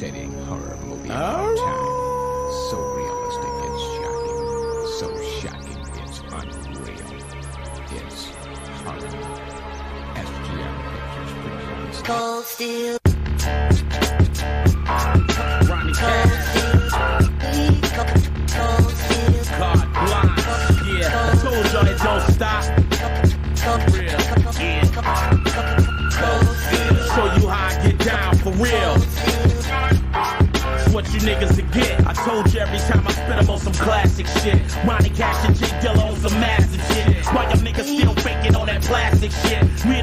devastating horror movie of time. So realistic, it's shocking. So shocking, it's unreal. It's horror. Pictures presents Cold Steel. Plastic shit. We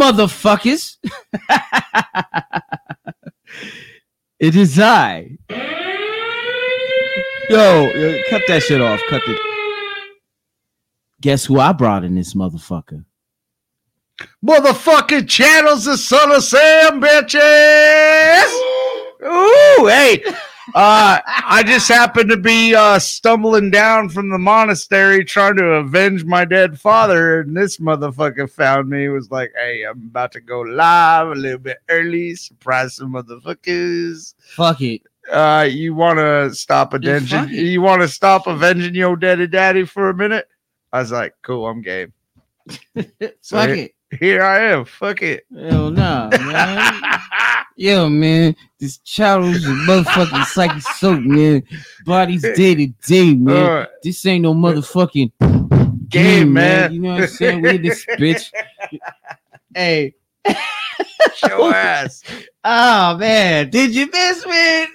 motherfuckers. it is I. Yo, yo, cut that shit off. Cut the. Guess who I brought in this motherfucker? Motherfucking Chattels the son of Sam, bitches. Ooh, hey. Uh, I just happened to be uh, stumbling down from the monastery trying to avenge my dead father, and this motherfucker found me. Was like, "Hey, I'm about to go live a little bit early, surprise some motherfuckers." Fuck it. Uh, you want to stop avenging? You want to stop avenging your daddy daddy for a minute? I was like, "Cool, I'm game." So Fuck here, it. here I am. Fuck it. Hell no, man. Yo, man, this child's a motherfucking Psyche Soap, man. Body's day to day, man. Uh, This ain't no motherfucking Game, man. You know what I'm saying? We this bitch. Hey, show ass. oh man, did you miss me?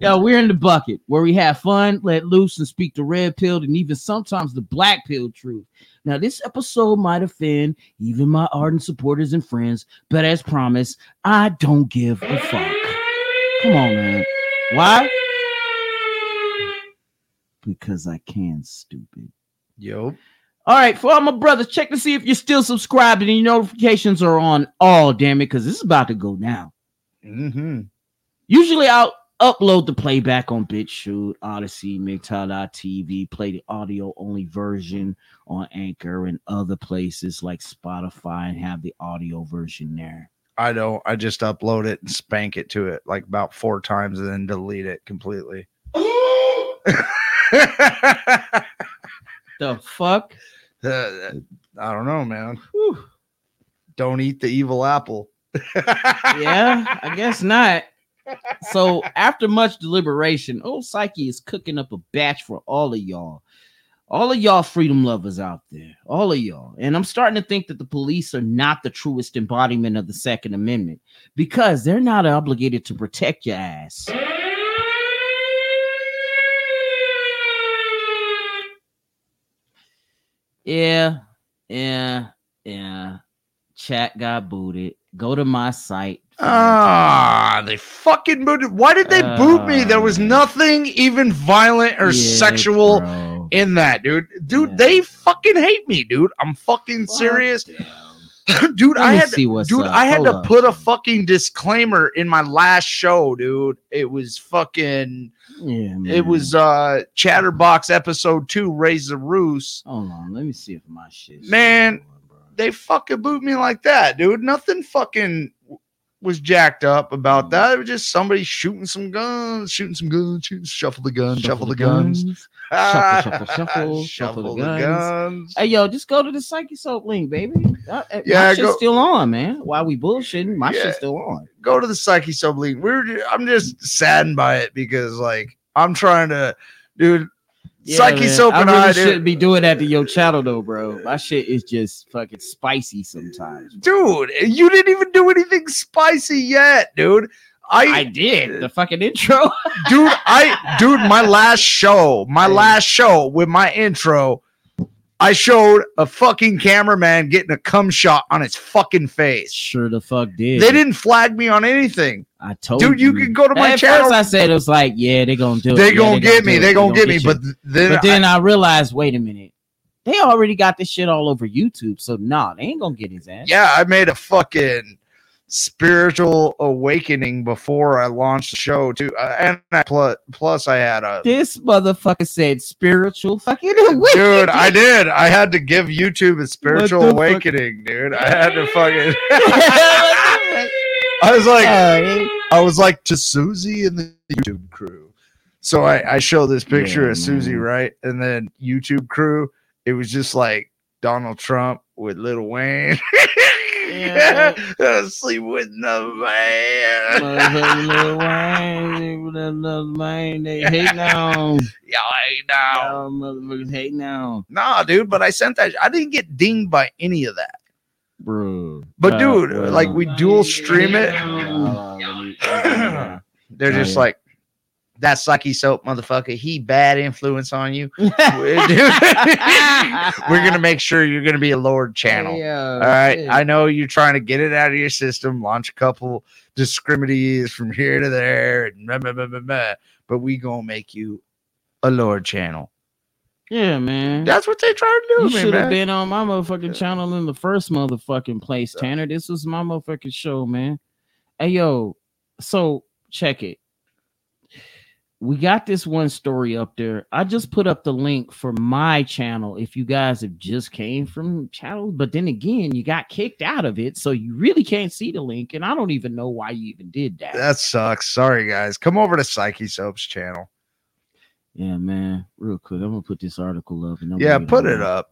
Yo, we're in the bucket where we have fun, let loose, and speak the red pill and even sometimes the black pill truth. Now, this episode might offend even my ardent supporters and friends, but as promised, I don't give a fuck. Come on, man. Why? Because I can, stupid. Yo. All right, for all my brothers, check to see if you're still subscribed and your notifications are on all, damn it, because this is about to go down. Mm-hmm. Usually I'll upload the playback on BitChute, Odysee, MGTOW.tv, play the audio only version on Anchor and other places like Spotify and have the audio version there. I don't. I just upload it and spank it to it like about four times and then delete it completely. The fuck? Uh, I don't know, man. Whew. Don't eat the evil apple. Yeah, I guess not. So after much deliberation, old Psyche is cooking up a batch for all of y'all. All of y'all freedom lovers out there, all of y'all. And I'm starting to think that the police are not the truest embodiment of the Second Amendment because they're not obligated to protect your ass. Yeah, yeah, yeah. Chat got booted. Go to my site. Ah, they fucking booted. Why did they boot me? There was Uh, nothing even violent or Yeah, sexual bro. in that, dude. Dude, Yeah. they fucking hate me, dude. I'm fucking Fuck serious. dude, I had see what's dude, up. I had Hold to up. put a fucking disclaimer in my last show, dude. It was fucking Yeah, man. it was uh Chatterbox episode 2 Raise the Roost. Hold on, let me see if my shit. Man, They fucking boot me like that, dude. Nothing fucking was jacked up about that. It was just somebody shooting some guns, shooting some guns, shooting, shuffle the guns, shuffle, the guns. Shuffle, shuffle, shuffle, shuffle shuffle the the guns. guns. Hey, yo, just go to the Psyche Soap link, baby. Uh, Yeah, my shit's go- still on, man. While we bullshitting, my Yeah. shit's still on. go to the Psyche Soap link. We're I'm just saddened by it because like I'm trying to, dude. Psyche man. Soap and I really I, shouldn't be doing that to your channel though, bro. My shit is just fucking spicy sometimes. dude, you didn't even do anything spicy yet, dude. I I, did the fucking intro. dude, I, dude, my last show, my last show with my intro, I showed a fucking cameraman getting a cum shot on his fucking face. sure the fuck did. They didn't flag me on anything. I told you. Dude, you can go to my At channel. First I said it was like, yeah, they're gonna do it. They Yeah, gonna get me. do They it. gonna get me. But then, But then I realized, wait a minute, they already got this shit all over YouTube. So nah, they ain't gonna get his ass. yeah, I made a fucking spiritual awakening before I launched the show too, uh, and I, plus, plus I had a This motherfucker said spiritual fucking dude. I did. I had to give YouTube a spiritual the fuck? awakening, dude. I had to fucking. I was like, Uh, I was like to Susie and the YouTube crew. So I, I show this picture Yeah, of Susie, man. right? And then YouTube crew, it was just like Donald Trump with Little Wayne. Yeah. Sleep with the man. Lil Wayne, Lil- Lil Wayne, they hating on. Yeah, I know. Y'all motherfuckers hating on, Nah, dude, but I sent that. I didn't get dinged by any of that. bro. But Uh, dude, like we dual stream it. uh, uh, They're Oh, just like, that Psyche Soap motherfucker, he bad influence on you. We're gonna make sure you're gonna be a Lord channel. Yeah, All right. shit. I know you're trying to get it out of your system, launch a couple discriminaties from here to there, and blah, blah, blah, blah, blah, but we gonna make you a Lord channel. yeah, man. That's what they trying to you do, man. should have been on my motherfucking channel in the first motherfucking place, Tanner. This was my motherfucking show, man. Hey, yo, so check it. We got this one story up there. I just put up the link for my channel if you guys have just came from Chattels, but then again, you got kicked out of it, so you really can't see the link, and I don't even know why you even did that. That sucks. Sorry, guys. Come over to Psyche Soap's channel. yeah, man. Real quick, I'm gonna put this article up. Yeah, put it up.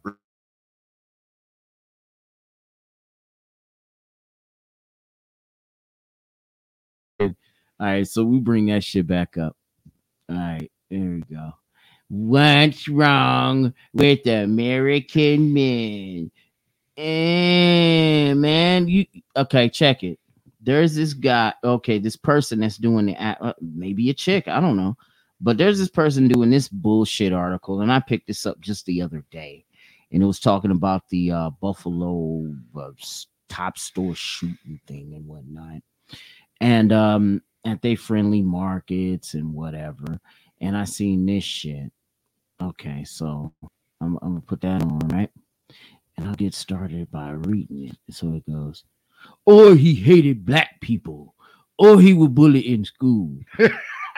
All right, so we bring that shit back up. All right, there we go. What's wrong with American men? And man, you okay? Check it. There's this guy. Okay, this person that's doing the uh, maybe a chick. I don't know, but there's this person doing this bullshit article, and I picked this up just the other day, and it was talking about the uh, Buffalo uh, Tops store shooting thing and whatnot and um at they friendly markets and whatever and i seen this shit. Okay so I'm, I'm gonna put that on right? And i'll get started by reading it. So it goes or he hated black people. Or he was bullied in school.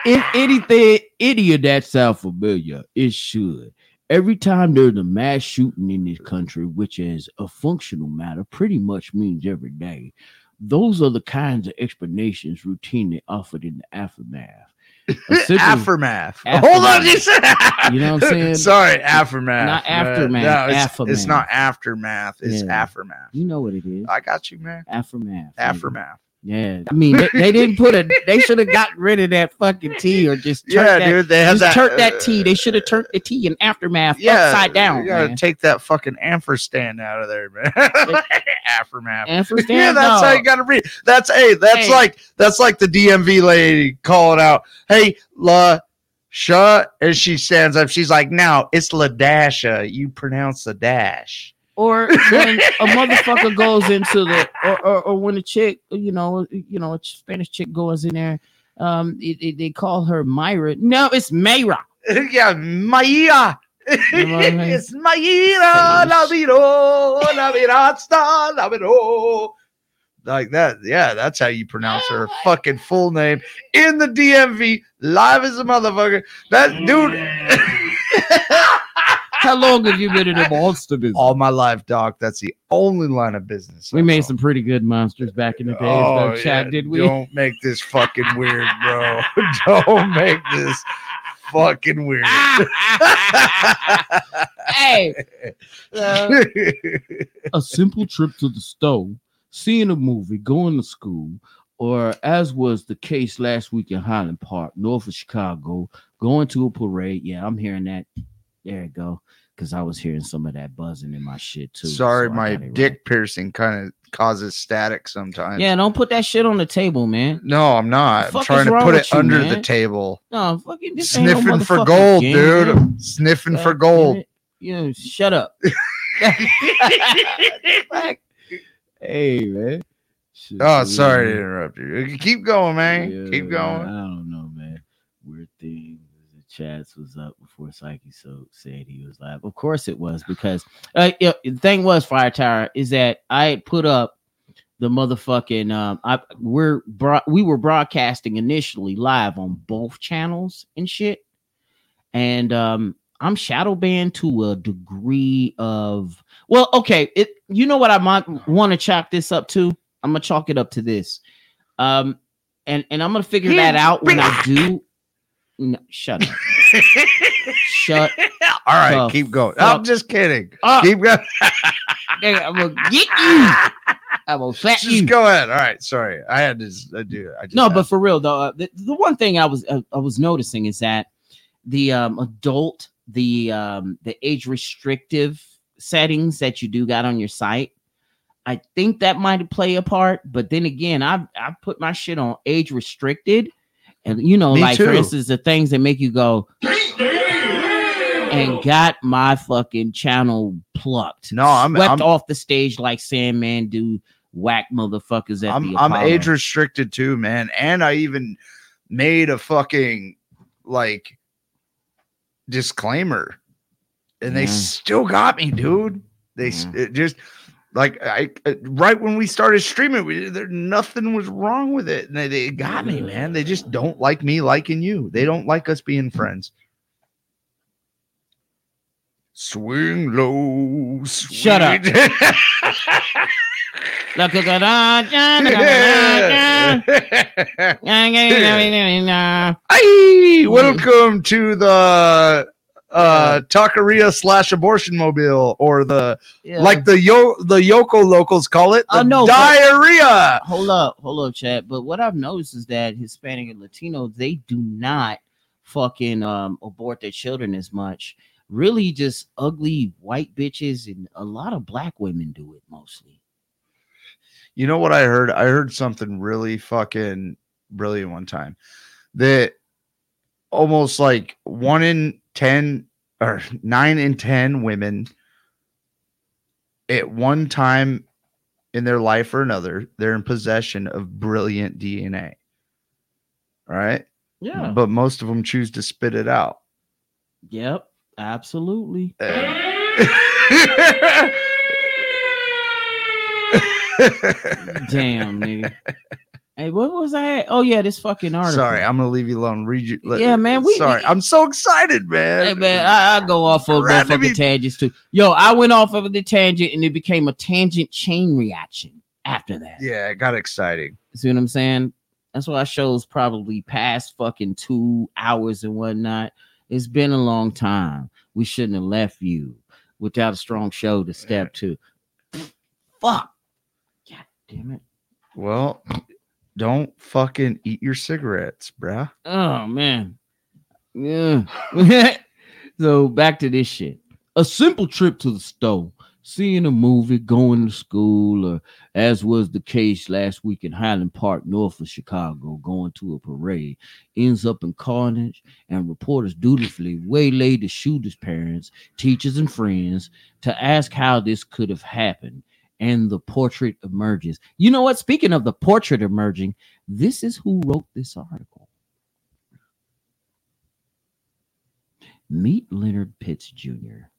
If anything any of that sound familiar it should. Every time there's a mass shooting in this country which is a functional matter pretty much means every day those are the kinds of explanations routinely offered in the aftermath. Aftermath. Aftermath. Hold on, you said. You know what I'm saying? Sorry, aftermath. Not aftermath, no, it's, aftermath. it's not aftermath. It's Yeah. aftermath. you know what it is. I got you, man. Aftermath. Aftermath. Yeah. I mean, they, they didn't put a. They should have got rid of that fucking T or just turned Yeah, that, dude. They had just that. turned that uh, T. They should have turned the T in aftermath yeah, upside down. You gotta man. take that fucking ampersand out of there, man. aftermath. Aftermath, yeah, that's how you gotta read. That's hey, that's Hey. like that's like the DMV lady calling out, "Hey, La." Shut and she stands up. She's like, "Now it's Ladasha. You pronounce the dash." Or when a motherfucker goes into the or, or, or when a chick you know you know a spanish chick goes in there um it, it- they call her myra no it's mayra yeah, Maya. You know what I mean? it's Maya. La miro, la mirasta, la miro. Like that. Yeah, that's how you pronounce her fucking full name in the DMV, live as a motherfucker. That dude. How long have you been in the monster business All my life, doc. That's the only line of business. we I made know. some pretty good monsters back in the days Oh, though, Chad, yeah, did we Don't make this fucking weird, bro. don't make this fucking weird. hey uh, a simple trip to the store, seeing a movie, going to school, or as was the case last week in Highland Park, north of Chicago, going to a parade. Yeah, I'm hearing that. There you go. Because I was hearing some of that buzzing in my shit too. Sorry, so my dick right. piercing kind of causes static sometimes. Yeah, don't put that shit on the table, man. No, I'm not. I'm trying to put it you, under the table. No, fucking this ain't no Sniffing for gold, game, dude. man. Sniffing God for gold. Yeah, shut up. hey, man. Shit, Oh, so sorry to interrupt you. Keep going, man. Yeah, Keep man, going. I don't know, man. Chats was up before Psyche so said he was live. Of course it was because uh, yeah, the thing was Fire Tower is that I put up the motherfucking um I we're bro- we were broadcasting initially live on both channels and shit. And um I'm shadow banned to a degree of well, okay, it you know what I might want to chalk this up to? I'm gonna chalk it up to this. Um and and I'm gonna figure that out when I do. No, shut up. shut All right, keep going. I'm just kidding. up. Keep going. I'm gonna get you. I will slap just you. go ahead. All right. Sorry. I had to I do. I just No, but for real though, uh, the, the one thing I was uh, I was noticing is that the um adult, the um the age restrictive settings that you do got on your site, I think that might play a part. But then again, I've I put my shit on age restricted, And you know, Me like for instance, the things that make you go and got my fucking channel plucked. No, I'm- swept I'm- off the stage like Sandman do whack motherfuckers at I'm the I'm age restricted too, man. And I even made a fucking like disclaimer, and they still got me, dude. They it just like I uh, right when we started streaming, we, there nothing was wrong with it, and they, they got me, man. They just don't like me liking you. They don't like us being friends. Swing low. Shut up. sweet- Hey, welcome to the uh taqueria slash abortion mobile or the Yeah. like the yo the Yoko locals call it the Oh, no, but- diarrhea. hold up, hold up, chat. But what I've noticed is that Hispanic and Latino they do not fucking um abort their children as much. Really, just ugly white bitches and a lot of black women do it mostly. You know what I heard? I heard something really fucking brilliant one time that almost like one in 10 or nine in 10 women at one time in their life or another, they're in possession of brilliant DNA. All right. Yeah. But most of them choose to spit it out. Yep. Absolutely. Eh. Damn, nigga. Hey, what was that? Oh yeah, this fucking article. Sorry, I'm gonna leave you alone. Read you. let- Yeah, man, we- sorry, we- I'm so excited, man. Hey man, I, I go off of Right, me- tangents too. Yo, I went off of the tangent and it became a tangent chain reaction after that. yeah, it got exciting. See what I'm saying? That's why shows probably past fucking two hours and whatnot. It's been a long time. We shouldn't have left you without a strong show to step to. Fuck. God damn it. Well, don't fucking eat your cigarettes, bruh. Oh man. Yeah. so back to this shit. A simple trip to the store, seeing a movie, going to school, or as was the case last week in Highland Park, north of Chicago, going to a parade, ends up in carnage, and reporters dutifully waylay the shooter's parents, teachers, and friends to ask how this could have happened. And the portrait emerges. You know what? Speaking of the portrait emerging, this is who wrote this article. Meet Leonard Pitts Jr.,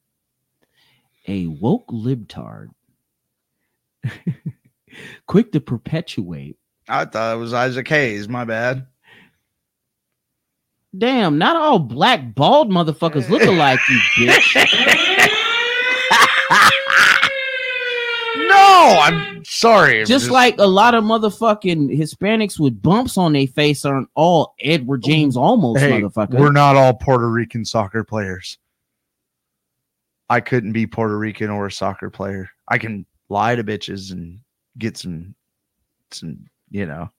a woke libtard, quick to perpetuate. I thought it was Isaac Hayes. My bad. Damn, not all black bald motherfuckers look alike, you bitch. No, I'm sorry. I'm Just like a lot of motherfucking Hispanics with bumps on their face aren't all Edward James Olmos hey, motherfuckers. we're not all Puerto Rican soccer players. I couldn't be Puerto Rican or a soccer player. I can lie to bitches and get some, some, you know,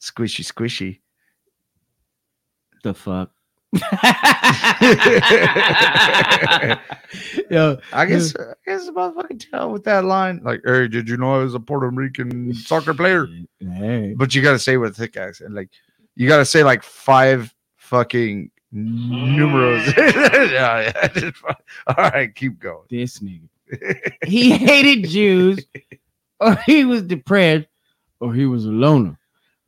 squishy, squishy. the fuck. Yo, I guess I guess the motherfucking tell with that line. Like, hey, did you know I was a Puerto Rican soccer player? Hey. But you gotta say with a thick accent. Like you gotta say like five fucking numerals. yeah, yeah. All right, keep going. this nigga. he hated Jews, or he was depressed, or he was a loner.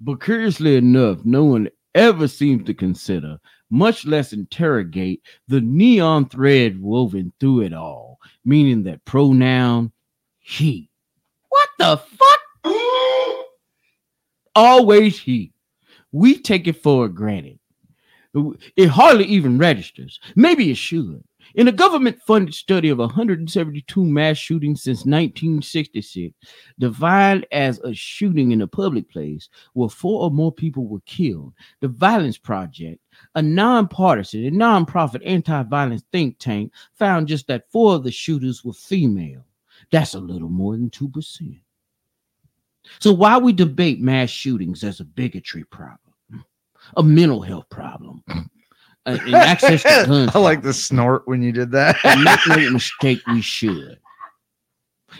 But curiously enough, no one ever seems to consider, much less interrogate, the neon thread woven through it all, meaning that pronoun he. What the fuck? Always he. We take it for granted. It hardly even registers. Maybe it should. In a government funded study of 172 mass shootings since 1966, defined as a shooting in a public place where four or more people were killed, the Violence Project, a nonpartisan and nonprofit anti violence think tank, found just that four of the shooters were female. That's a little more than 2%. So, why we debate mass shootings as a bigotry problem, a mental health problem, and access to guns? I like the snort when you did that. and make no mistake, we should.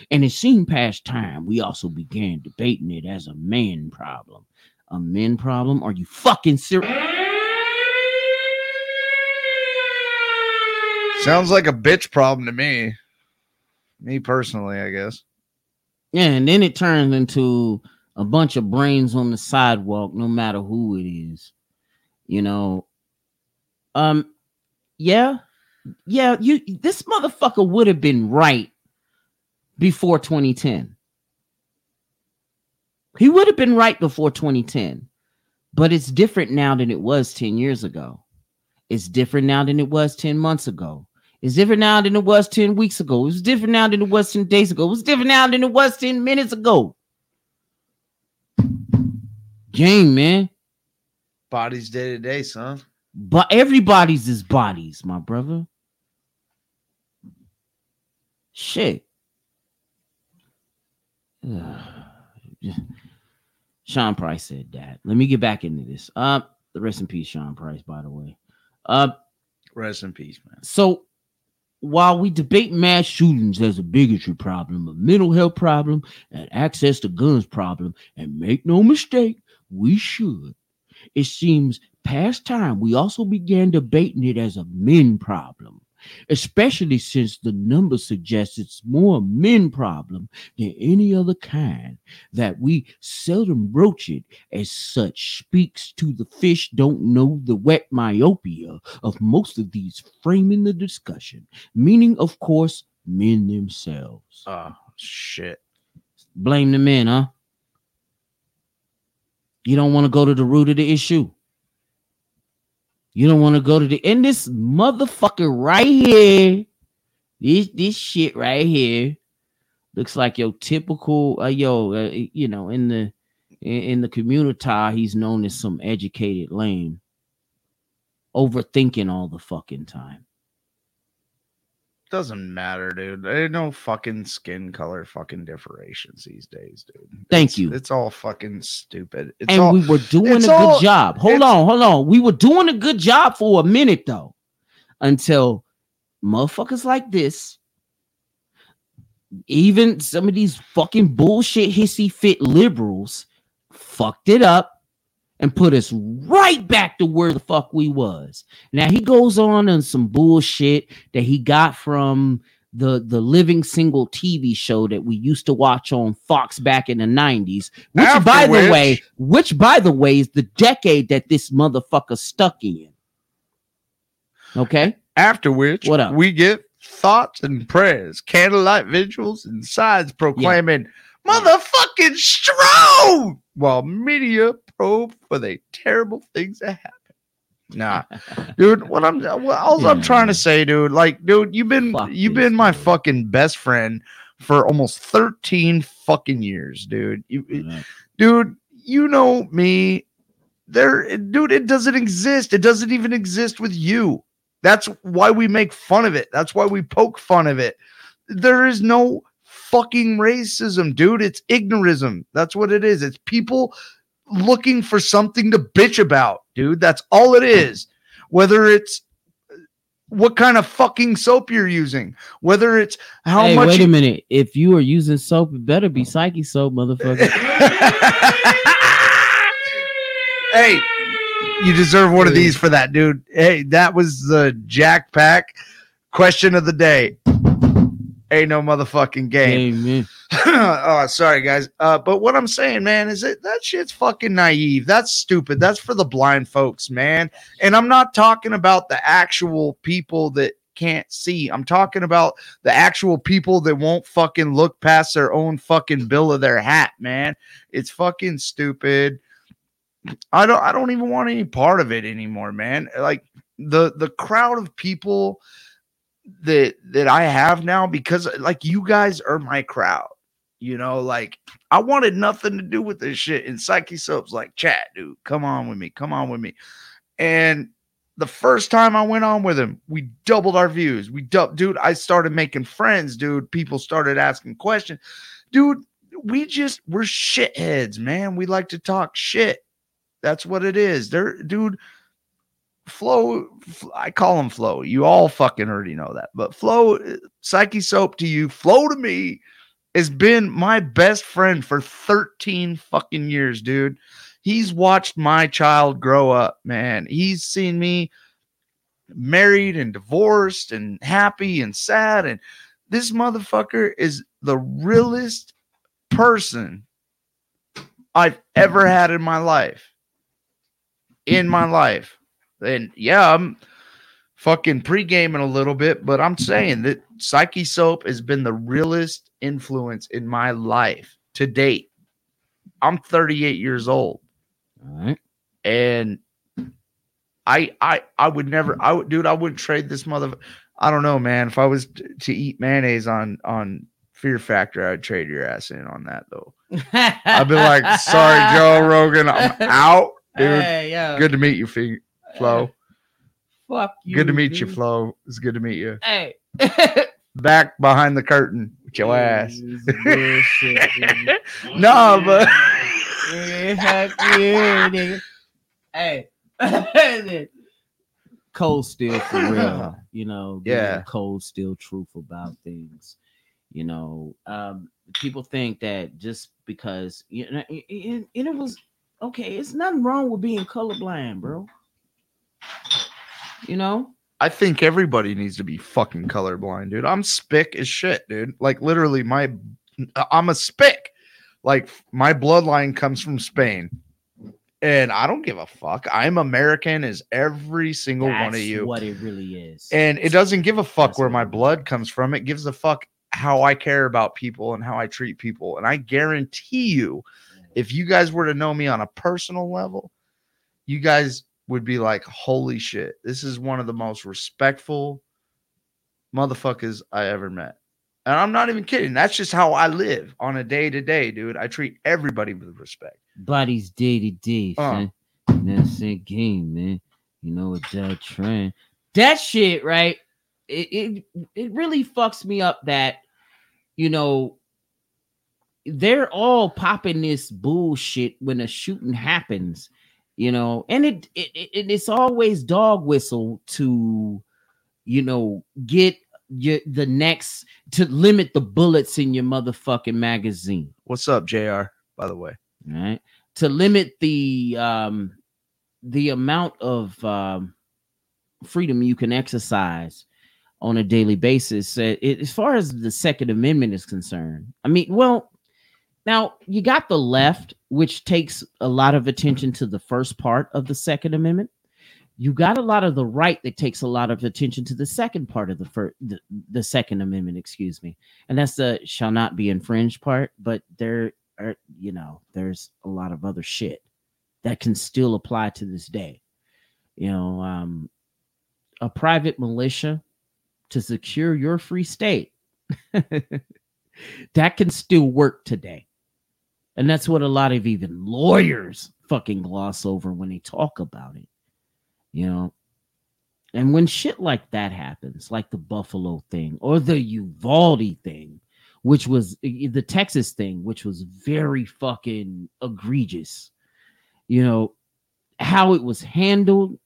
And it seemed past time we also began debating it as a man problem. A men problem? Are you fucking serious? Sounds like a bitch problem to me. Me personally, I guess. Yeah, and then it turns into a bunch of brains on the sidewalk, no matter who it is. You know, um, yeah, yeah. You this motherfucker would have been right before 2010. He would have been right before 2010, but it's different now than it was 10 years ago. It's different now than it was 10 months ago. It's different now than it was 10 weeks ago. It's different now than it was 10 days ago. It's different now than it was 10 minutes ago. Game, man. Bodies day to day, son. But everybody's is bodies, my brother. Shit. Sean Price said that. Let me get back into this. Uh, rest in peace, Sean Price, by the way. Uh, Rest in peace, man. so while we debate mass shootings as a bigotry problem, a mental health problem, and access to guns problem, and make no mistake, we should. It seems past time we also began debating it as a men problem, especially since the numbers suggest it's more a men problem than any other kind. That we seldom broach it as such speaks to the fish don't know the wet myopia of most of these framing the discussion, meaning, of course, men themselves. Oh shit. Blame the men, huh? You don't want to go to the root of the issue. You don't want to go to the and this motherfucker right here. This this shit right here looks like your typical uh, yo uh, you know in the in, in the community he's known as some educated lame overthinking all the fucking time. Doesn't matter, dude. There ain't no fucking skin color fucking differentiations these days, dude. Thank It's- you. It's all fucking stupid. It's and all, we were doing a good all- job. Hold on, hold on. We were doing a good job for a minute though, until motherfuckers like this, even some of these fucking bullshit hissy fit liberals, fucked it up and put us right back to where the fuck we was. Now he goes on on some bullshit that he got from the the living single TV show that we used to watch on Fox back in the 90s, which After by the way, which by the way is the decade that this motherfucker stuck in. Okay? after which What up? we get thoughts and prayers, candlelight vigils, and signs proclaiming motherfucking strong while media probe for the terrible things that happen. Nah, dude. What I'm, what, all I'm trying to hmm. say, dude. Like, dude, you've been, Fuck you've been my dude. fucking best friend for almost 13 fucking years, dude. You, dude, you know me. There, dude, it doesn't exist. It doesn't even exist with you. That's why we make fun of it. That's why we poke fun of it. There is no fucking racism, dude. It's ignorism. That's what it is. It's people looking for something to bitch about, dude. That's all it is. Whether it's uh, what kind of fucking soap you're using, whether it's how hey, much wait you- a minute. If you are using soap, it better be Psyche soap, motherfucker. hey, you deserve one of these for that, dude. Hey, that was the Jack Pack question of the day. Ain't no motherfucking game. Oh, sorry, guys. Uh, but what I'm saying, man, is that that shit's fucking naive. That's stupid. That's for the blind folks, man. And I'm not talking about the actual people that can't see. I'm talking about the actual people that won't fucking look past their own fucking bill of their hat, man. It's fucking stupid. I don't I don't even want any part of it anymore, man. Like the the crowd of people that that I have now because like you guys are my crowd. You know, like I wanted nothing to do with this shit. And Psyche Soap's like, chat, dude, come on with me, come on with me. And the first time I went on with him, we doubled our views. We dou- dude, I started making friends, dude. People started asking questions. Dude, we just we're shitheads, man. We like to talk shit. That's what it is. There, dude. Flo, I call him Flo. You all fucking already know that. But Flo, uh, Psyche Soap to you, Flo to me has been my best friend for 13 fucking years, dude. He's watched my child grow up, man. He's seen me married and divorced and happy and sad. And this motherfucker is the realest person I've ever had in my life. In my life. And yeah, I'm fucking pre-gaming a little bit, but I'm saying that Psyche Soap has been the realest influence in my life to date. I'm 38 years old. All right. and I I I would never I would dude I wouldn't trade this mother I don't know man. If I was t- to eat mayonnaise on on Fear Factor I'd trade your ass in on that though. I'd be like sorry Joe Rogan I'm out dude. Hey, good to meet you Fee- Flo Fuck you. good to meet you dude. Flo it's good to meet you Hey. back behind the curtain with your ass This is bullshit, dude. no but you. Hey. Cold Steel for real. You know, Yeah. cold steel truth about things. You know, um, people think that just because you know, and and it was okay, it's nothing wrong with being colorblind, bro. You know, I think everybody needs to be fucking colorblind, dude. I'm spick as shit, dude. Like literally, my I'm a spick. Like my bloodline comes from Spain, and I don't give a fuck. I'm American as every single one of you, what it really is. and it doesn't give a fuck That's where my blood comes from. It gives a fuck how I care about people and how I treat people. And I guarantee you, if you guys were to know me on a personal level, you guys would be like, holy shit, this is one of the most respectful motherfuckers I ever met. And I'm not even kidding. That's just how I live on a day to day, dude. I treat everybody with respect. Bodies day to day, uh. son. That's a game, man. You know what that trend. That shit, right? It, it it really fucks me up that you know they're all popping this bullshit when a shooting happens, you know, and it, it, it it's always dog whistle to you know get your the next to limit the bullets in your motherfucking magazine What's up, JR, by the way? right to limit the um the amount of um freedom you can exercise on a daily basis uh, it, as far as the second amendment is concerned i mean well now you got the left which takes a lot of attention to the first part of the second amendment. You got a lot of the right that takes a lot of attention to the second part of the first the, the second amendment excuse me. And that's the shall not be infringed part but there are you know there's a lot of other shit that can still apply to this day. You know um a private militia to secure your free state that can still work today and that's what a lot of even lawyers fucking gloss over when they talk about it you know? And when shit like that happens like the buffalo thing or the uvalde thing which was the texas thing which was very fucking egregious you know how it was handled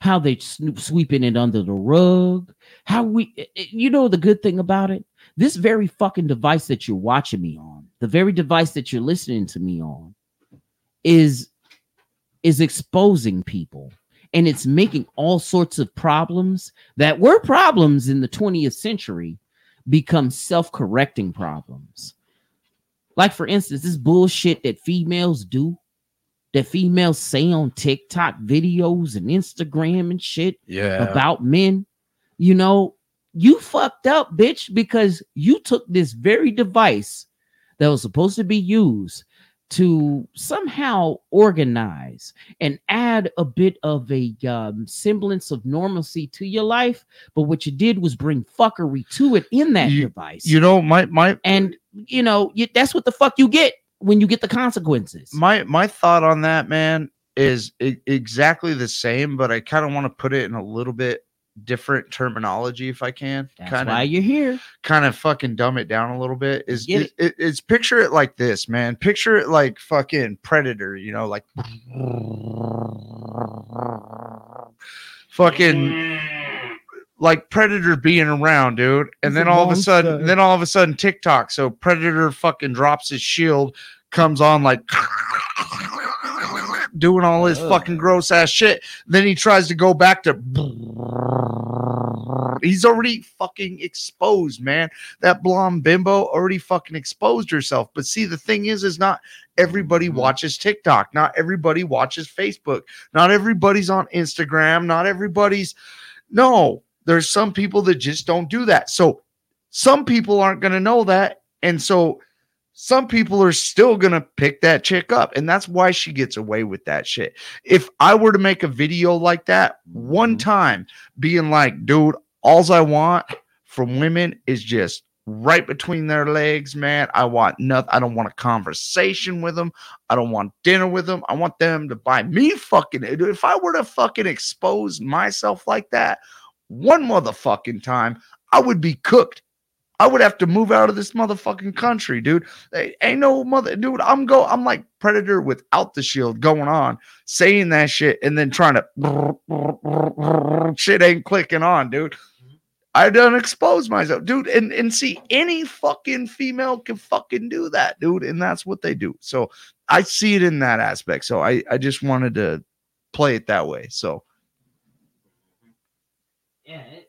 how they sweeping it under the rug how we you know the good thing about it this very fucking device that you're watching me on the very device that you're listening to me on is is exposing people and it's making all sorts of problems that were problems in the 20th century become self-correcting problems like for instance this bullshit that females do that females say on tiktok videos and instagram and shit Yeah. about men you know you fucked up bitch because you took this very device that was supposed to be used to somehow organize and add a bit of a um, semblance of normalcy to your life. But what you did was bring fuckery to it in that You- device. you know, my my and you know you, that's what the fuck you get when you get the consequences. My my thought on that man is exactly the same but i kind of want to put it in a little bit different terminology if i can that's kind why you're here. kind of fucking dumb it down a little bit. Is is, it, is picture it like this man. Picture it like fucking predator you know like fucking like predator being around dude. And He's then all of a sudden then all of a sudden tiktok. So predator fucking drops his shield comes on like doing all his Ugh. fucking gross ass shit. Then he tries to go back to. He's already fucking exposed, man. That blonde bimbo already fucking exposed herself. But see, the thing is, is not everybody Mhm. watches TikTok. Not everybody watches Facebook. Not everybody's on Instagram. Not everybody's. No, there's some people that just don't do that. So some people aren't going to know that. And so some people are still going to pick that chick up. And that's why she gets away with that shit. If I were to make a video like that one Mhm. time, being like, dude, alls I want from women is just right between their legs, man. I want nothing. I don't want a conversation with them. I don't want dinner with them. I want them to buy me fucking. If I were to fucking expose myself like that one motherfucking time, I would be cooked. I would have to move out of this motherfucking country, dude. They ain't no mother, dude. I'm go. I'm like Predator without the shield going on, saying that shit, and then trying to shit ain't clicking on, dude. I done expose myself, dude, and and see any fucking female can fucking do that, dude, and that's what they do. So I see it in that aspect. So I I just wanted to play it that way. So Yeah. it-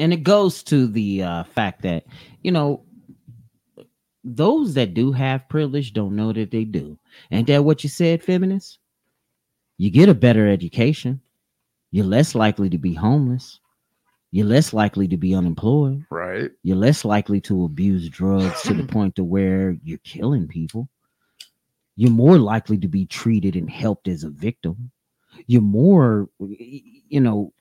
and it goes to the uh, fact that, you know, those that do have privilege don't know that they do. Ain't that what you said, feminists? You get a better education. You're less likely to be homeless. You're less likely to be unemployed. right, You're less likely to abuse drugs to the point to where you're killing people. You're more likely to be treated and helped as a victim. You're more, you know,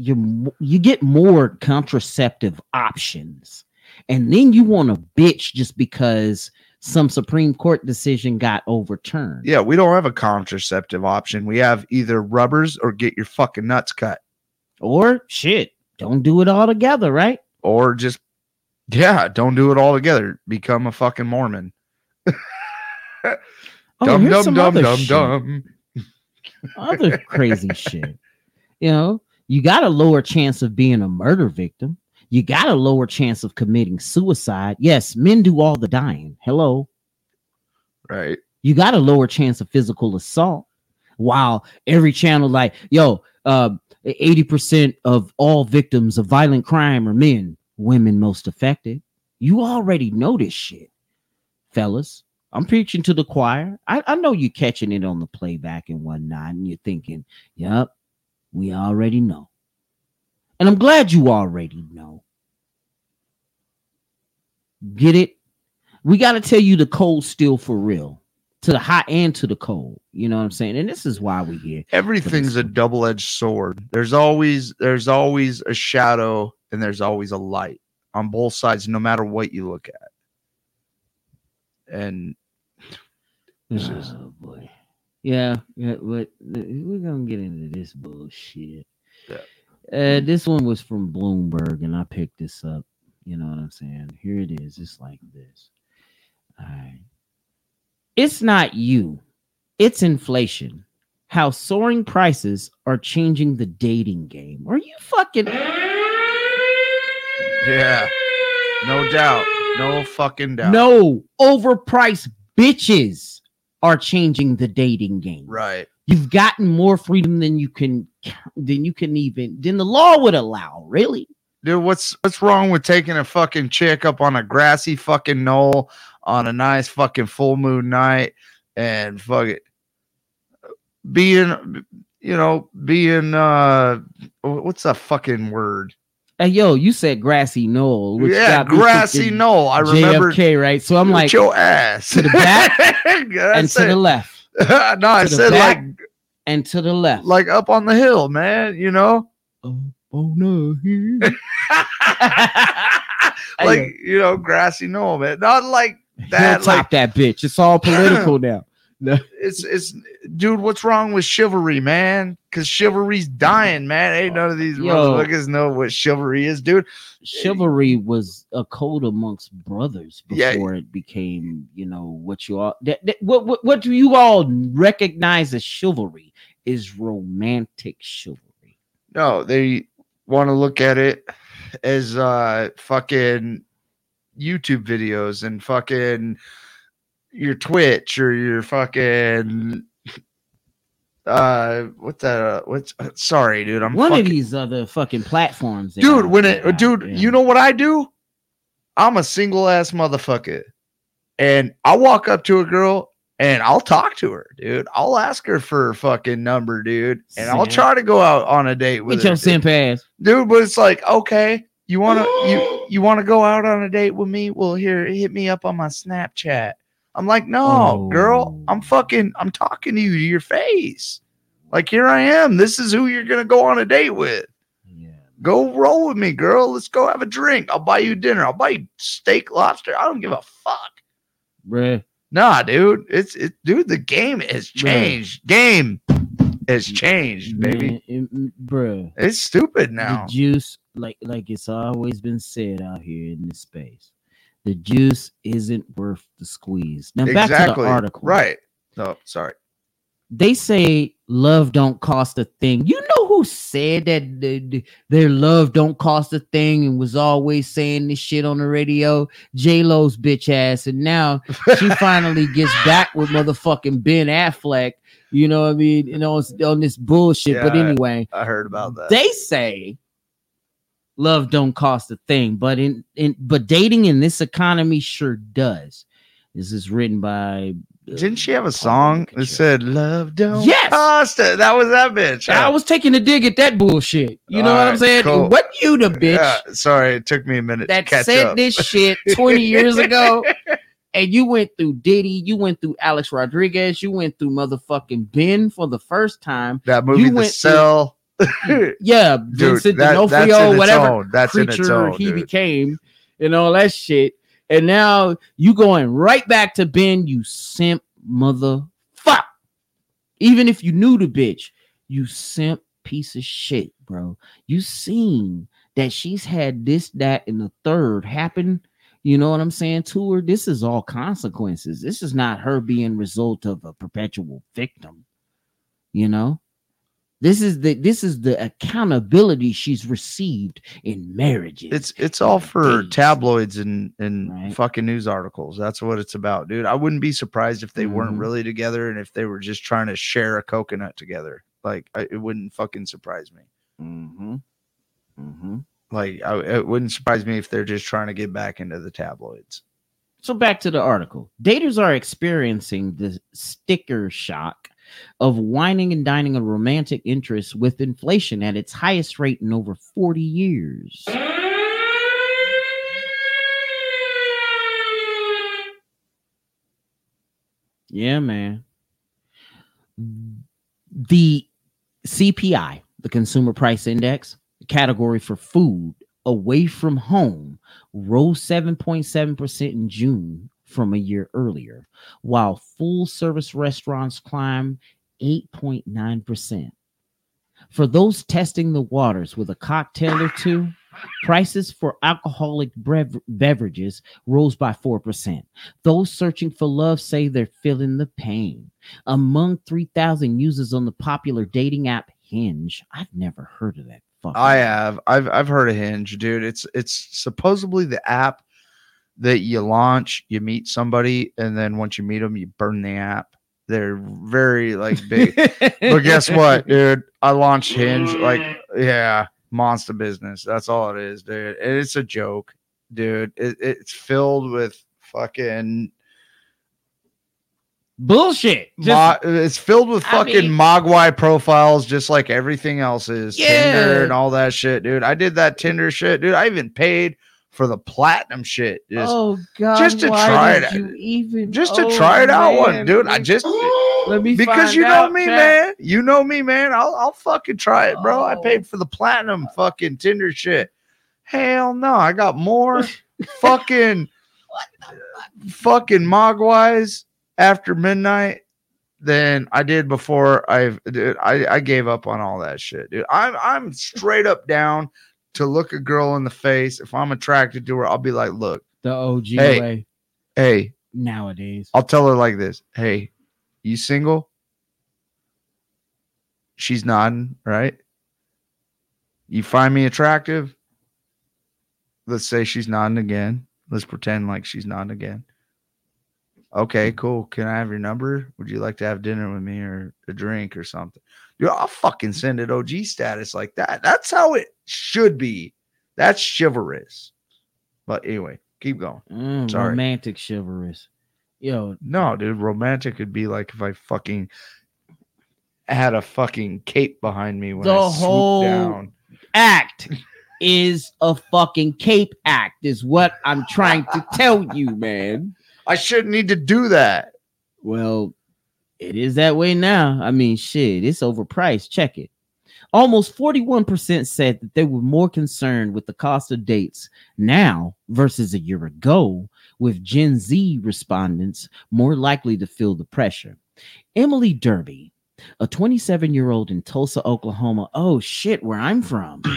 you you get more contraceptive options, and then you want to bitch just because some Supreme Court decision got overturned. yeah, we don't have a contraceptive option. We have either rubbers or get your fucking nuts cut, Or shit, don't do it all together, right? or just yeah, don't do it all together. Become a fucking Mormon. Oh, dum here's dum some dum other dum shit. dum. other crazy shit. You know, you got a lower chance of being a murder victim. You got a lower chance of committing suicide. Yes, men do all the dying. Hello. Right. You got a lower chance of physical assault. While every channel like, yo, uh 80% of all victims of violent crime are men, women most affected. You already know this shit, fellas. I'm preaching to the choir. I, I know you're catching it on the playback and whatnot, and you're thinking, yep, we already know. And I'm glad you already know. Get it? We got to tell you the cold steel for real, to the hot and to the cold. You know what I'm saying? And this is why we here. Everything's a double-edged sword. There's always there's always a shadow and there's always a light on both sides, no matter what you look at. And This is- oh boy. Yeah, yeah, but we're gonna get into this bullshit. Yeah. Uh, this one was from Bloomberg, and I picked this up. You know what I'm saying? Here it is. It's like this. All right. It's not you. It's inflation. How soaring prices are changing the dating game. Are you fucking yeah, no doubt, no fucking doubt. no overpriced bitches are changing the dating game. right. You've gotten more freedom than you can than you can even than the law would allow. Really? Dude, what's what's wrong with taking a fucking chick up on a grassy fucking knoll on a nice fucking full moon night and fuck it being you know being uh what's the fucking word Hey, yo, you said grassy knoll. which yeah grassy knoll i remember JFK, right? So I'm like, your ass to the back and to the left, no i said like and to the left. like up on the hill man you know oh, oh no, like you know grassy knoll man not like that top that bitch. It's all political now. It's it's dude what's wrong with chivalry man because chivalry's dying man ain't none of these Yo. motherfuckers know what chivalry is dude Chivalry was a code amongst brothers Yeah. before it became, you know, what you all that, that- what, what what do you all recognize as chivalry is romantic chivalry. no they want to look at it as uh fucking youtube videos and fucking your Twitch or your fucking uh what the uh, what's sorry dude I'm One fucking, of these other fucking platforms. dude when it there, dude yeah. you know what I do I'm a single ass motherfucker and I walk up to a girl and I'll talk to her dude I'll ask her for her fucking number dude and I'll try to go out on a date with Get her your dude. simp ass. dude but it's like okay you want to you you want to go out on a date with me well here hit me up on my snapchat i'm like no girl i'm Oh. fucking i'm talking to you to your face. Like here i am. This is who you're gonna go on a date with. Yeah. go roll with me girl. Let's go have a drink. I'll buy you dinner. I'll buy you steak lobster. I don't give a fuck. Bruh. nah dude. It's it dude the game has Bruh. changed. Game has changed baby. Man, it- mm, bruh. it's stupid now. The juice, like like it's always been said out here in this space, the juice isn't worth the squeeze. Now back to the article. right no sorry They say love don't cost a thing. You know who said that the- the- their love don't cost a thing and was always saying this shit on the radio? J Lo's bitch ass, and now she finally gets back with motherfucking Ben Affleck. You know what I mean? You know, it's on this bullshit. But Yeah. anyway, I heard about that. they say love don't cost a thing, but in, in but dating in this economy sure does. This is written by. uh, Didn't she have a song that said "Love don't Yes! cost it"? That was that bitch. I was taking a dig at that bullshit. You know what I'm saying? cool. What you the bitch Yeah, sorry, it took me a minute that to catch said up. this shit 20 years ago? And you went through Diddy, you went through Alex Rodriguez, you went through motherfucking Ben for the first time. that movie, you The went through- Yeah, Dude, Vincent that- that's in D'Onofrio, whatever own. That's creature own, he dude. became and all that shit. And now you going right back to Ben, you simp mother fuck. Even if you knew the bitch, you simp piece of shit, bro. You seen that she's had this, that, and the third happen. You know what I'm saying to her? This is all consequences. This is not her being result of a perpetual victim. You know? This is the this is the accountability she's received in marriages. It's it's all for dates. tabloids and and Right. fucking news articles. That's what it's about, dude. I wouldn't be surprised if they weren't Mhm. really together and if they were just trying to share a coconut together. Like I, it wouldn't fucking surprise me. Mm-hmm. Mm-hmm. Like I, it wouldn't surprise me if they're just trying to get back into the tabloids. So back to the article. Daters are experiencing the sticker shock of wining and dining a romantic interest with inflation at its highest rate in over 40 years. Yeah, man. The CPI, the Consumer Price Index, category for food away from home, rose 7.7% in June from a year earlier, while full service restaurants climbed 8.9%. For those testing the waters with a cocktail or two, prices for alcoholic brev- beverages rose by 4%. Those searching for love say they're feeling the pain. Among 3,000 users on the popular dating app Hinge, I've never heard of that. I have. I've I've heard of Hinge, dude. It's it's supposedly the app that you launch, you meet somebody, and then once you meet them, you burn the app. They're very like big. but guess what, dude? I launched Hinge. Like, yeah, monster business. That's all it is, dude. And it's a joke, dude. It, it's filled with fucking. Bullshit. Just- Mo- it's filled with I fucking mean- Mogwai profiles, just like everything else is. Tinder and all that shit, dude. I did that Tinder shit, dude. I even paid for the platinum shit, just, oh god! just to why try did it- You even just to oh, try it out, one dude. I just let me because you know out, me, chat. man. You know me, man. I'll I'll fucking try it, bro. I Oh. paid for the platinum fucking Tinder shit. Hell no, I got more fucking fucking mogwais after midnight than I did before. I've dude, I I gave up on all that shit, dude. I'm I'm straight up down to look a girl in the face. If I'm attracted to her, I'll be like, look, The OG Hey. way hey, nowadays. I'll tell her like this Hey, you single? She's nodding, right? You find me attractive? Let's say she's nodding again. Let's pretend like she's nodding again. Okay, cool. Can I have your number? Would you like to have dinner with me or a drink or something? Dude, I'll fucking send it OG status like that. That's how it should be. That's chivalrous. But anyway, keep going. Mm, Sorry. romantic chivalrous. Yo, No, dude, romantic would be like if I fucking had a fucking cape behind me when The I whole- down. act is a fucking cape act, is what I'm trying to tell you, man. I shouldn't need to do that. Well, it is that way now. I mean, shit, it's overpriced. Check it. Almost 41% said that they were more concerned with the cost of dates now versus a year ago, with Gen Z respondents more likely to feel the pressure. Emily Derby, a 27 year old in Tulsa, Oklahoma. Oh, shit, where I'm from.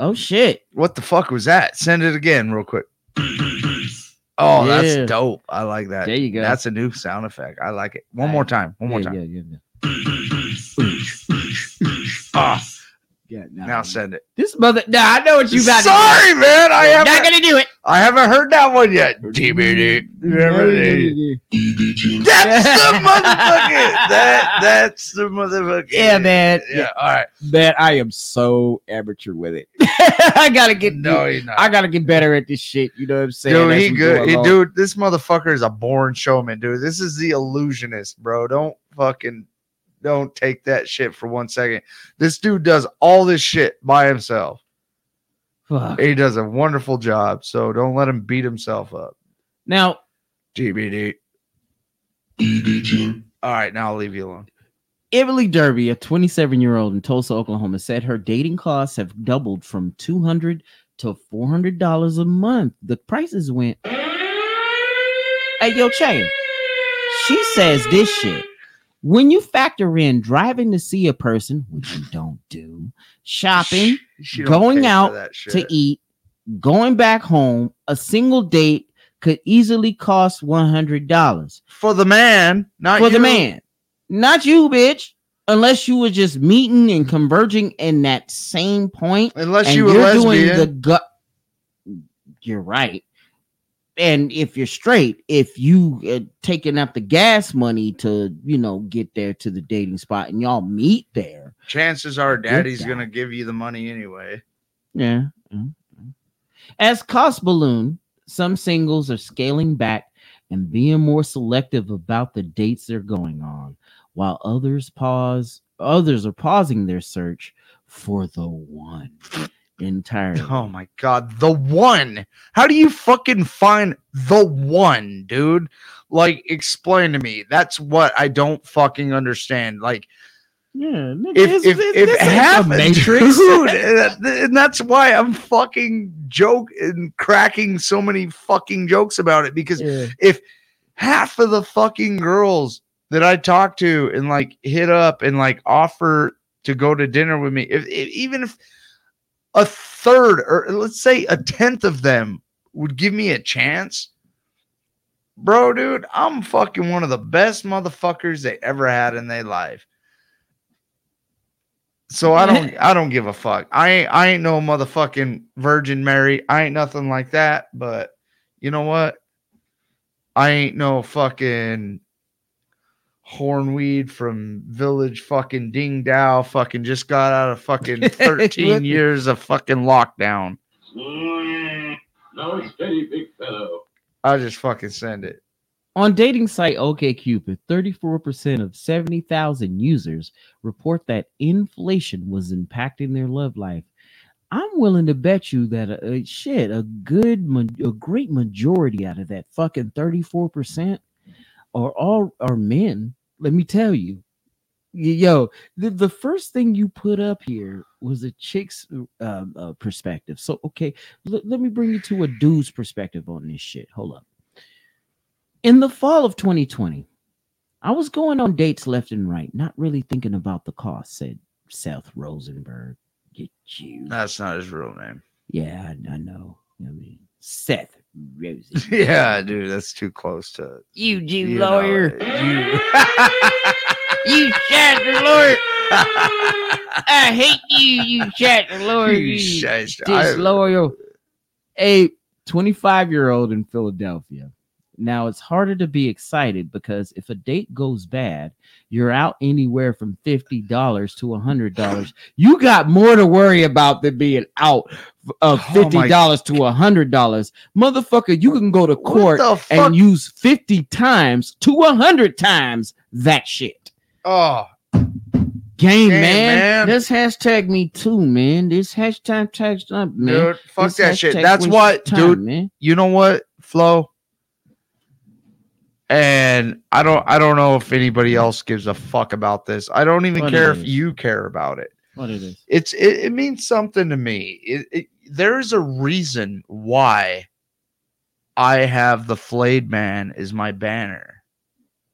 Oh, shit. What the fuck was that? Send it again, real quick. Oh, Yeah. that's dope. I like that. There you go. That's a new sound effect. I like it. One Right. more time. One more Yeah, time. Yeah, yeah, yeah. Ah, now send it. This mother, nah, I know what you to. Sorry, man. I Not haven't. gonna do it. I haven't heard that one yet. TBD. That's the motherfucker. That that's the motherfucker. Yeah, man. Yeah. All right. Man, I am so amateur with it. I gotta get No, you're not. I gotta get better at this shit. You know what I'm saying? Dude, he good. He- dude, this motherfucker is a born showman, dude. This is the illusionist, bro. Don't fucking don't take that shit for one second. This dude does all this shit by himself. Fuck. He does a wonderful job. So don't let him beat himself up. Now, GBD. All right, now I'll leave you alone. Emily Derby, a 27 year old in Tulsa, Oklahoma, said her dating costs have doubled from 200 to 400 dollars a month. The prices went. Hey, yo, Chain. She says this shit. When you factor in driving to see a person, which you don't do, shopping, She don't Going out to eat, going back home, a single date could easily cost $100 for the man, not for the man. Not you, bitch. Unless you were just meeting and converging in that same point, Unless you were doing the gut. You're right. And if you're straight, if you uh, taking up the gas money to, you know, get there to the dating spot and y'all meet there, Chances are, daddy's gonna give you the money anyway. Yeah. mm, mm. As cost balloon, some singles are scaling back and being more selective about the dates they're going on, while others pause. Others are pausing their search for the one entirely. Oh my god, the one. How do you fucking find the one, dude? Like, explain to me. That's what I don't fucking understand. Like, Yeah, nigga, if it's- if it's- if half Matrix, dude, and and that's why I'm fucking joke and cracking so many fucking jokes about it because Yeah. if half of the fucking girls that I talk to and like hit up and like offer to go to dinner with me, if, if even if a third or let's say a tenth of them would give me a chance, bro, dude, I'm fucking one of the best motherfuckers they ever had in their life. So I don't I don't give a fuck. I ain't I ain't no motherfucking Virgin Mary. I ain't nothing like that, but you know what? I ain't no fucking hornweed from village fucking ding dow fucking just got out of fucking 13 years of fucking lockdown. Mm, no, steady, big fellow. I'll just fucking send it. On dating site OkCupid, 34% of 70,000 users report that inflation was impacting their love life. I'm willing to bet you that a shit, a good, ma- a great majority out of that fucking 34% are all are men. Let me tell you, yo, the, the first thing you put up here was a chick's uh, uh, perspective. So, okay, l- let me bring you to a dude's perspective on this shit. Hold up. In the fall of 2020, I was going on dates left and right, not really thinking about the cost, said Seth Rosenberg. Get you. That's not his real name. Yeah, I, I know. I mean, Seth Rosen. Yeah, dude, that's too close to you, Jew you lawyer. it. You chapter lawyer. I hate you, you chapter lawyer. You, You, you disloyal. A 25 year old in Philadelphia Now it's harder to be excited because if a date goes bad, you're out anywhere from fifty dollars to a hundred dollars. You got more to worry about than being out of Oh fifty dollars to a hundred dollars, motherfucker. You can go to court and use fifty times to a hundred times that shit. Oh, Game, Game, man. man. This hashtag me too, man. This hashtag tags up, man. dude, fuck This that shit. That's what, time, dude. man. You know what, Flo? And I don't, I don't know if anybody else gives a fuck about this. I don't even What care if you care about it. What it is? It's, it, it means something to me. It, it, there's a reason why I have the flayed man as my banner,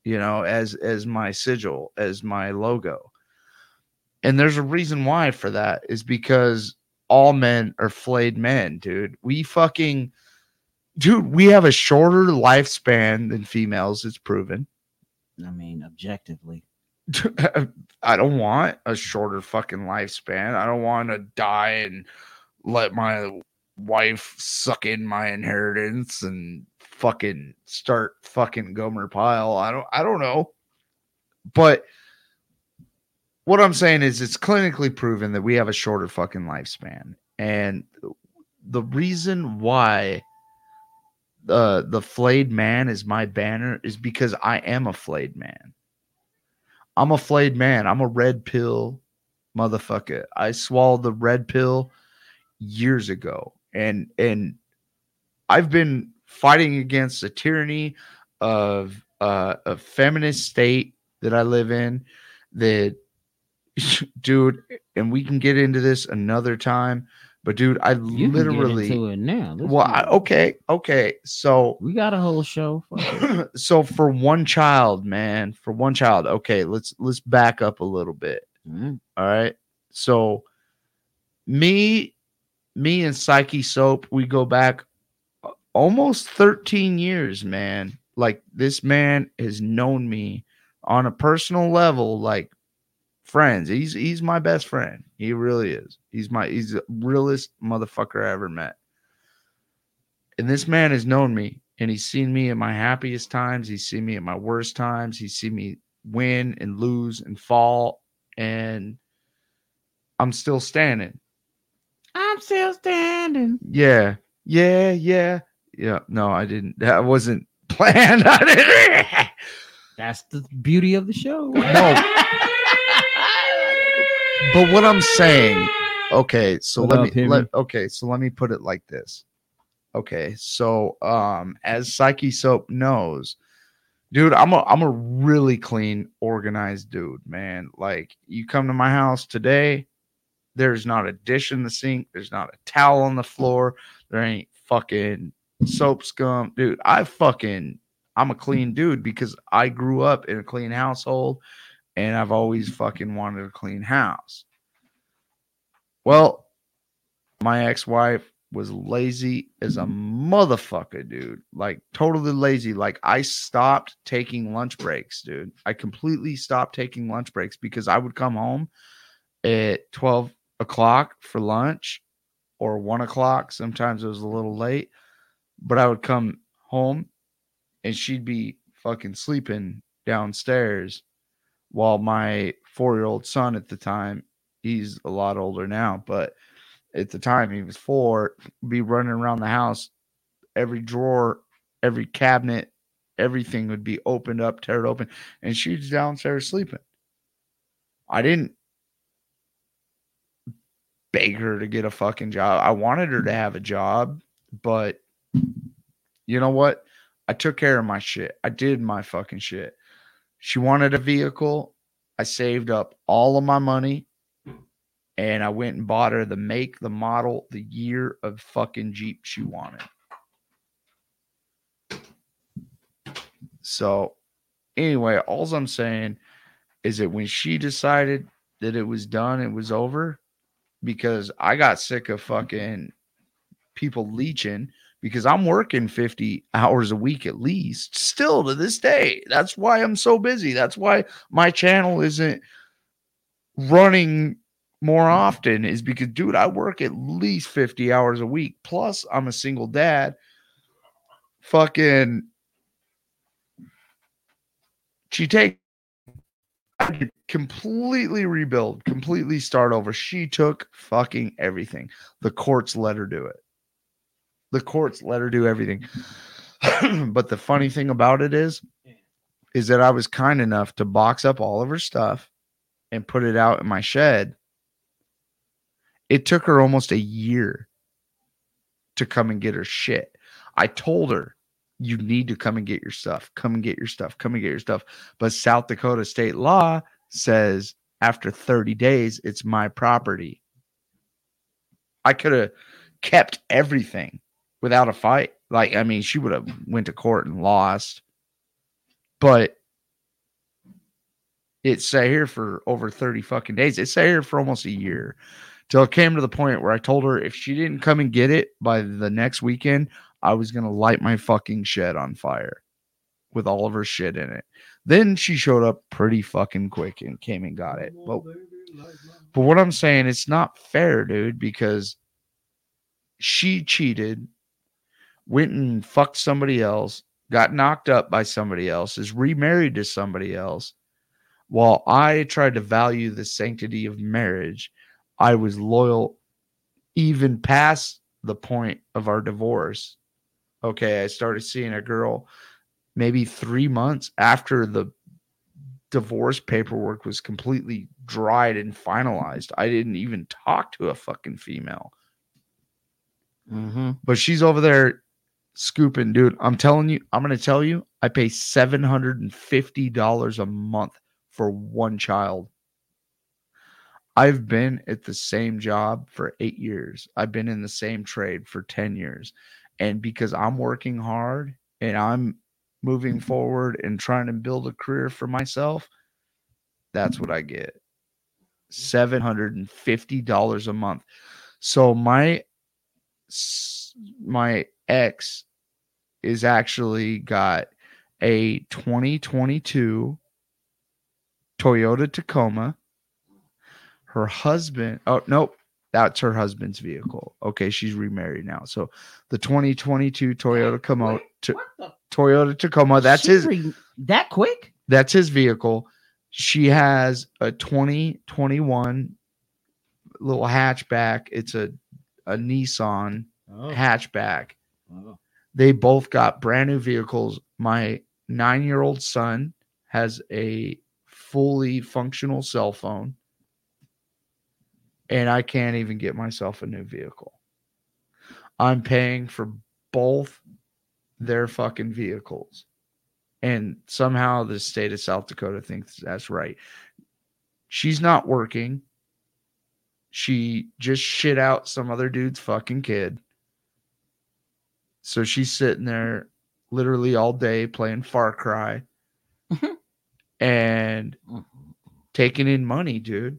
you know, as as my sigil, as my logo. And there's a reason why for that is because all men are flayed men, dude. We fucking dude, we have a shorter lifespan than females, it's proven. I mean, objectively. I don't want a shorter fucking lifespan. I don't want to die and let my wife suck in my inheritance and fucking start fucking Gomer Pyle. I don't I don't know. But what I'm saying is it's clinically proven that we have a shorter fucking lifespan. And the reason why uh, the flayed man is my banner is because I am a flayed man. I'm a flayed man. I'm a red pill motherfucker. I swallowed the red pill years ago. And and I've been fighting against the tyranny of uh, a feminist state that I live in that dude and we can get into this another time but dude I You literally into it now. Let's well I, okay okay so we got a whole show. It. so for one child, man, for one child, okay, let's let's back up a little bit. Mm. All right. So me, me and Psyche Soap, we go back almost 13 years, man. Like this man has known me on a personal level, like friends. He's he's my best friend. He really is. He's my he's the realest motherfucker I ever met. And this man has known me and he's seen me at my happiest times. He's seen me at my worst times. He's seen me win and lose and fall. And I'm still standing. I'm still standing. Yeah. Yeah. Yeah. Yeah. No, I didn't. That wasn't planned. That's the beauty of the show. No. but what I'm saying, okay, so What let up, me let okay, so let me put it like this. Okay, so um as Psyche Soap knows, dude, I'm a I'm a really clean, organized dude, man. Like you come to my house today, there's not a dish in the sink, there's not a towel on the floor, there ain't fucking soap scum, dude. I fucking I'm a clean dude because I grew up in a clean household and I've always fucking wanted a clean house. Well, my ex-wife was lazy as a motherfucker, dude. Like totally lazy. Like I stopped taking lunch breaks, dude. I completely stopped taking lunch breaks because I would come home at 12 o'clock for lunch or one o'clock. Sometimes it was a little late, but I would come home and she'd be fucking sleeping downstairs while my four year old son at the time, he's a lot older now, but at the time he was four, be running around the house. Every drawer, every cabinet, everything would be opened up, teared open, and she's downstairs sleeping. I didn't beg her to get a fucking job. I wanted her to have a job, but you know what? I took care of my shit. I did my fucking shit. She wanted a vehicle. I saved up all of my money and I went and bought her the make, the model, the year of fucking Jeep she wanted. So, anyway, all I'm saying is that when she decided that it was done, it was over because I got sick of fucking people leeching because I'm working 50 hours a week at least still to this day. That's why I'm so busy. That's why my channel isn't running more mm-hmm. often is because dude, I work at least 50 hours a week plus I'm a single dad. Fucking She take I could completely rebuild, completely start over. She took fucking everything. The courts let her do it. The courts let her do everything. but the funny thing about it is, is that I was kind enough to box up all of her stuff and put it out in my shed. It took her almost a year to come and get her shit. I told her, you need to come and get your stuff. Come and get your stuff. Come and get your stuff. But South Dakota state law says after 30 days, it's my property. I could have kept everything without a fight. Like, I mean, she would have went to court and lost. But it sat here for over 30 fucking days. It sat here for almost a year till it came to the point where I told her if she didn't come and get it by the next weekend, I was going to light my fucking shed on fire with all of her shit in it. Then she showed up pretty fucking quick and came and got it. But, but what I'm saying, it's not fair, dude, because she cheated, went and fucked somebody else, got knocked up by somebody else, is remarried to somebody else. While I tried to value the sanctity of marriage, I was loyal even past the point of our divorce. Okay, I started seeing a girl maybe three months after the divorce paperwork was completely dried and finalized. I didn't even talk to a fucking female. Mm-hmm. But she's over there scooping, dude. I'm telling you, I'm gonna tell you, I pay seven hundred and fifty dollars a month for one child. I've been at the same job for eight years. I've been in the same trade for 10 years. And because I'm working hard and I'm moving mm-hmm. forward and trying to build a career for myself, that's what I get. $750 a month. So my my ex is actually got a 2022 Toyota Tacoma. Her husband, oh nope, that's her husband's vehicle. Okay, she's remarried now. So the 2022 Toyota Tacoma, to, Toyota Tacoma, that's She his re- that quick? that's his vehicle. She has a 2021 little hatchback. It's a a Nissan Oh, hatchback. They both got brand new vehicles. My 9-year-old son has a fully functional cell phone. And I can't even get myself a new vehicle. I'm paying for both their fucking vehicles. And somehow the state of South Dakota thinks that's right. She's not working. She just shit out some other dude's fucking kid. So she's sitting there literally all day playing Far Cry mm-hmm. and taking in money, dude.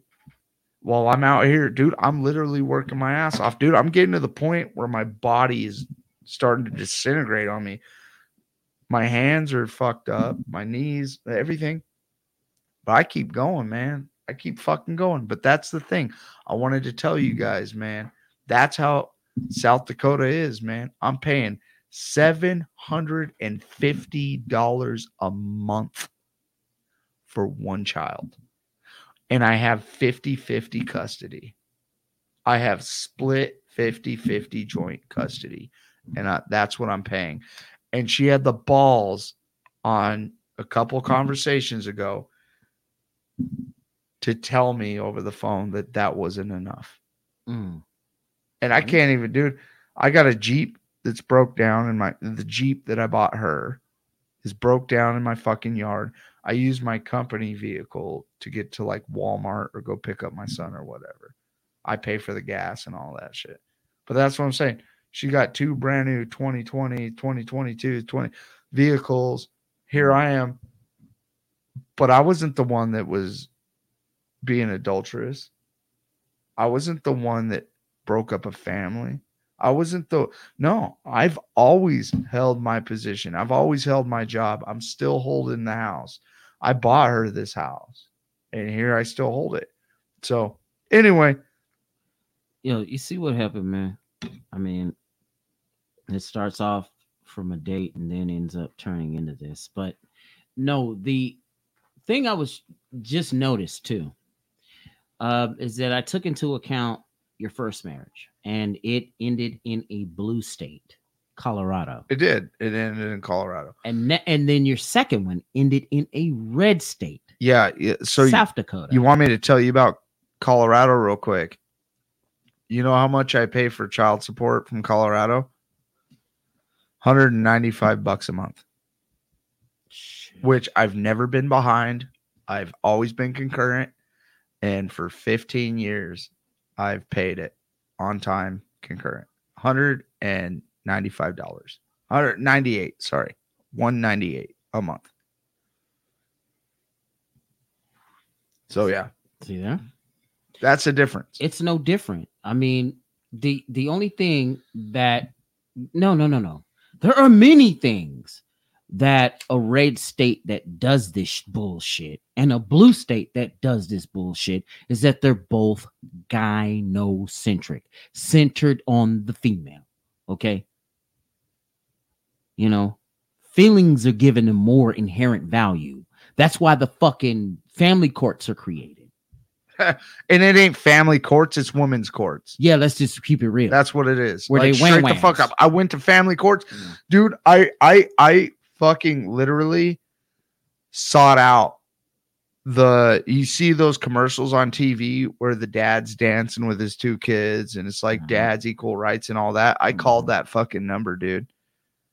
While I'm out here, dude, I'm literally working my ass off. Dude, I'm getting to the point where my body is starting to disintegrate on me. My hands are fucked up, my knees, everything. But I keep going, man. I keep fucking going. But that's the thing. I wanted to tell you mm-hmm. guys, man. That's how South Dakota is, man. I'm paying $750 a month for one child. And I have 50 50 custody. I have split 50 50 joint custody. And I, that's what I'm paying. And she had the balls on a couple conversations ago to tell me over the phone that that wasn't enough. Mm. And I can't even, do it. I got a Jeep that's broke down in my the Jeep that I bought her is broke down in my fucking yard. I use my company vehicle to get to like Walmart or go pick up my son or whatever. I pay for the gas and all that shit. But that's what I'm saying. She got two brand new 2020, 2022, 20 vehicles. Here I am. But I wasn't the one that was being adulterous. I wasn't the one that broke up a family. I wasn't the no, I've always held my position. I've always held my job. I'm still holding the house. I bought her this house and here I still hold it. So, anyway, Yo, you see what happened, man? I mean, it starts off from a date and then ends up turning into this. But no, the thing I was just noticed too uh, is that I took into account your first marriage, and it ended in a blue state, Colorado, It did. It ended in Colorado. and ne- and then your second one ended in a red state, Yeah. So you- South Dakota. you want me to tell you about Colorado real quick? You know how much I pay for child support from Colorado? 195 bucks a month, Shit. which I've never been behind. I've always been concurrent. And for 15 years, I've paid it on time concurrent. $195. 198, sorry. 198 a month. So yeah, See that? that's a difference. It's no different. I mean, the the only thing that no no no no. There are many things that a red state that does this bullshit and a blue state that does this bullshit is that they're both gynocentric, centered on the female. Okay. You know, feelings are given a more inherent value. That's why the fucking family courts are created. and it ain't family courts, it's women's courts. Yeah, let's just keep it real. That's what it is. Where like, they straight the fuck up. I went to family courts, Mm. dude. I I I fucking literally sought out the. You see those commercials on TV where the dad's dancing with his two kids, and it's like Mhm. dad's equal rights and all that. I called Mhm. that fucking number, dude.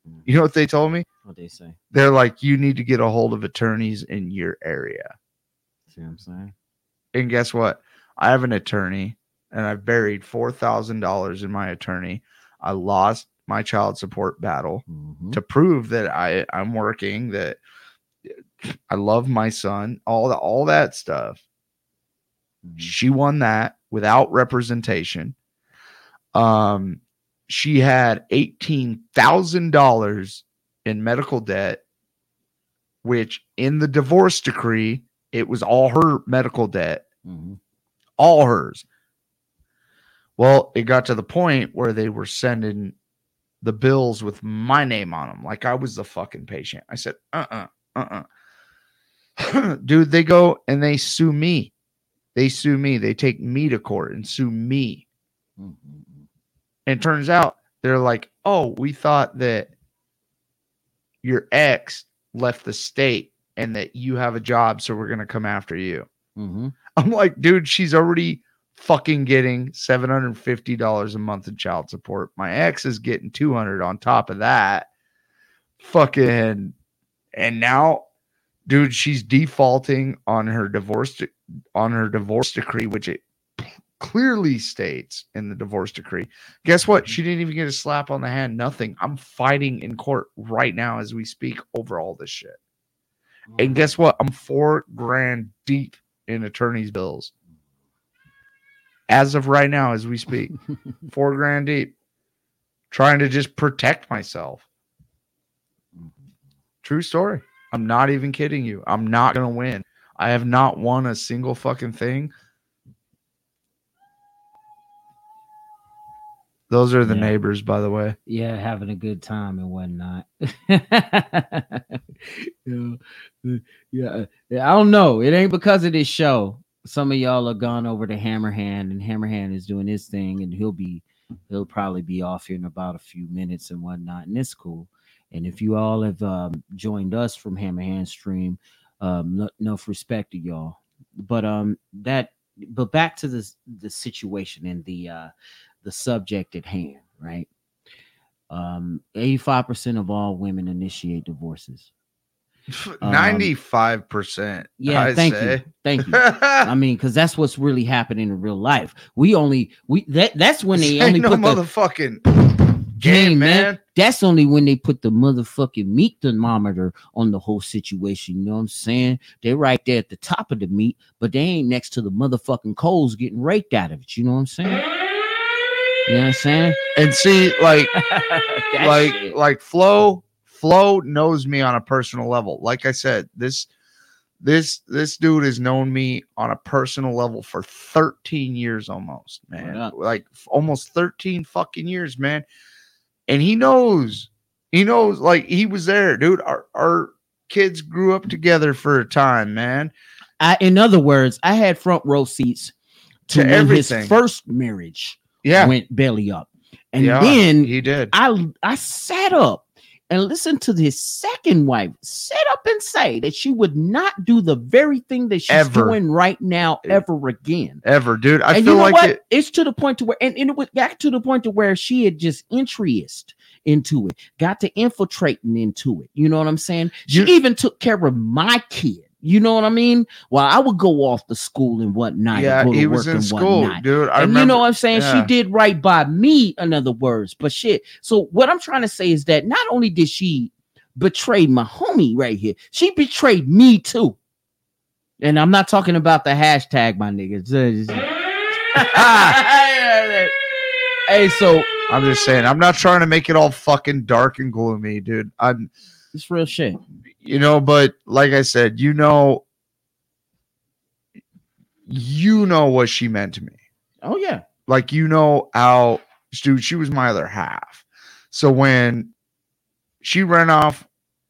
Mhm. You know what they told me? what they say. They're like, you need to get a hold of attorneys in your area. See what I'm saying? And guess what? I have an attorney and I've buried $4,000 in my attorney. I lost my child support battle Mhm. to prove that I, I'm working, that I love my son, all that, all that stuff. Mhm. She won that without representation. Um, she had $18,000 in medical debt, which in the divorce decree, it was all her medical debt Mhm. all hers. Well, it got to the point where they were sending the bills with my name on them, like I was the fucking patient. I said, uh uh-uh, uh, uh Dude, they go and they sue me. They sue me. They take me to court and sue me. Mhm. And turns out they're like, oh, we thought that your ex left the state and that you have a job, so we're going to come after you. Mhm. I'm like, dude, she's already fucking getting $750 a month in child support. My ex is getting 200 on top of that. Fucking and now dude, she's defaulting on her divorce de- on her divorce decree which it clearly states in the divorce decree. Guess what? Mm-hmm. She didn't even get a slap on the hand, nothing. I'm fighting in court right now as we speak over all this shit. And mm-hmm. guess what? I'm 4 grand deep in attorney's bills. As of right now, as we speak, four grand deep, trying to just protect myself. True story. I'm not even kidding you. I'm not going to win. I have not won a single fucking thing. Those are the Yeah. neighbors, by the way. yeah, having a good time and whatnot. uh, yeah, yeah, I don't know. It ain't because of this show. Some of y'all are gone over to Hammerhand, and Hammerhand is doing his thing, and he'll be he'll probably be off here in about a few minutes and whatnot, and it's cool. And if you all have um, joined us from Hammerhand stream, um, no, enough respect to y'all. But um, that but back to the the situation and the uh the subject at hand, right? Um, 85% of all women initiate divorces. Um, 95%. Yeah, I thank say. you. Thank you. I mean, because that's what's really happening in real life. We only we that that's when they This only ain't no put the motherfucking game, game, man. man. That's only when they put the motherfucking meat thermometer on the whole situation. You know what I'm saying? They're right there at the top of the meat, but they ain't next to the motherfucking coals getting raked out of it. You know what I'm saying? You know what I'm saying? And see, like, like shit. like Flo Flo knows me on a personal level. Like I said, this this this dude has known me on a personal level for 13 years almost, man. Like almost 13 fucking years, man. And he knows. He knows like he was there, dude. Our our kids grew up together for a time, man. I, in other words, I had front row seats to, To everything. his first marriage Yeah, went belly up, and yeah, then he did. I I sat up and listen to his second wife sit up and say that she would not do the very thing that she's Ever. doing right now ever again. Ever, dude. I and feel you know like what? it. It's to the point to where, and, and it was got to the point to where she had just interest into it, got to infiltrating into it. You know what I'm saying? She You- even took care of my kid. You know what I mean? Well, I would go off to school and whatnot. and Yeah, to he was in and school, whatnot. dude. I and remember. you know what I'm saying? yeah. She did right by me, in other words. But shit. So what I'm trying to say is that not only did she betray my homie right here, she betrayed me too. And I'm not talking about the hashtag, my niggas. hey, so I'm just saying. I'm not trying to make it all fucking dark and gloomy, dude. I'm, it's real shit. You know, but like I said, you know, you know what she meant to me. Oh yeah. like you know how dude she was my other half so when she ran off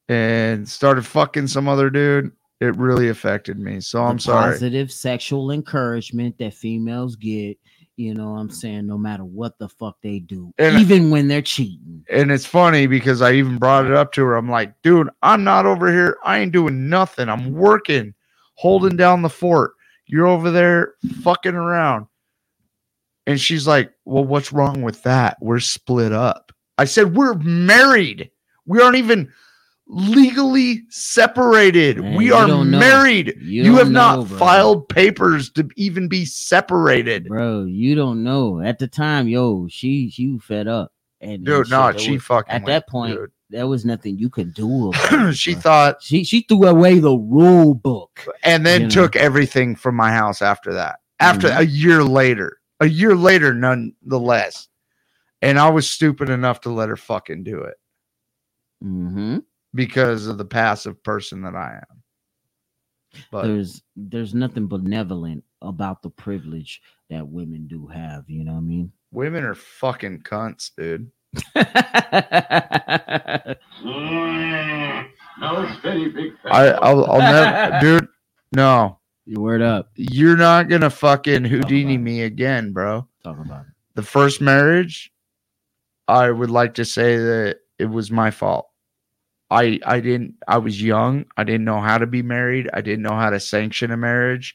and started fucking some other dude it really affected me so i'm the sorry Positive sexual encouragement that females get. You know what I'm saying? No matter what the fuck they do, And- even when they're cheating. and it's funny because i even brought it up to her. I'm like dude i'm not over here. I ain't doing nothing. I'm working holding down the fort. You're over there fucking around. And she's like well what's wrong with that? We're split up. I said we're married. We aren't even legally separated Man, we are married You you, have don't bro. filed papers to even be separated Bro, you don't know. At the time, yo, she she fed up. And dude shit, she was- fucking at went, that point, dude. there was nothing you could do. About it, she bro. thought she she threw away the rule book. and then you know. took everything from my house after that. After Mhm. a year later, a year later, nonetheless. And I was stupid enough to let her fucking do it hmm because of the passive person that I am. But There's there's nothing benevolent about the privilege that women do have. You know what I mean? women are fucking cunts, dude. I, I'll, I'll never, dude. No, Your word up. you're not gonna fucking Houdini me again, bro. Talk about it. the first marriage, I would like to say that it was my fault. I I didn't I was young. I didn't know how to be married. I didn't know how to sanction a marriage.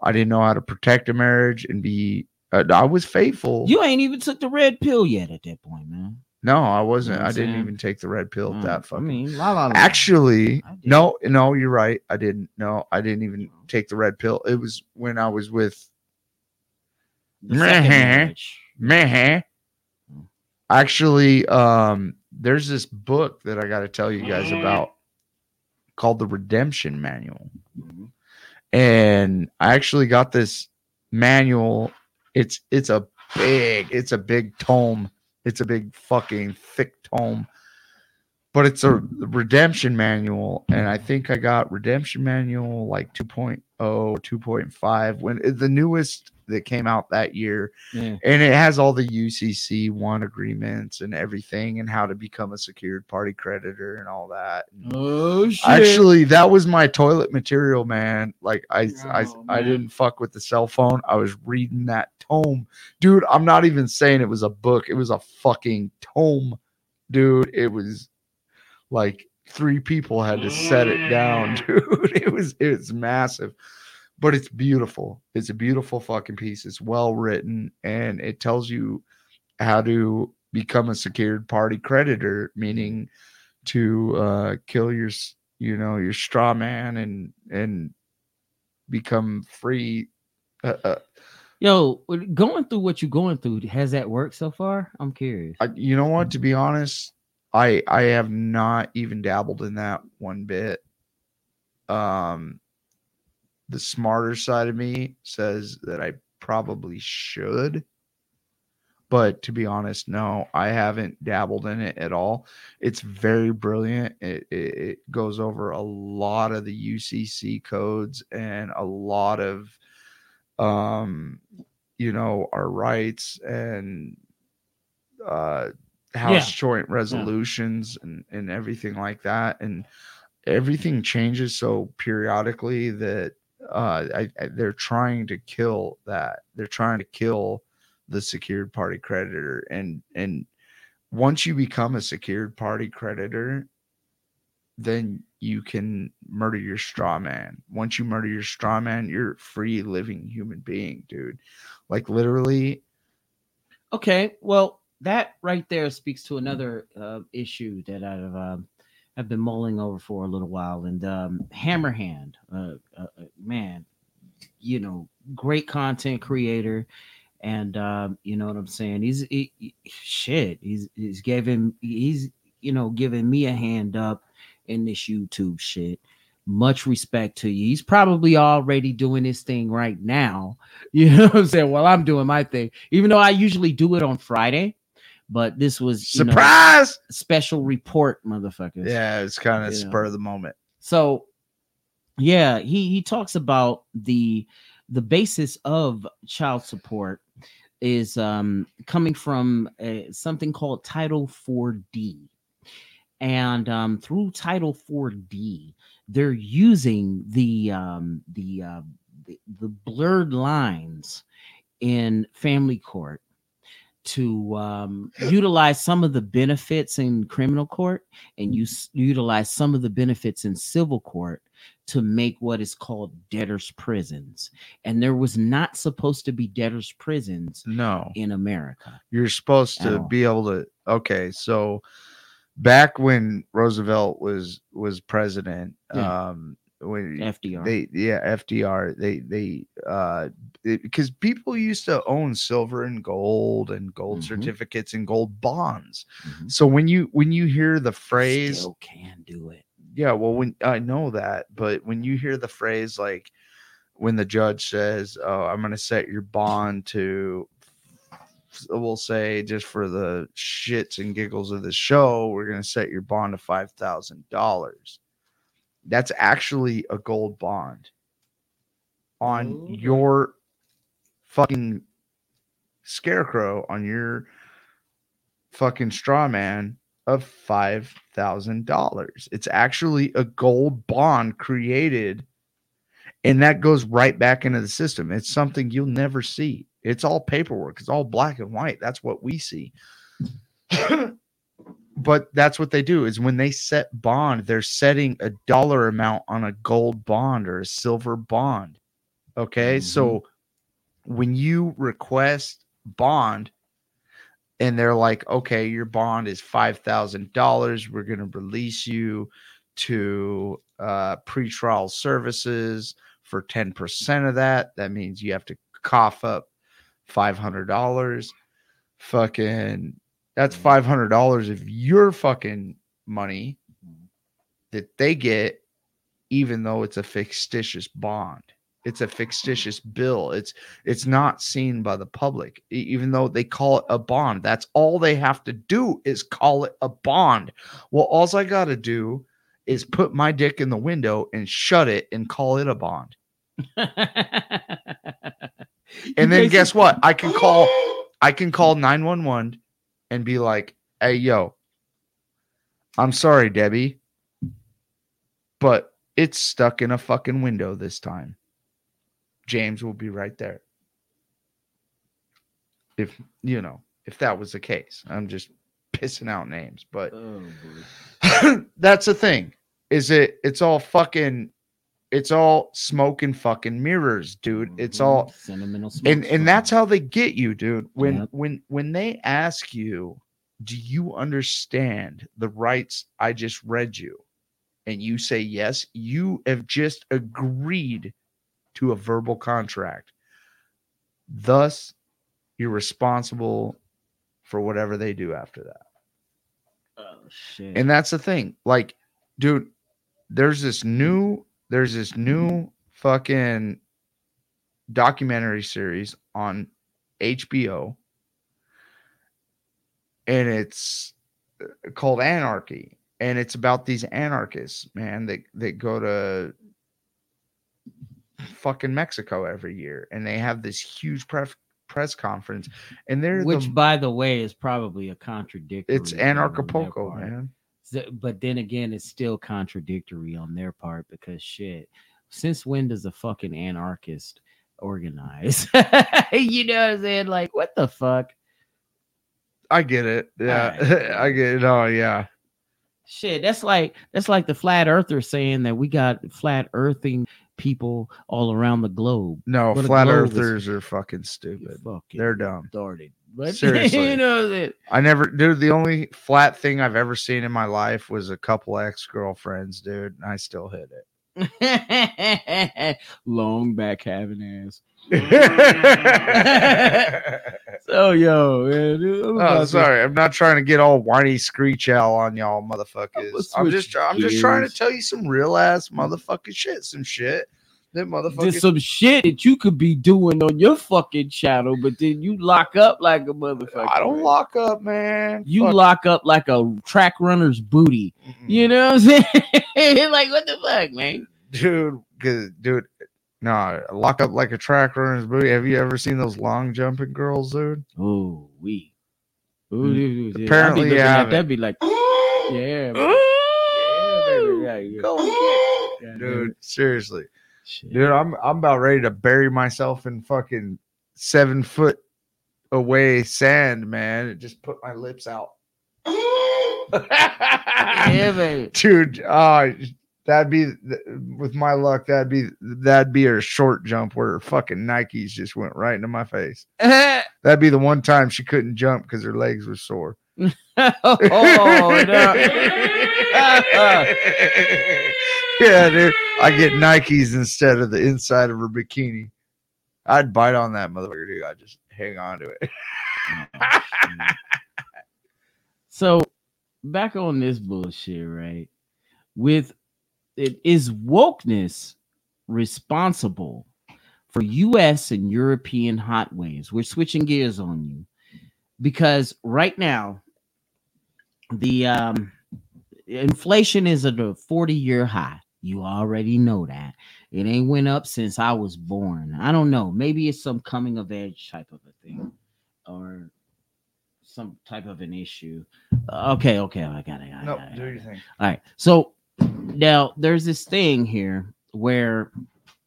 I didn't know how to protect a marriage and be uh, I was faithful. You ain't even took the red pill yet at that point, man. no, I wasn't. know I didn't even take the red pill. Mm, that I fucking mean, la la la. Actually, I no, no, you're right. I didn't. No, I didn't even take the red pill. It was when I was with Meh. Meh. Mm. Actually, um, there's this book that I got to tell you guys about called the Redemption Manual. Mhm. And I actually got this manual. It's it's a big, it's a big tome. It's a big fucking thick tome. But it's a redemption manual. And I think I got redemption manual like 2.0, 2.5 when the newest that came out that year Yeah. and it has all the UCC one agreements and everything and how to become a secured party creditor and all that. And Oh shit. Actually, that was my toilet material, man. Like I, I, Oh, I man. didn't fuck with the cell phone. I was reading that tome, dude. I'm not even saying it was a book. It was a fucking tome, dude. It was like three people had to set it down, dude. It was, it was massive but it's beautiful. It's a beautiful fucking piece. It's well written and it tells you how to become a secured party creditor, meaning to uh, kill your, you know, your straw man and and become free. Uh, uh, Yo, going through what you're going through, has that worked so far? I'm curious. I, you know what? To be honest, I I have not even dabbled in that one bit. Um, the smarter side of me says that I probably should, but to be honest, no, I haven't dabbled in it at all. It's very brilliant. It it, it goes over a lot of the UCC codes and a lot of um you know our rights and uh house Yeah. joint resolutions and and everything like that and everything changes so periodically that uh I, I, they're trying to kill that. They're trying to kill the secured party creditor. And and once you become a secured party creditor then you can murder your straw man. Once you murder your straw man you're a free living human being dude. Like literally Okay, well, that right there speaks to another uh, issue that I've um, I've been mulling over for a little while, and um, Hammerhand, uh, uh, uh, man, you know, great content creator, and um, you know what I'm saying. He's he, he- shit. He's he's giving he's you know giving me a hand up in this YouTube shit. Much respect to you. He's probably already doing his thing right now. You know what I'm saying? Well, I'm doing my thing, even though I usually do it on Friday. But this was you know, surprise special report, motherfuckers. yeah it's kind of You know. spur of the moment So, yeah, he he talks about the the basis of child support is um coming from uh, something called Title 4D. And um through Title 4D, they're using the um the uh the, the blurred lines in family court to um, utilize some of the benefits in criminal court and use utilize some of the benefits in civil court to make what is called debtors prisons. And there was not supposed to be debtors prisons no. in america you're supposed to be able to okay so back when roosevelt was was president Yeah. um when fdr they yeah fdr they they uh because people used to own silver and gold and gold Mhm. certificates and gold bonds Mhm. so when you when you hear the phrase still can do it yeah well when i know that but when you hear the phrase like when the judge says oh i'm going to set your bond to we'll say just for the shits and giggles of the show we're going to set your bond to $5000 that's actually a gold bond on Okay. your fucking scarecrow on your fucking straw man of five thousand dollars. It's actually a gold bond created, and that goes right back into the system. It's something you'll never see. It's all paperwork. It's all black and white. That's what we see. but that's what they do is when they set bond, they're setting a dollar amount on a gold bond or a silver bond. Okay, so when you request bond and they're like, okay, your bond is five thousand dollars. We're gonna release you to uh pretrial services for 10% of that. That means you have to cough up five hundred dollars. Fucking that's five hundred dollars of your fucking money that they get, even though it's a fictitious bond. It's a fictitious bill. It's it's not seen by the public, even though they call it a bond. That's all they have to do is call it a bond. Well, all I got to do is put my dick in the window and shut it and call it a bond. And then guess what? I can call I can call 911 and be like, "Hey yo, I'm sorry, Debbie, but it's stuck in a fucking window this time." James will be right there. If, you know, if that was the case. I'm just pissing out names, but Oh, that's the thing. Is it it's all fucking it's all smoke and fucking mirrors, dude. It's Mhm. all sentimental and smoke and that's how they get you dude. When Yep. when when they ask you do you understand the rights i just read you? and you say yes you have just agreed to a verbal contract. Thus you're responsible for whatever they do after that. Oh shit. And that's the thing. Like dude there's this new there's this new fucking documentary series on hbo and it's uh, called anarchy and it's about these anarchists man that that go to fucking mexico every year and they have this huge press press conference and they're which the, by the way is probably a contradiction it's anarchapulco man So- but then again, it's still contradictory on their part because shit. Since when does a fucking anarchist organize? you know what I'm saying? Like, what the fuck? I get it. Yeah, Alright. I get it. Oh yeah. Shit, that's like that's like the flat earther saying that we got flat earthing people all around the globe. No, What flat globe is- earthers are fucking stupid. fucking They're dumb. retarded. But Seriously. you know that I never, dude. The only flat thing I've ever seen in my life was a couple ex girlfriends, dude. And I still hit it. long back having ass. It. Mm. So yo, man, oh, sorry. I'm not trying to get all whiny screech owl on y'all, motherfuckers. I'm just, I'm just trying to tell you some real ass motherfucking shit. Some shit that motherfuckers. There's some shit that you could be doing on your fucking channel, but then you lock up like a motherfucker. I don't man. lock up, man. You Fuck. lock up like a track runner's booty. Mm-mm. You know what I'm saying? like what the fuck, man? dude, 'cause- dude. No, lock up like a track runner's booty. Have you ever seen those long jumping girls, dude? Oh, we. Ooh, Mm. dude, dude, yeah. Apparently I'd be you looking at haven't. that, be like, yeah, man. yeah, baby, yeah, yeah. Go Yeah, get dude. Seriously, Shit. dude, I'm I'm about ready to bury myself in fucking seven foot away sand, man. and just put my lips out. yeah, baby. dude. Uh, that'd be with my luck. That'd be that'd be a short jump where her fucking Nikes just went right into my face. That'd be the one time she couldn't jump because her legs were sore. oh no. yeah, dude. I get Nikes instead of the inside of her bikini. I'd bite on that motherfucker, dude. I'd just hang on to it. so back on this bullshit, right? With it is wokeness responsible for US and European hot waves. We're switching gears on you because right now the um inflation is at a 40 year high. You already know that. It ain't went up since I was born. I don't know. Maybe it's some coming of age type of a thing or some type of an issue. Uh, okay, okay, I got it. I No, got it, I do got your it. thing. All right. So now there's this thing here where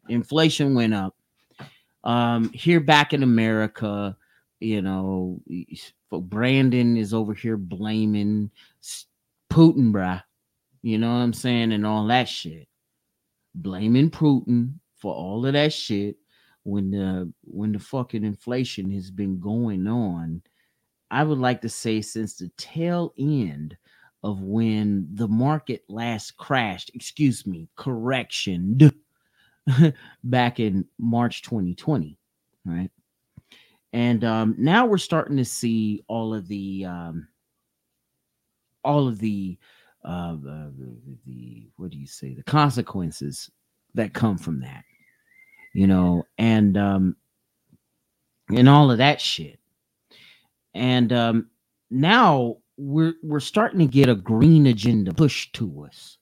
inflation went up. Um, here back in America, you know, Brandon is over here blaming Putin, bruh. You know what I'm saying? And all that shit. Blaming Putin for all of that shit when the when the fucking inflation has been going on. I would like to say since the tail end of when the market last crashed, excuse me, correction, back in March 2020, right? And um, now we're starting to see all of the um, all of the uh, the, the, what do you say the consequences that come from that, you know, and um, and all of that shit. And um, now we're we're starting to get a green agenda pushed to us.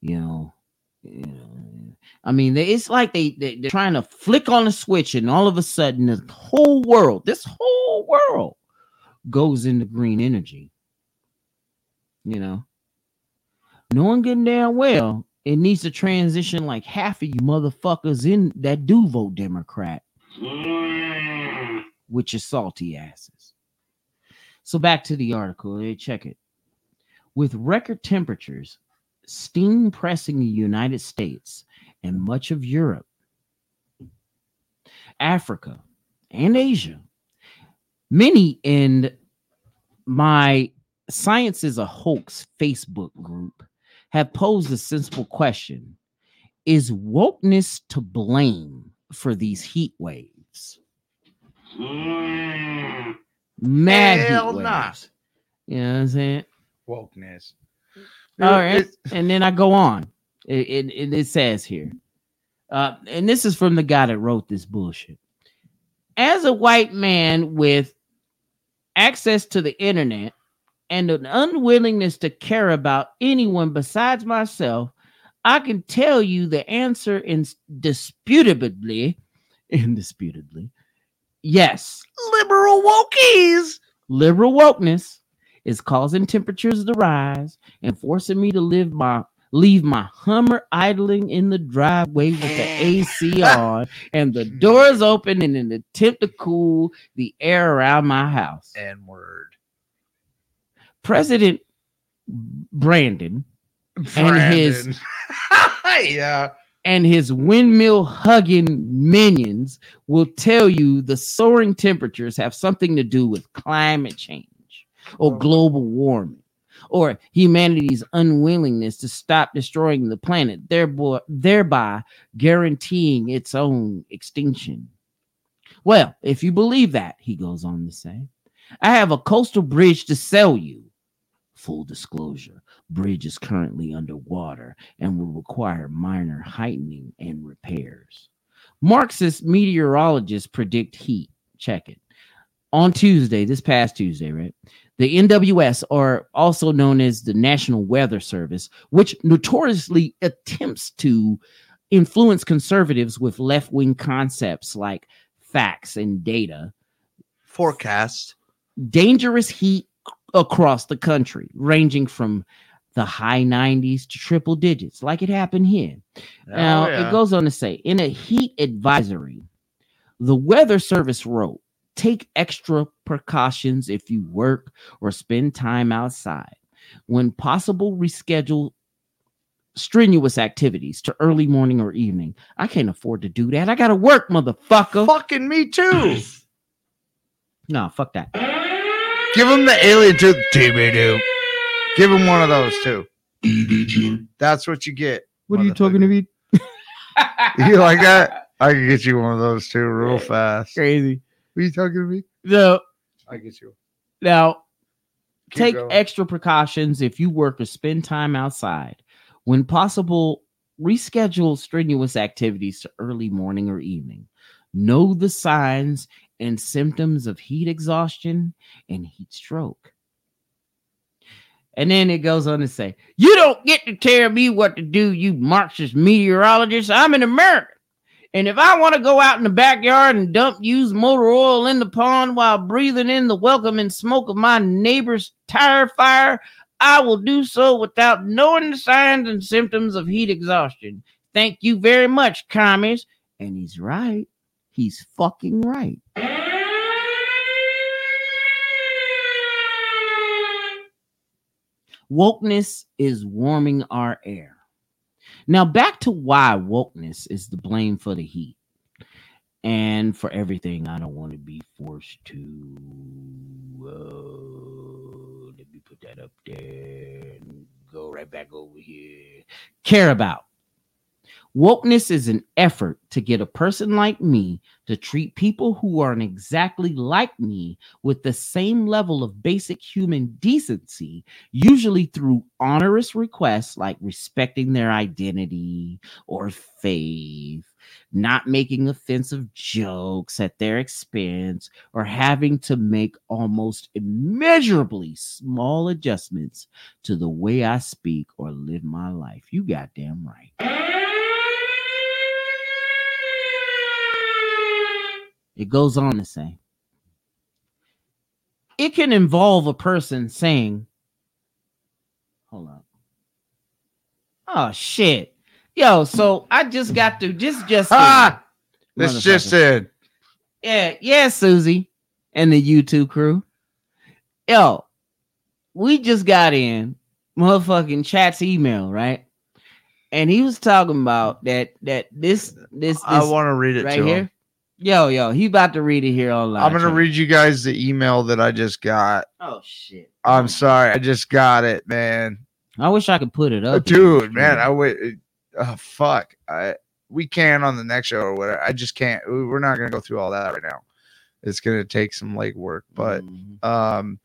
You know, you know. I mean, it's like they, they they're trying to flick on a switch, and all of a sudden, the whole world, this whole world, goes into green energy. You know, knowing good damn well it needs to transition like half of you motherfuckers in that do vote Democrat mm. with your salty asses. So back to the article. Hey, check it. With record temperatures, steam pressing the United States and much of Europe, Africa, and Asia, many in my Science is a Hoax Facebook group have posed a sensible question Is wokeness to blame for these heat waves? Hmm. Mad Hell heat nah. waves. You know what I'm saying? Wokeness. All right, and then I go on. It, it, it, it says here, uh, and this is from the guy that wrote this bullshit. As a white man with access to the internet and an unwillingness to care about anyone besides myself, I can tell you the answer indisputably, indisputably, yes. liberal wokies. Liberal wokeness is causing temperatures to rise and forcing me to live my leave my Hummer idling in the driveway with the AC on and the doors open in an attempt to cool the air around my house. N word. President Brandon And his- yeah. And his windmill hugging minions will tell you the soaring temperatures have something to do with climate change or oh. global warming or humanity's unwillingness to stop destroying the planet, thereby, thereby guaranteeing its own extinction. Well, if you believe that, he goes on to say, I have a coastal bridge to sell you. Full disclosure bridge is currently underwater and will require minor heightening and repairs. Marxist meteorologists predict heat. Check it. On Tuesday, this past Tuesday, right? The NWS, or also known as the National Weather Service, which notoriously attempts to influence conservatives with left wing concepts like facts and data, Forecast. dangerous heat across the country, ranging from the high 90s to triple digits, like it happened here. Oh, now, Oh, yeah. it goes on to say in a heat advisory, the Weather Service wrote, Take extra precautions if you work or spend time outside. When possible, reschedule strenuous activities to early morning or evening. I can't afford to do that. I got to work, motherfucker. Fucking me too. No, fuck that. Give him the alien tooth. Doo-doo. Give him one of those too. That's what you get. What are you talking to me? You like that? I can get you one of those too, real fast. Crazy. What are you talking to me? No. I get you. now Keep take going. extra precautions if you work or spend time outside. When possible, reschedule strenuous activities to early morning or evening. Know the signs and symptoms of heat exhaustion and heat stroke. And then it goes on to say, You don't get to tell me what to do, you Marxist meteorologist. I'm an American. And if I want to go out in the backyard and dump used motor oil in the pond while breathing in the welcoming smoke of my neighbor's tire fire, I will do so without knowing the signs and symptoms of heat exhaustion. Thank you very much, commies. And he's right. He's fucking right. Wokeness is warming our air. Now, back to why wokeness is the blame for the heat and for everything I don't want to be forced to. Uh, let me put that up there and go right back over here. Care about. Wokeness is an effort to get a person like me to treat people who aren't exactly like me with the same level of basic human decency, usually through onerous requests like respecting their identity or faith, not making offensive jokes at their expense, or having to make almost immeasurably small adjustments to the way I speak or live my life. You goddamn right. It goes on to say it can involve a person saying, Hold up. Oh shit. Yo, so I just got to just just Ah! This just in. yeah, yeah, Susie and the YouTube crew. Yo, we just got in motherfucking chat's email, right? And he was talking about that that this this, this I want to read it right to here. him. Yo, yo, he about to read it here online. I'm gonna read you guys the email that I just got. Oh shit. I'm sorry, I just got it, man. I wish I could put it Uh, up. dude, man, I wait. Uh, fuck, I we can on the next show or whatever. I just can't. we- We're not gonna go through all that right now. It's gonna take some legwork, but Mhm. um,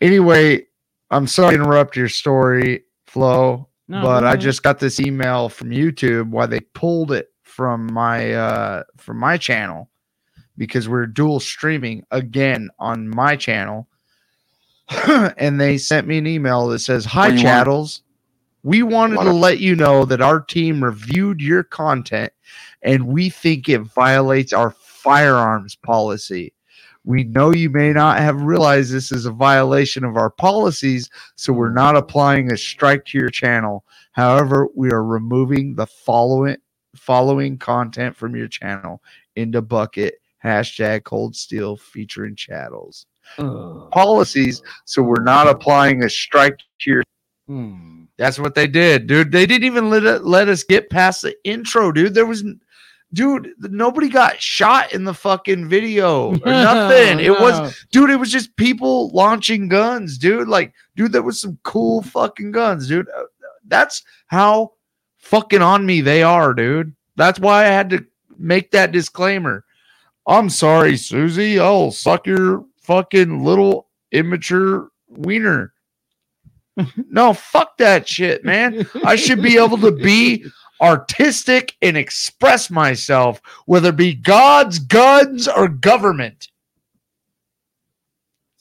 anyway, I'm sorry to interrupt your story, Flo, No, but go I just got this email from YouTube why they pulled it from my uh from my channel because we're dual streaming again on my channel. and they sent me an email that says, "Hi What do you want? chattels. We wanted to let you know that our team reviewed your content and we think it violates our firearms policy. We know you may not have realized this is a violation of our policies, so we're not applying a strike to your channel. However, we are removing the following following content from your channel In Da Bucket hashtag cold steel featuring chattels. Policies so we're not applying a strike to your Hmm. that's what they did dude. They didn't even let, it, let us get past the intro dude. There was dude nobody got shot in the fucking video or nothing. It was dude, it was just people launching guns, dude. Like, dude, there was some cool fucking guns, dude. Uh, That's how fucking on me they are, dude. That's why I had to make that disclaimer. I'm sorry, Susie. I'll suck your fucking little immature wiener. no, fuck that shit, man. I should be able to be artistic and express myself, whether it be God's guns or government.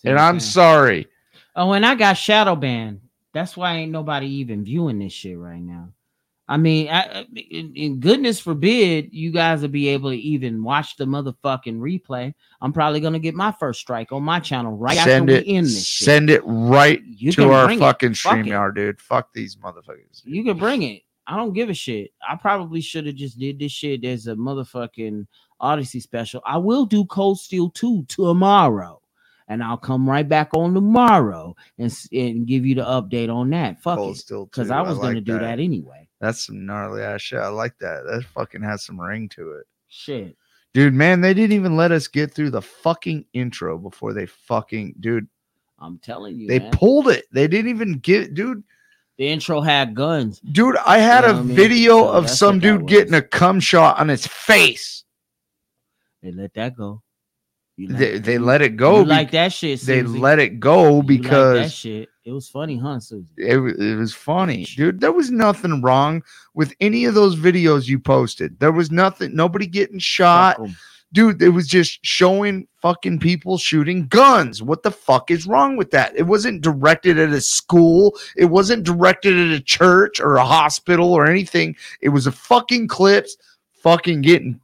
And I'm sorry. Oh, and I got shadow banned. That's why ain't nobody even viewing this shit right now. I mean, I, I- in, goodness forbid you guys will be able to even watch the motherfucking replay. I'm probably gonna get my first strike on my channel right send after it. we end this shit. Send it right You to our fucking Fuck it. StreamYard, dude. Fuck these motherfuckers. You can bring it. I don't give a shit. I probably should have just did this shit as a motherfucking Odysee special. I will do Cold Steel 2 tomorrow. And I'll come right back on tomorrow and, and give you the update on that. Fuck Cold it. Because 2, I was gonna like do that. anyway. That's some gnarly ass shit. I like that. That fucking has some ring to it. Shit. Dude, man, they didn't even let us get through the fucking intro before they fucking dude. I'm telling you. They man. pulled it. They didn't even get dude. the intro had guns. Dude, I had You a know what I mean? video So of some dude getting a cum shot on his face. They let that go. You They, they let it you go. like that shit. they let it go You like that because shit. It was funny, huh, Susie? it, it was funny, dude. There was nothing wrong with any of those videos you posted. There was nothing, nobody getting shot. Dude, it was just showing fucking people shooting guns. What the fuck is wrong with that? It wasn't directed at a school, it wasn't directed at a church or a hospital or anything. It was a fucking clips fucking getting.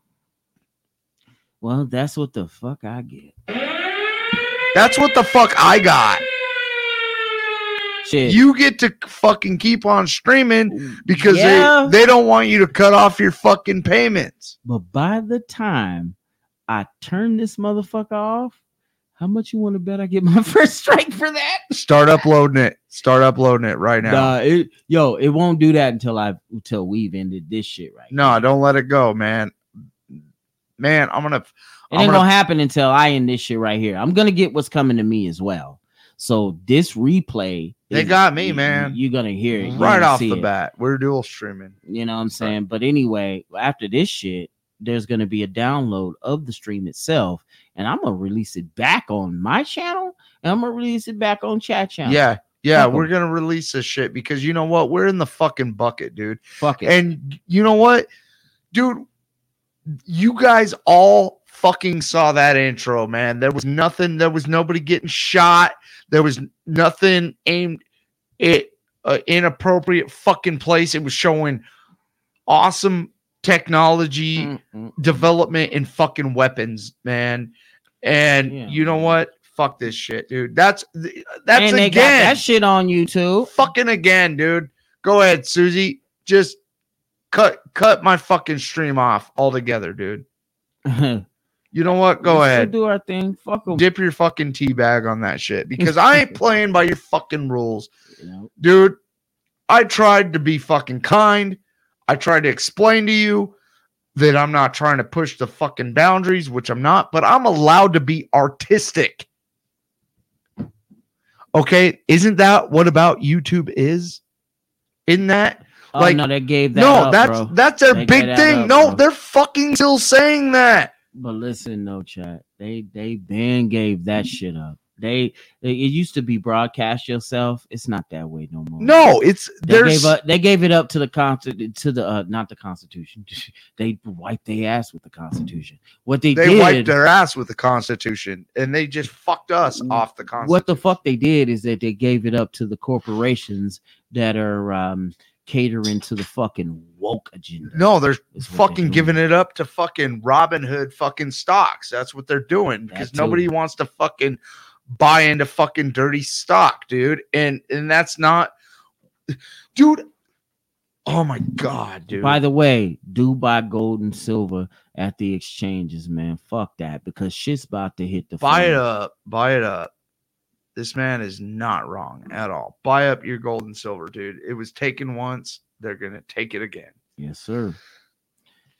Well, that's what the fuck I get. That's what the fuck I got. Shit. You get to fucking keep on streaming because Yeah. they, they don't want you to cut off your fucking payments. But by the time I turn this motherfucker off, how much you want to bet I get my first strike for that? Start uploading it. Start uploading it right now. It, yo, it won't do that until I until we've ended this shit right. No, don't let it go, man. Man, I'm gonna. It I'm ain't gonna- gonna happen until I end this shit right here. I'm gonna get what's coming to me as well. So this replay, They is- got me, you- man. You're gonna hear it right off the it. bat. We're dual streaming. You know what I'm saying? But anyway, after this shit, there's gonna be a download of the stream itself, and I'm gonna release it back on my channel, and I'm gonna release it back on chat channel. Yeah, yeah, Fuck 'em. we're gonna release this shit because you know what? We're in the fucking bucket, dude. fuck it. And you know what, dude? You guys all fucking saw that intro, man. There was nothing. There was nobody getting shot. There was nothing aimed at uh, inappropriate fucking place. It was showing awesome technology Mm, mm. development and fucking weapons, man. And Yeah. you know what? Fuck this shit, dude. That's that's and again. that shit on YouTube. fucking again, dude. Go ahead, Susie. Just cut cut my fucking stream off altogether, dude. You know what? Go Let's ahead. do our thing. Fuck them. Dip your fucking tea bag on that shit because I ain't playing by your fucking rules, dude. I tried to be fucking kind. I tried to explain to you that I'm not trying to push the fucking boundaries, which I'm not, but I'm allowed to be artistic. Okay, isn't that what about YouTube is? In that Oh Like, no, they gave that. no, up, that's bro. that's their They big that thing. up, no, bro. they're fucking still saying that. But listen, no chat. They they been gave that shit up. They it used to be broadcast yourself. It's not that way no more. No, it's They gave up. They gave it up to the con to the uh, not the Constitution. they wiped their ass with the Constitution. What they, they did, wiped their ass with the Constitution and they just fucked us off the Constitution. what the fuck they did is that they gave it up to the corporations that are um, catering to the fucking woke agenda. No, they're what they're fucking giving it up to fucking Robin Hood fucking stocks. That's what they're doing because nobody wants to fucking buy into fucking dirty stock, dude. And and that's not, dude. Oh my god, dude. By the way, do buy gold and silver at the exchanges, man. Fuck that because shit's about to hit the buy it up, buy it up. This man is not wrong at all. Buy up your gold and silver, dude. It was taken once. They're gonna take it again. Yes, sir.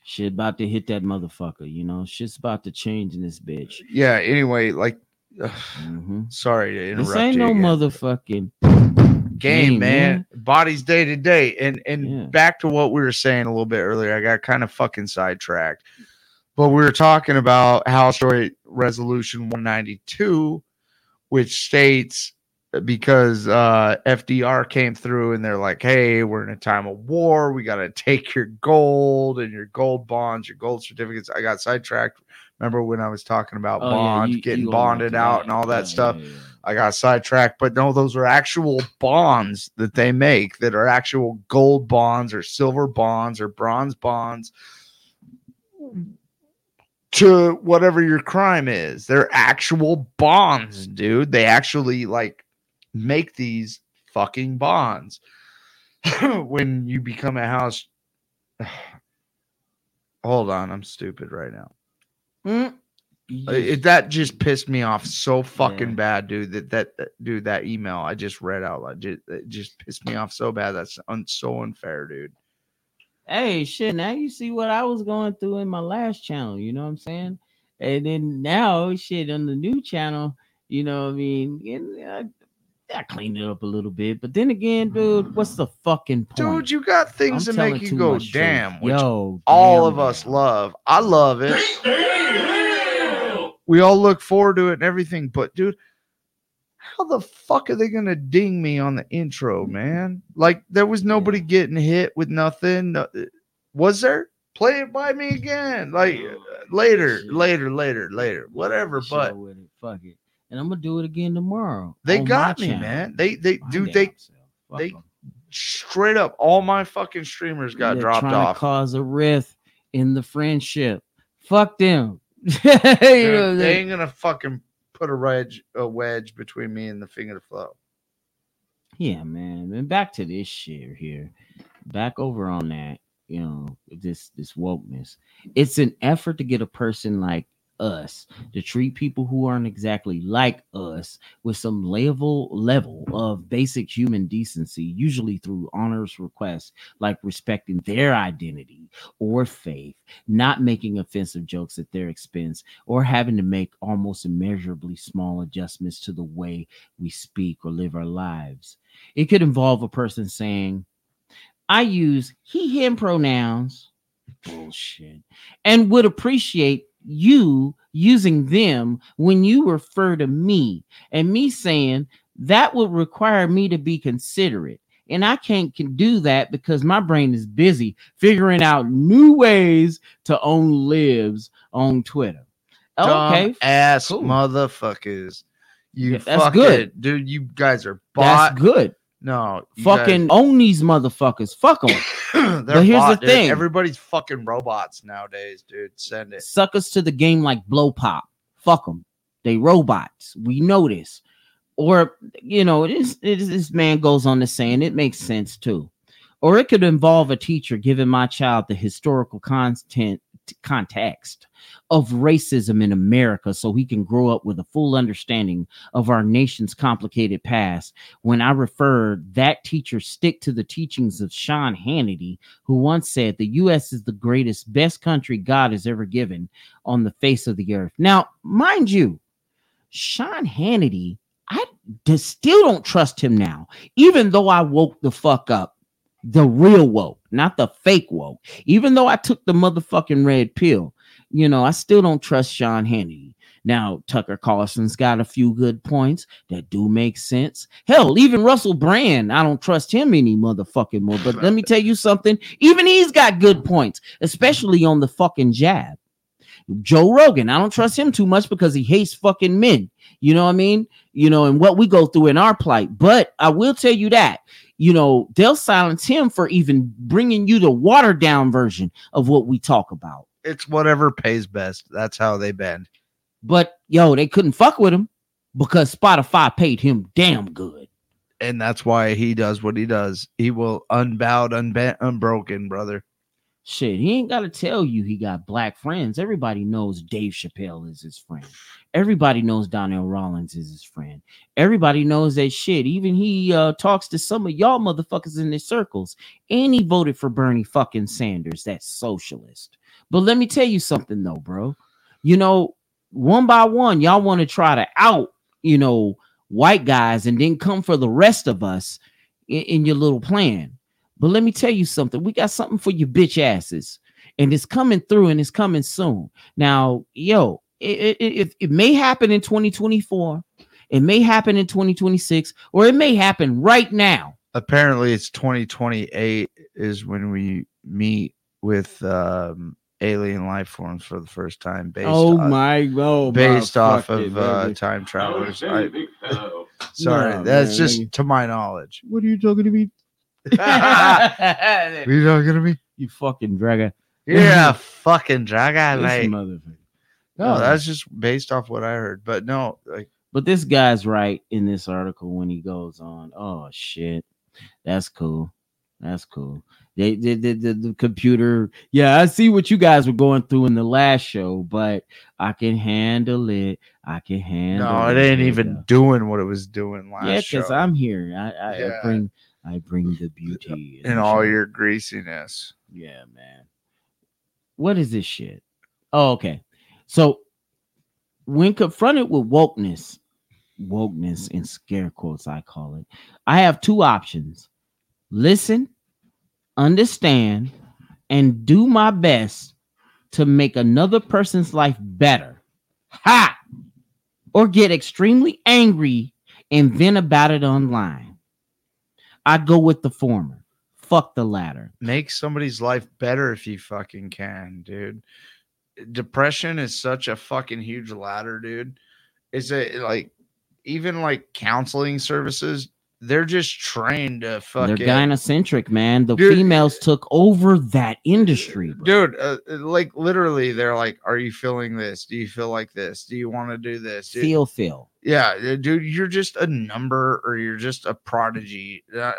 Shit about to hit that motherfucker. You know, shit's about to change in this bitch. Yeah. Anyway, like, ugh, hmm sorry to interrupt. This ain't no again. motherfucking game, game, man. man. Bodies day to day. And and Yeah. back to what we were saying a little bit earlier. I got kind of fucking sidetracked. But we were talking about House Joint Resolution 192, which states because uh, FDR came through and they're like, hey, we're in a time of war. We got to take your gold and your gold bonds, your gold certificates. I got sidetracked. Remember when I was talking about Oh, yeah, you- getting you bonded out and all that Yeah, stuff? yeah, yeah. I got sidetracked, but no, those are actual bonds that they make that are actual gold bonds or silver bonds or bronze bonds to whatever your crime is. They're actual bonds, dude. They actually like make these fucking bonds. when you become a house Hold on, I'm stupid right now. Mm. Uh, It, that just pissed me off so fucking Yeah. bad, dude. That, that that- dude, that email I just read out loud just, it just pissed me off so bad. That's un, so unfair, dude. Hey, shit. Now you see what I was going through in my last channel. You know what I'm saying? And then now, shit, on the new channel, you know what I mean? And, uh, I cleaned it up a little bit, but then again, dude, what's the fucking point? Dude, you got things I'm to make you go damn, which Yo, all damn of us love. I love it. We all look forward to it and everything, but dude, how the fuck are they gonna ding me on the intro, man? Like there was nobody getting hit with nothing. Was there? Play it by me again. Like uh, later, Shit. later, later, later, whatever. But with it. Fuck it. And I'm gonna do it again tomorrow. they got me, channel. man. They they dude, they they 'em. straight up all my fucking streamers got They're dropped off. cause a rift in the friendship. Fuck them. You know, they they- ain't gonna fucking put a wedge a wedge between me and the finger to flow. yeah, man. And back to this shit here. Back over on that, you know, this this wokeness. It's an effort to get a person like us to treat people who aren't exactly like us with some level level of basic human decency usually through honors requests like respecting their identity or faith not making offensive jokes at their expense or having to make almost immeasurably small adjustments to the way we speak or live our lives. It could involve a person saying i use he him pronouns bullshit and would appreciate you using them when you refer to me and me saying that would require me to be considerate and i can't can do that because my brain is busy figuring out new ways to own lives on twitter okay, ass cool. motherfuckers. You Yeah, that's good. dude. You guys are that's good No, fucking own these motherfuckers fuck them guys- But here's the bought, dude. thing. Everybody's fucking robots nowadays, dude. Send it. suckers to the game like blow pop. Fuck them. They robots. We know this. Or you know, it is, it is this man goes on to saying it makes sense too. Or it could involve a teacher giving my child the historical content context of racism in America so he can grow up with a full understanding of our nation's complicated past. When I refer that teacher stick to the teachings of Sean Hannity, who once said the US is the greatest, best country God has ever given on the face of the earth. Now, mind you, Sean Hannity, I still don't trust him now, even though I woke the fuck up. The real woke, not the fake woke. Even though I took the motherfucking red pill, you know, I still don't trust Sean Hannity. Now, Tucker Carlson's got a few good points that do make sense. Hell, even Russell Brand, I don't trust him any motherfucking more. But let me tell you something, even he's got good points, especially on the fucking jab. Joe Rogan, I don't trust him too much because he hates fucking men. You know what I mean? You know, and what we go through in our plight. But I will tell you that you know, they'll silence him for even bringing you the watered down version of what we talk about. It's whatever pays best. That's how they bend. But yo, they couldn't fuck with him because Spotify paid him damn good. And that's why he does what he does. He will unbowed, unbent, unbroken, brother. Shit, he ain't got to tell you he got black friends. Everybody knows Dave Chappelle is his friend. Everybody knows Donnell Rawlings is his friend. Everybody knows that shit. Even he uh, talks to some of y'all motherfuckers in his circles. And he voted for Bernie fucking Sanders, that socialist. But let me tell you something though, bro. You know, one by one, y'all want to try to out, you know, white guys and then come for the rest of us in, in your little plan. But let me tell you something. We got something for you bitch asses. And it's coming through and it's coming soon. Now, yo, it, it, it, it may happen in 2024. It may happen in 2026, or it may happen right now. Apparently, it's 2028 is when we meet with um, alien life forms for the first time. Based oh on, my oh based my off fucking of uh, time travelers. I, sorry, Nah, that's man, just nigga. to my knowledge. what are you talking to me? You talking to me? you fucking dragger. Yeah, fucking dragon. Like, motherfucker. no, that's just based off what I heard. But no, like But this guy's right in this article when he goes on. Oh shit, that's cool. That's cool. They did the, the, the computer. Yeah, I see what you guys were going through in the last show, but I can handle it. I can handle. no, it ain't even doing what it was doing last Yeah, because I'm here. I, I, Yeah. I bring I bring the uh, beauty and, all show. your greasiness. Yeah, man. What is this shit? Oh, okay. So when confronted with wokeness, wokeness in scare quotes, I call it, I have two options listen, understand, and do my best to make another person's life better. Ha! Or get extremely angry and vent about it online. I go with the former. Fuck the latter. Make somebody's life better if you fucking can, dude. Depression is such a fucking huge ladder, dude. Is it like even like counseling services? They're just trained to fucking They're gynocentric, man. The Dude. females took over that industry, bro. dude uh, like literally they're like are you feeling this do you feel like this do you want to do this Feel, feel. yeah uh, dude you're just a number or you're just a prodigy uh,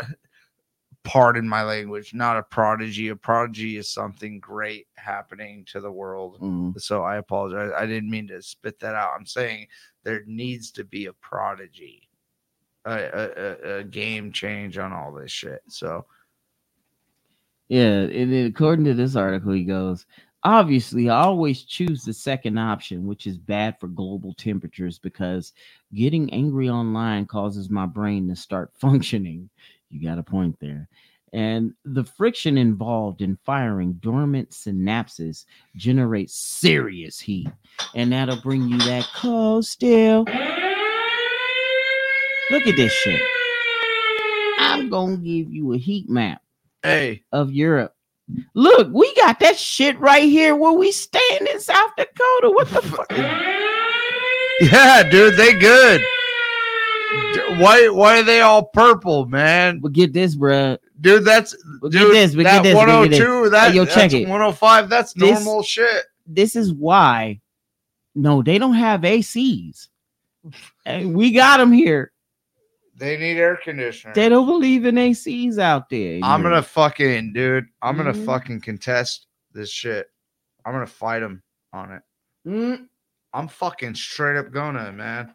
pardon my language not a prodigy a prodigy is something great happening to the world Mm. so i apologize i didn't mean to spit that out i'm saying there needs to be a prodigy a, a, a, game change on all this shit so Yeah, and then according to this article, he goes, obviously, I always choose the second option, which is bad for global temperatures because getting angry online causes my brain to start functioning. You got a point there. And the friction involved in firing dormant synapses generates serious heat, and that'll bring you that cold still. Look at this shit. I'm gonna give you a heat map hey of Europe. Look, we got that shit right here where we stand in South Dakota. What the fuck? Yeah, dude, they good. Why why are they all purple, man? But get this, bruh. Dude, that's But get dude, this, but that get this, but get this. 102, that, yo, that's check it. 105, that's This- normal shit. This is why. No, they don't have ACs. And we got them here. They need air conditioner. They don't believe in ACs out there. I'm gonna Europe. fucking dude, I'm gonna Mhm. fucking contest this shit. I'm gonna fight him on it. Mm, I'm fucking straight up gonna, man.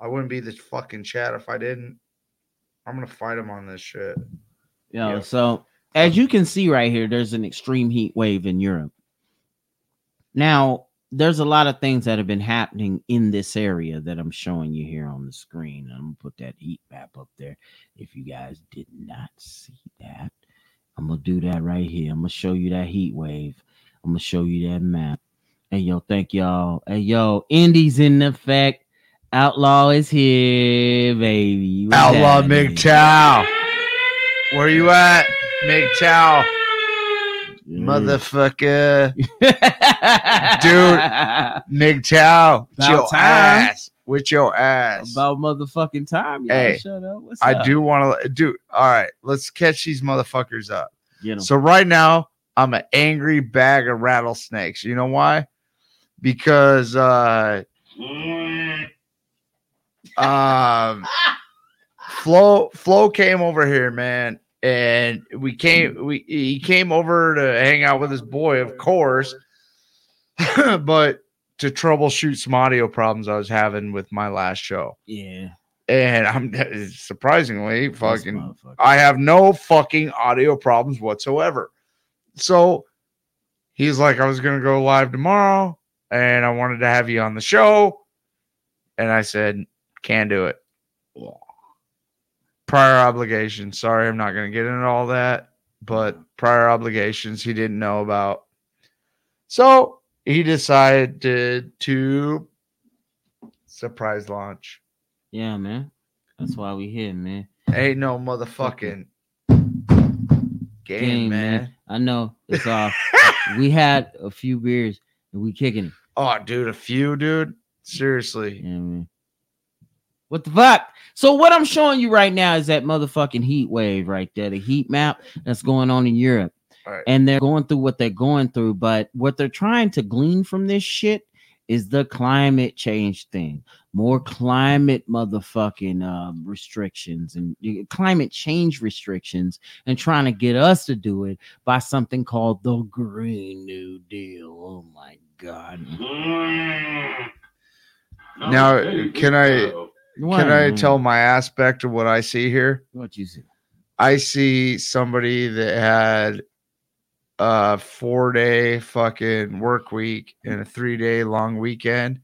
I wouldn't be this fucking chat if I didn't. I'm gonna fight him on this shit. yo, Yeah. so as you can see right here, there's an extreme heat wave in Europe. Now, there's a lot of things that have been happening in this area that I'm showing you here on the screen. I'm gonna put that heat map up there. If you guys did not see that, I'm gonna do that right here. I'm gonna show you that heat wave. I'm gonna show you that map. Hey yo, thank y'all. Hey yo, Indy's in effect. Outlaw is here, baby. What's Outlaw happening? McChow. Where you at, McChow? Motherfucker. Dude. McChow. About Your time. ass. with your ass. About motherfucking time. Y'all Hey, shut up. What's I up? do want to do. All right, let's catch these motherfuckers up. So right now, I'm an angry bag of rattlesnakes. You know why? Because uh um Flo Flo came over here, man, and we came we he came over to hang out with his boy, of course. but to troubleshoot some audio problems I was having with my last show. yeah. And I'm surprisingly fucking. I have no fucking audio problems whatsoever. So he's like, I was gonna go live tomorrow, and I wanted to have you on the show. And I said, Can't do it. Prior obligations. Sorry, I'm not gonna get into all that, but mm-hmm. prior obligations he didn't know about. So he decided to, to surprise launch. Yeah, man. That's why we here, man. Ain't no motherfucking game, Game, man. I know it's off. we had a few beers and we kicking it. Oh, dude, a few, dude. Seriously. Yeah, man. What the fuck? So what I'm showing you right now is that motherfucking heat wave right there, the heat map that's going on in Europe. Right. And they're going through what they're going through, but what they're trying to glean from this shit is the climate change thing. More climate motherfucking um, restrictions and climate change restrictions, and trying to get us to do it by something called the Green New Deal. Oh my god! Now, can I can I tell my aspect of what I see here? what you see? I see somebody that had a four day fucking work week and a three day long weekend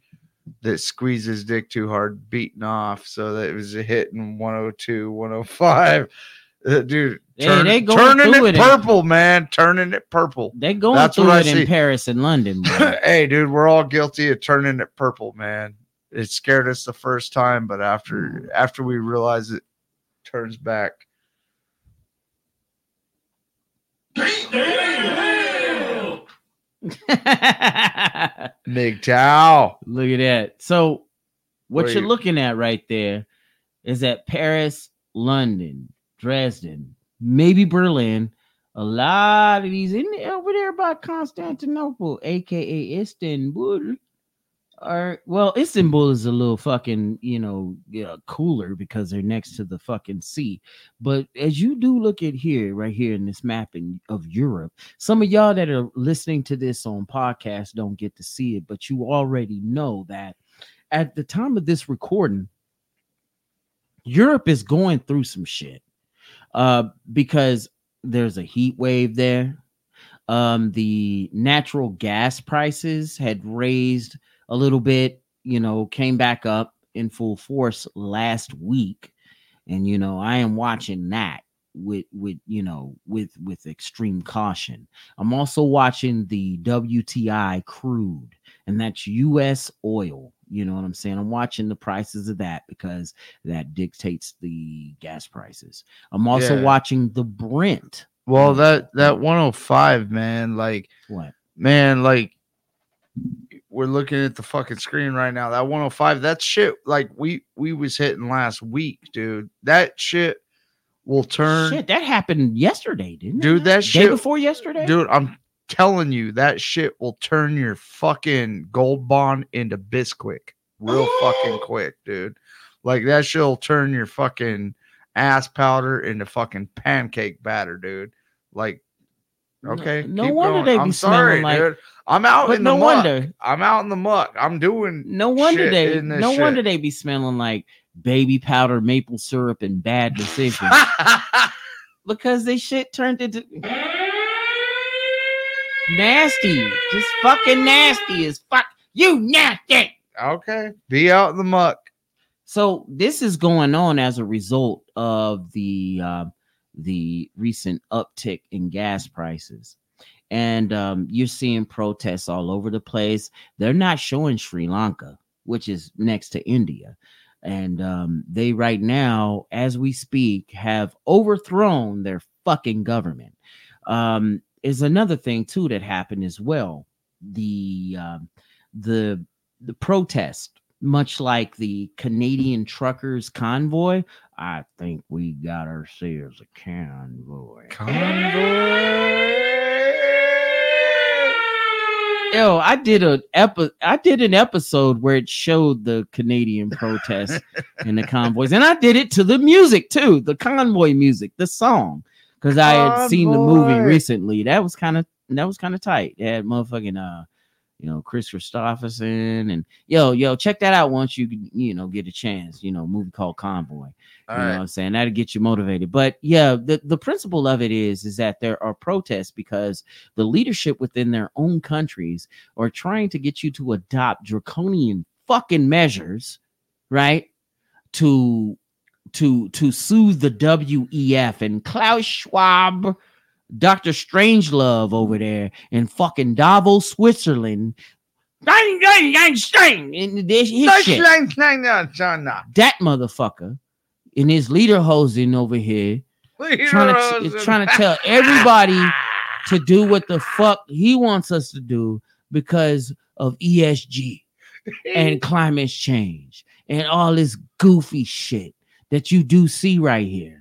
that squeezes dick too hard, beating off, so that it was a hit in 102, 105. Uh, dude, turn- they going turning it it. purple, man. Turning it purple. They're going That's through what I it in see. Paris and London. bro. hey, dude, we're all guilty of turning it purple, man. It scared us the first time, but after mm-hmm. after we realize it turns back. MGTOW. Look at that. So, what, What you're you- looking at right there is that Paris, London, Dresden, maybe Berlin, a lot of these in over there by Constantinople, aka Istanbul. Are well, Istanbul is a little fucking, you know, yeah, cooler because they're next to the fucking sea. But as you do look at here, right here in this mapping of Europe, some of y'all that are listening to this on podcast don't get to see it, but you already know that at the time of this recording, Europe is going through some shit uh, because there's a heat wave there. Um, the natural gas prices had raised a little bit, you know, came back up in full force last week. And you know, I am watching that with with you know with with extreme caution. I'm also watching the WTI crude, and that's US oil. You know what I'm saying? I'm watching the prices of that because that dictates the gas prices. I'm also Yeah. watching the Brent. Well, that that 105, man, like What? man, like we're looking at the fucking screen right now. That 105, that shit, like we we was hitting last week, dude. That shit will turn, Shit, that happened yesterday, didn't it? dude. That shit day before yesterday. dude. I'm telling you, that shit will turn your fucking gold bond into Bisquick real fucking quick, dude. Like that shit will turn your fucking ass powder into fucking pancake batter, dude. Like, okay, no keep wonder going. they be I'm smelling sorry, like- dude. I'm out in no the muck. wonder. I'm out in the muck. I'm doing No wonder shit they. No wonder they be smelling like baby powder, maple syrup, and bad decisions because they shit turned into nasty, just fucking nasty as fuck. You nasty. okay. Be out in the muck. So this is going on as a result of the uh, the recent uptick in gas prices, and um, you're seeing protests all over the place. They're not showing Sri Lanka, which is next to India, and um, they right now, as we speak, have overthrown their fucking government. Um, is another thing too that happened as well. The um, the the protest much like the Canadian truckers convoy. I think we got ourselves a convoy. Convoy. Yo, I did a epi- I did an episode where it showed the Canadian protests and the convoys, and I did it to the music too, the convoy music, the song, because I had seen the movie recently. That was kind of that was kind of tight. It had motherfucking uh, you know, Kris Kristofferson and yo, yo, check that out once you you know get a chance. You know, movie called Convoy. All You know what. I'm saying? That'll get you motivated. But yeah, the, the principle of it is is that there are protests because the leadership within their own countries are trying to get you to adopt draconian fucking measures, right? To to to soothe the WEF and Klaus Schwab, Dr. Strangelove over there in fucking Davos, Switzerland. That motherfucker in his leader hosing over here trying to is trying to tell everybody to do what the fuck he wants us to do because of ESG and climate change and all this goofy shit that you do see right here.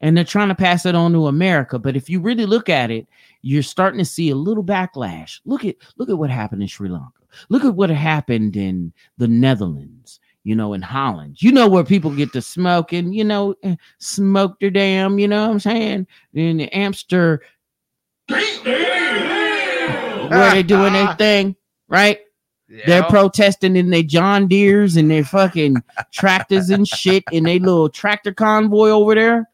And they're trying to pass it on to America, but if you really look at it, you're starting to see a little backlash. Look at look at what happened in Sri Lanka. Look at what happened in the Netherlands, you know, in Holland. You know where people get to smoking, you know, eh, smoke their damn, you know what I'm saying? In the Amsterdam, where they're doing their thing, right? They're protesting in their John Deeres and their fucking tractors and shit in their little tractor convoy over there.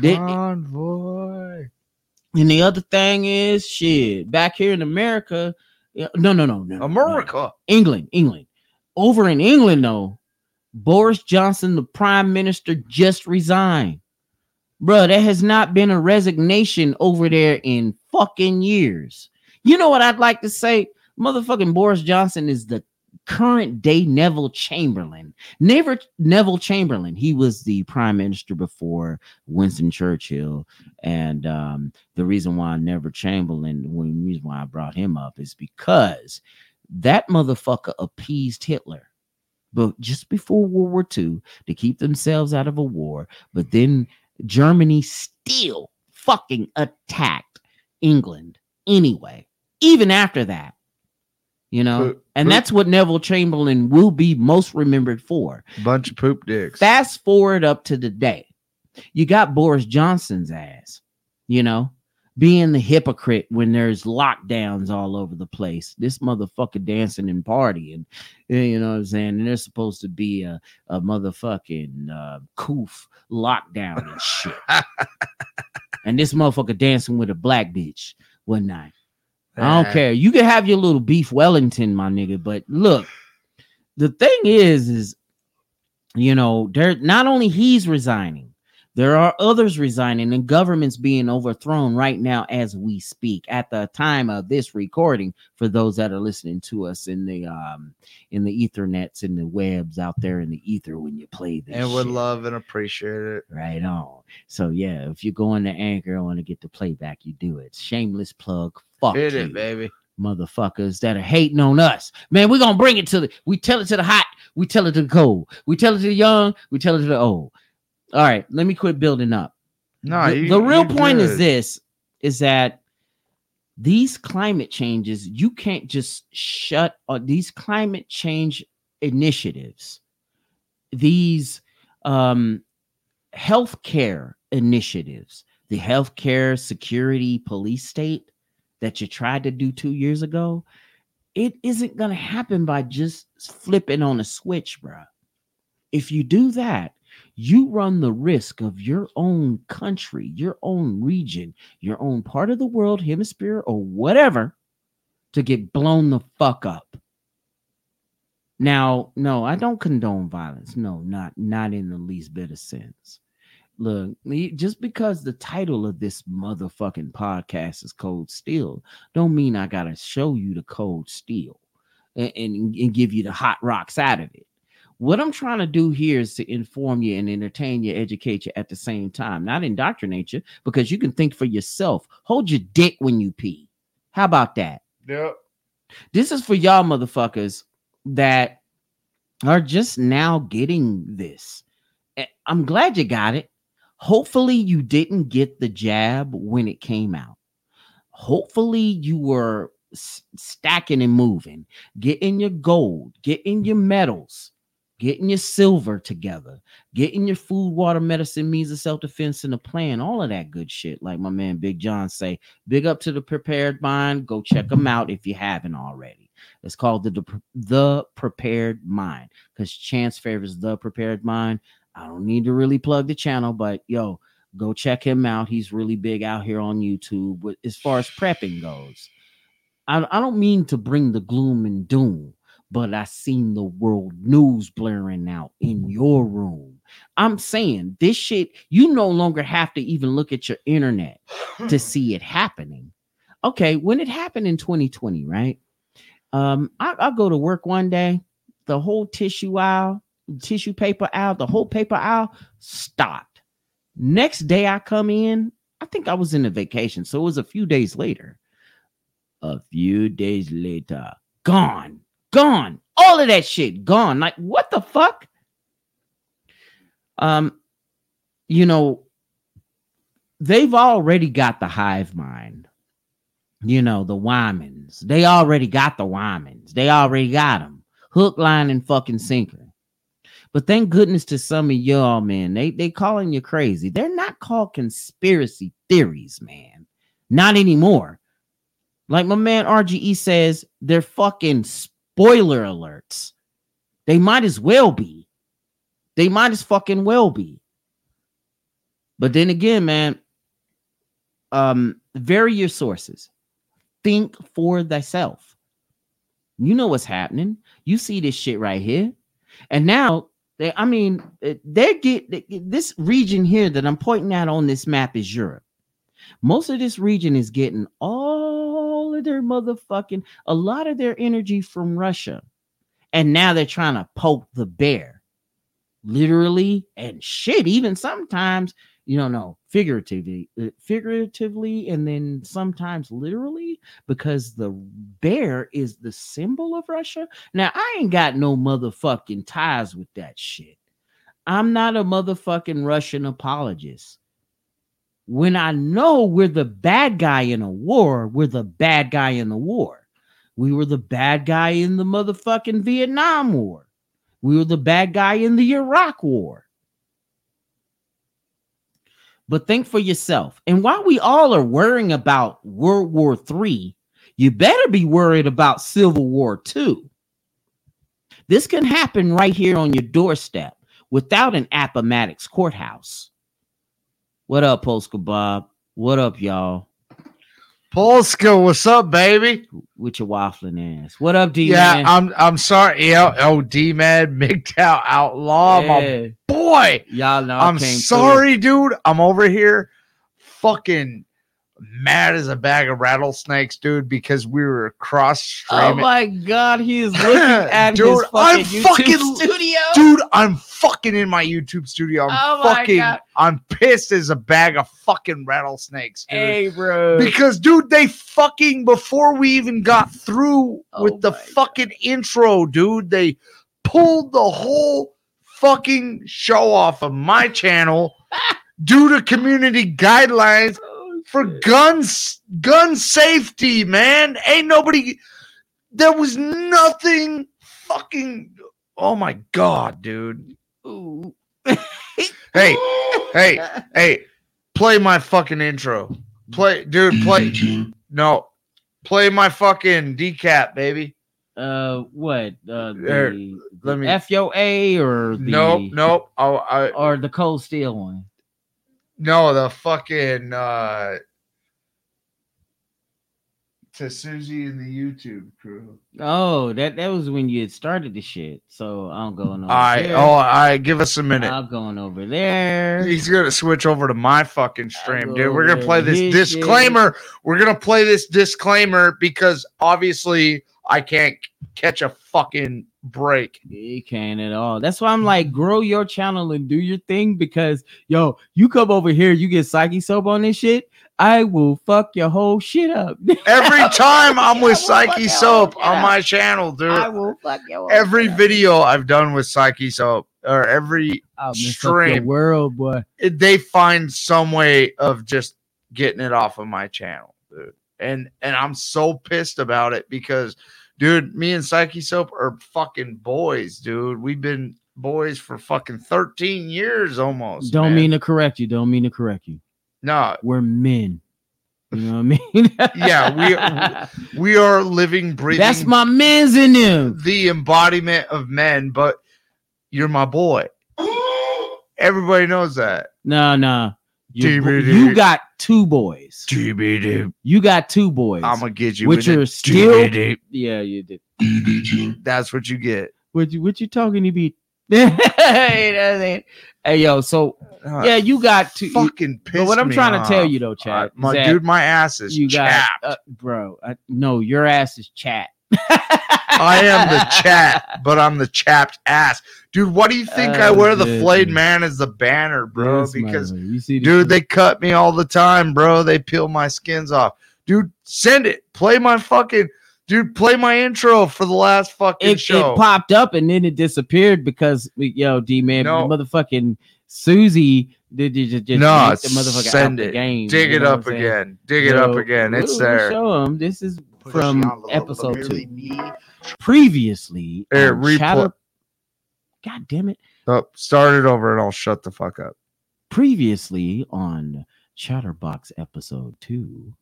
They- Convoy. and the other thing is shit back here in America. yeah, No, no, no, no. no, America. England, England. Over in England, though, Boris Johnson, the prime minister, just resigned. Bro, there has not been a resignation over there in fucking years. You know what I'd like to say? Motherfucking Boris Johnson is the current day Neville Chamberlain. Never Neville Chamberlain. He was the prime minister before Winston Churchill. And um, the reason why Neville Chamberlain, the reason why I brought him up is because that motherfucker appeased Hitler. But just before World War II to keep themselves out of a war, but then Germany still fucking attacked England anyway, even after that. You know, Poop- and poop. that's what Neville Chamberlain will be most remembered for. Bunch of poop dicks. Fast forward up to the day, you got Boris Johnson's ass, you know, being the hypocrite when there's lockdowns all over the place. This motherfucker dancing and partying, eh, you know what I'm saying? And there's supposed to be a, a motherfucking uh, coof lockdown and shit. and this motherfucker dancing with a black bitch one night. I don't care. You can have your little beef Wellington, my nigga. But look, the thing is, is you know, there not only he's resigning, there are others resigning, and governments being overthrown right now as we speak. At the time of this recording, for those that are listening to us in the um in the ethernets in the webs out there in the ether when you play this, and would shit. love and appreciate it. Right on. So yeah, if you go into Anchor and want to get the playback, you do it. Shameless plug. Fuck Hit you, it, baby. motherfuckers that are hating on us. Man, we're gonna bring it to the we tell it to the hot, we tell it to the cold, we tell it to the young, we tell it to the old. All right, let me quit building up. No, the, you- the real point is this is that these climate changes, you can't just shut uh, these climate change initiatives, these um healthcare initiatives, the healthcare security police state that you tried to do two years ago, it isn't going to happen by just flipping on a switch, bruh. If you do that, you run the risk of your own country, your own region, your own part of the world, hemisphere, or whatever to get blown the fuck up. Now, no, I don't condone violence. No, not not in the least bit of sense. Look, just because the title of this motherfucking podcast is Cold Steel, don't mean I gotta show you the cold steel and, and, and give you the hot rocks out of it. What I'm trying to do here is to inform you and entertain you, educate you at the same time, not indoctrinate you, because you can think for yourself. Hold your dick when you pee. How about that? Yep. This is for y'all motherfuckers that are just now getting this. I'm glad you got it. Hopefully, you didn't get the jab when it came out. Hopefully, you were stacking and moving, getting your gold, getting your medals, getting your silver together, getting your food, water, medicine, means of self-defense, and a plan, all of that good shit. Like my man Big John say, big up to the prepared mind. Go check them out if you haven't already. It's called the the, prepared mind because Chance favors the prepared mind. I don't need to really plug the channel, but yo, go check him out. He's really big out here on YouTube as far as prepping goes. I, I don't mean to bring the gloom and doom, but I seen the world news blaring out in your room. I'm saying this shit, you no longer have to even look at your internet to see it happening. Okay, when it happened in 2020, right? Um, I, I'll go to work one day, the whole tissue aisle, tissue paper aisle, the whole paper aisle stopped. Next day I come in, I think I was in a vacation, so it was a few days later. A few days later, gone, gone, all of that shit gone. Like, what the fuck? Um, you know, they've already got the hive mind. You know, the Wymans. They already got the Wymans. They already got them. Hook, line, and fucking sinker. But thank goodness to some of y'all, man. They they calling you crazy. They're not called conspiracy theories, man. Not anymore. Like my man RGE says, they're fucking spoiler alerts. They might as well be. They might as fucking well be. But then again, man, um, vary your sources. Think for thyself. You know what's happening. You see this shit right here. And now, they, I mean, eh, they get they- this region here that I'm pointing out on this map is Europe. Most of this region is getting all of their motherfucking, a lot of their energy from Russia. And now they're trying to poke the bear, literally and shit. Even sometimes, you don't know, figuratively, uh, figuratively, and then sometimes literally, because the bear is the symbol of Russia. Now, I ain't got no motherfucking ties with that shit. I'm not a motherfucking Russian apologist. When I know we're the bad guy in a war, we're the bad guy in the war. We were the bad guy in the motherfucking Vietnam War. We were the bad guy in the Iraq War. But think for yourself. And while we all are worrying about World War III, you better be worried about Civil War II. This can happen right here on your doorstep without an Appomattox courthouse. What up, Polska Bob? What up, y'all? Polska, what's up, baby? With your waffling ass. What up, D? yeah. I'm I'm sorry. Yeah, oh D Mad MGTOW Outlaw, my boy. Y'all know I'm came through. sorry, dude. I'm over here fucking mad as a bag of rattlesnakes, dude, because we were cross streaming. Oh my god, he is looking at Dude, his I'm fucking YouTube fucking- studio. dude, I'm fucking in my YouTube studio. I'm Oh fucking God. I'm pissed as a bag of fucking rattlesnakes, dude. Hey, bro. Because, dude, they fucking before we even got through Oh with the fucking intro, dude, they pulled the whole fucking show off of my channel due to community guidelines Oh, for guns, gun safety, man. Ain't nobody. There was nothing fucking. Oh my god, dude. Ooh. Hey, hey, hey, play my fucking intro. Play, dude, play. No, play my fucking decap, baby. Uh, what? Uh, There, the, let me- FOA or the Nope, nope. Oh, I or the cold steel one. no the fucking uh to Susie and the YouTube crew. Oh, that that was when you had started the shit. So I'm going over All right, there. oh, all right. Give us a minute. I'm going over there. He's gonna switch over to my fucking stream, I'll dude. go We're gonna play this his shit. disclaimer. We're gonna play this disclaimer because obviously I can't catch a fucking break. You can't at all. That's why I'm like, grow your channel and do your thing because yo, you come over here, you get psyche soap on this shit. I will fuck your whole shit up. Every time I'm with Psyche Soap on my channel, dude. I will fuck your whole Every shit up. video I've done with Psyche Soap or every I'll mess up your stream. world, boy. it- they find some way of just getting it off of my channel, dude. And and I'm so pissed about it because, dude, me and Psyche Soap are fucking boys, dude. We've been boys for fucking 13 years almost. Don't man. mean to correct you. Don't mean to correct you. No. We're men. You know what I mean? Yeah, We we are living, breathing. That's my men's in them. the embodiment of men, but you're my boy. Everybody knows that. No, no. You, you got two boys. You got two boys. I'm gonna get you. Which are still- yeah, you did. That's what you get. What you what you talking to be? it. Hey, yo, so yeah, you got you- fucking but what I'm trying to tell you though, Chad, Uh, my that dude, my ass is you got, chapped. uh, bro. I, no, your ass is chat. I am the chat, but I'm the chapped ass, dude. What do you think I Oh, wear the flayed man as the banner, bro? Yes, because you see, the dude, they cut me all the time, bro. They peel my skins off, dude. Send it. Play my fucking dude. Play my intro for the last fucking it, show. it popped up and then it disappeared because we, yo, D man, No. motherfucking Susie did just, just no, leaked the motherfucker send out the it. game. Dig it up what I'm saying? again. Dig it up again. It's we'll- we'll there. Show them. This is Push from the episode two. me Previously, Here, on repl- Chatter- God damn it! Oh, start it over and I'll shut the fuck up. Previously on Chatterbox episode two.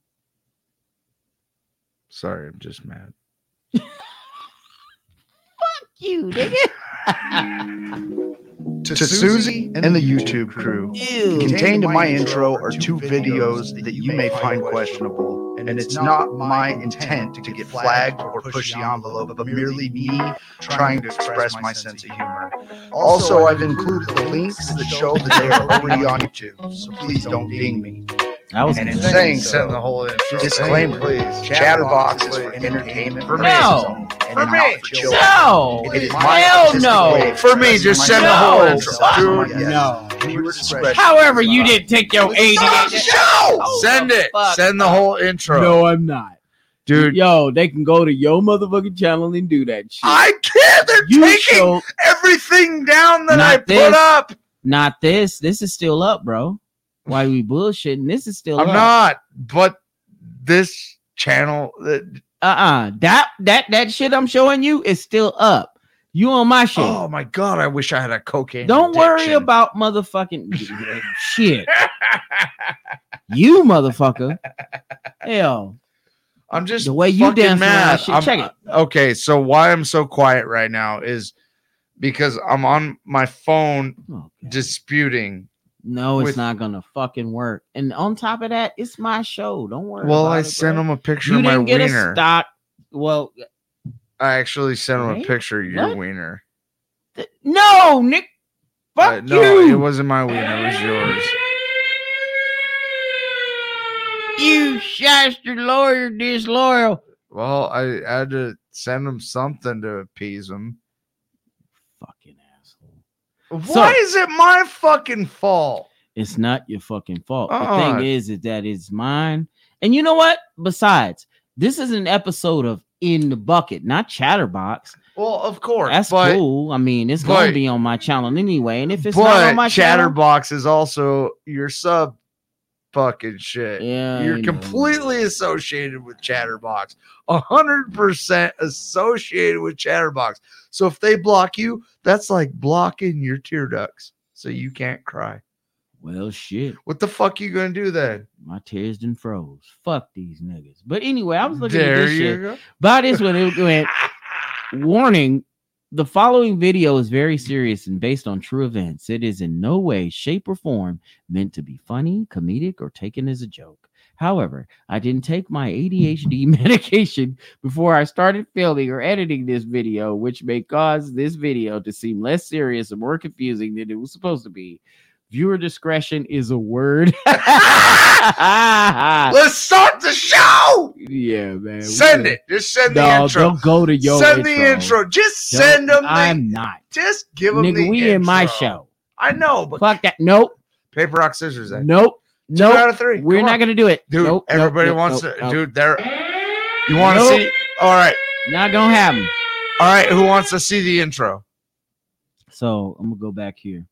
Sorry, I'm just mad. Fuck you nigga. to Susie and the YouTube crew. Ew. Contained in my intro are two videos that you may find questionable, and it's not my intent to get flagged or push the envelope, but merely me trying to express my sense of humor. Also, I've included the links that show that they are already on YouTube, so please don't ding me. That was And in good. saying Send the whole intro. disclaimer, please. Chatterbox is for entertainment For me. purposes For me. for children. No, It is my hell no. For me, just send myself. the whole intro. Fuck Dude, yes. no. However, you didn't take your ADHD. Send it. fuck. Send the whole intro. No, I'm not. Dude, Yo, they can go to your motherfucking channel and do that shit. I can't. They're you taking show everything down that Not I put this. up. not this. This is still up, bro. Why we bullshitting? This is still I'm up. not, but this channel that Uh-uh. That that that shit I'm showing you is still up. You on my shit. Oh my god, I wish I had a cocaine. Don't worry about motherfucking uh, shit. You motherfucker. Hell. I'm just The way you dance mad. shit. I'm- Check it. Okay, so why I'm so quiet right now is because I'm on my phone Oh, disputing. No, it's with- not gonna fucking work. And on top of that, it's my show. Don't worry. Well, I it, sent bro. him a picture You of my didn't get wiener. a stock. Well, I actually sent him a picture of your What? wiener. no, Nick. Fuck Uh, no, you. it wasn't my wiener. It was yours. You shaster lawyer disloyal. Well, I had to send him something to appease him. Why is it my fucking fault? It's not your fucking fault. Uh-uh. The thing is, is that it's mine. And you know what? Besides, this is an episode of In the Bucket, not Chatterbox. Well, of course. That's but, cool. I mean, it's but- gonna be on my channel anyway. And if it's not on my channel, Chatterbox is also your sub fucking shit. yeah, You're completely associated with Chatterbox. A hundred percent associated with Chatterbox. So if they block you, that's like blocking your tear ducts. So you can't cry. Well, shit. What the fuck you gonna do then? My tears done froze. Fuck these niggas. But anyway, I was looking there at this shit. go. About this one, it went warning. The following video is very serious and based on true events. It is in no way, shape, or form meant to be funny, comedic, or taken as a joke. However, I didn't take my ADHD medication before I started filming or editing this video, which may cause this video to seem less serious and more confusing than it was supposed to be. Viewer discretion is a word. Let's start the show. yeah, man. Send it. Just send the intro. don't go to your send intro. the intro. Just Don't- send them. I'm not. just give them Nigga, the we in my show. I know, but Fuck that. Nope. paper rock scissors. Then. Nope. Two out of three. We're Come not on. gonna do it. Dude, Nope, nope, everybody nope, wants nope, to. nope. Dude, they're. You want to Nope. see? All right, Not gonna happen. all right. Who wants to see the intro? So I'm gonna go back here.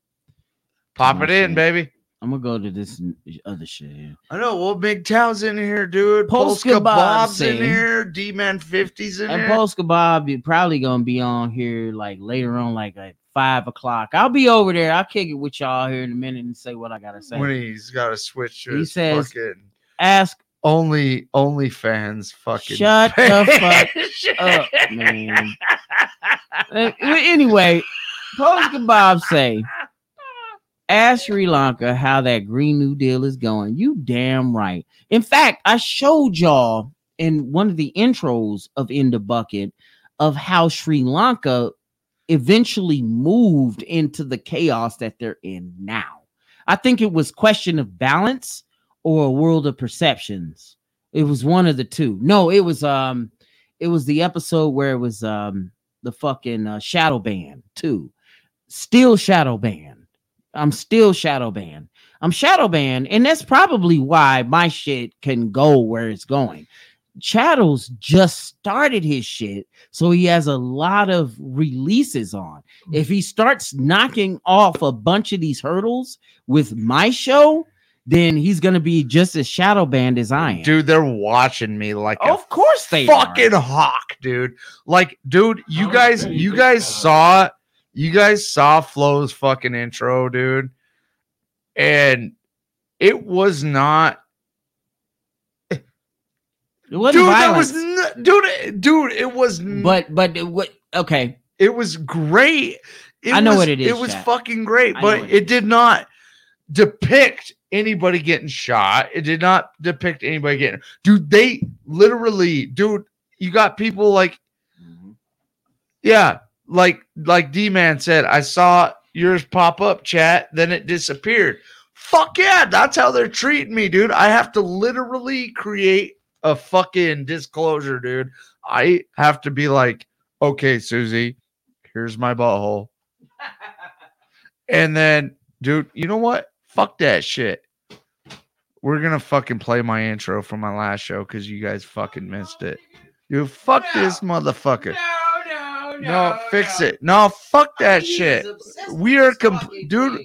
Pop My it in, baby. I'm gonna go to this other shit here. I know. Well, Big Tow's in here, dude. Polska Polska Bob's Bob's in here. D Man 50's in And here. Polska Bob you probably gonna be on here like later on, like at five o'clock. I'll be over there. I'll kick it with y'all here in a minute and say what I gotta say. when he's got to switch to He his says- fucking Ask only only fans fucking Shut the fuck up, man. Anyway, Polska Bob say, ask Sri Lanka how that Green New Deal is going. You damn right. In fact, I showed y'all in one of the intros of In the Bucket of how Sri Lanka eventually moved into the chaos that they're in now. I think it was question of balance or a world of perceptions. It was one of the two. No, it was um it was the episode where it was um the fucking uh, shadow banned too. Still shadow banned. I'm still shadow banned. I'm shadow banned, and that's probably why my shit can go where it's going. Shadows just started his shit, so he has a lot of releases on. Mm. If he starts knocking off a bunch of these hurdles with my show, then he's gonna be just as shadow banned as I am. Dude, they're watching me like a of course they fucking are. hawk, dude. Like, dude, you Oh, guys, you guys saw, you guys saw Flo's fucking intro, dude, and it was not, It wasn't dude. That was, n- dude, it- dude. It was, n- but but what? Okay, it was great. It I know was- what it is, It was chat. fucking great, I but it, it did not depict anybody getting shot. It did not depict anybody getting. Dude, they literally, dude. You got people like mm-hmm. Yeah, like like D Man said, I saw yours pop up, chat, then it disappeared. Fuck yeah, that's how they're treating me, dude. I have to literally create a fucking disclosure, dude. I have to be like, okay, Susie, here's my butthole. And then, dude, you know what? Fuck that shit. We're gonna fucking play my intro from my last show because you guys fucking missed it. You fuck this motherfucker. No, fix it. No, fuck that shit. We are dude,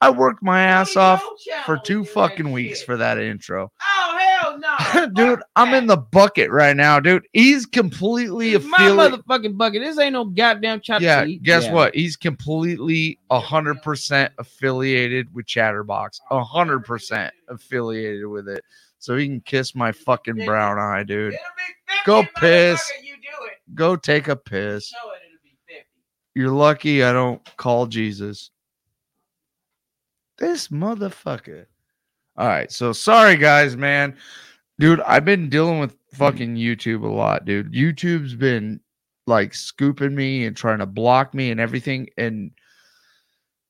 I worked my ass off for two fucking weeks for that intro. Oh hell no, dude, I'm in the bucket right now, dude. He's completely It's my motherfucking bucket. This ain't no goddamn chop Yeah, guess Yeah. what? He's completely a hundred percent affiliated with Chatterbox. A hundred percent affiliated with it. So he can kiss my fucking brown eye, dude. It'll be 50, Go piss. motherfucker, You do it. Go take a piss. Show it. It'll be 50. You're lucky I don't call Jesus. This motherfucker. All right. So sorry, guys, man. Dude, I've been dealing with fucking YouTube a lot, dude. YouTube's been like scooping me and trying to block me and everything. And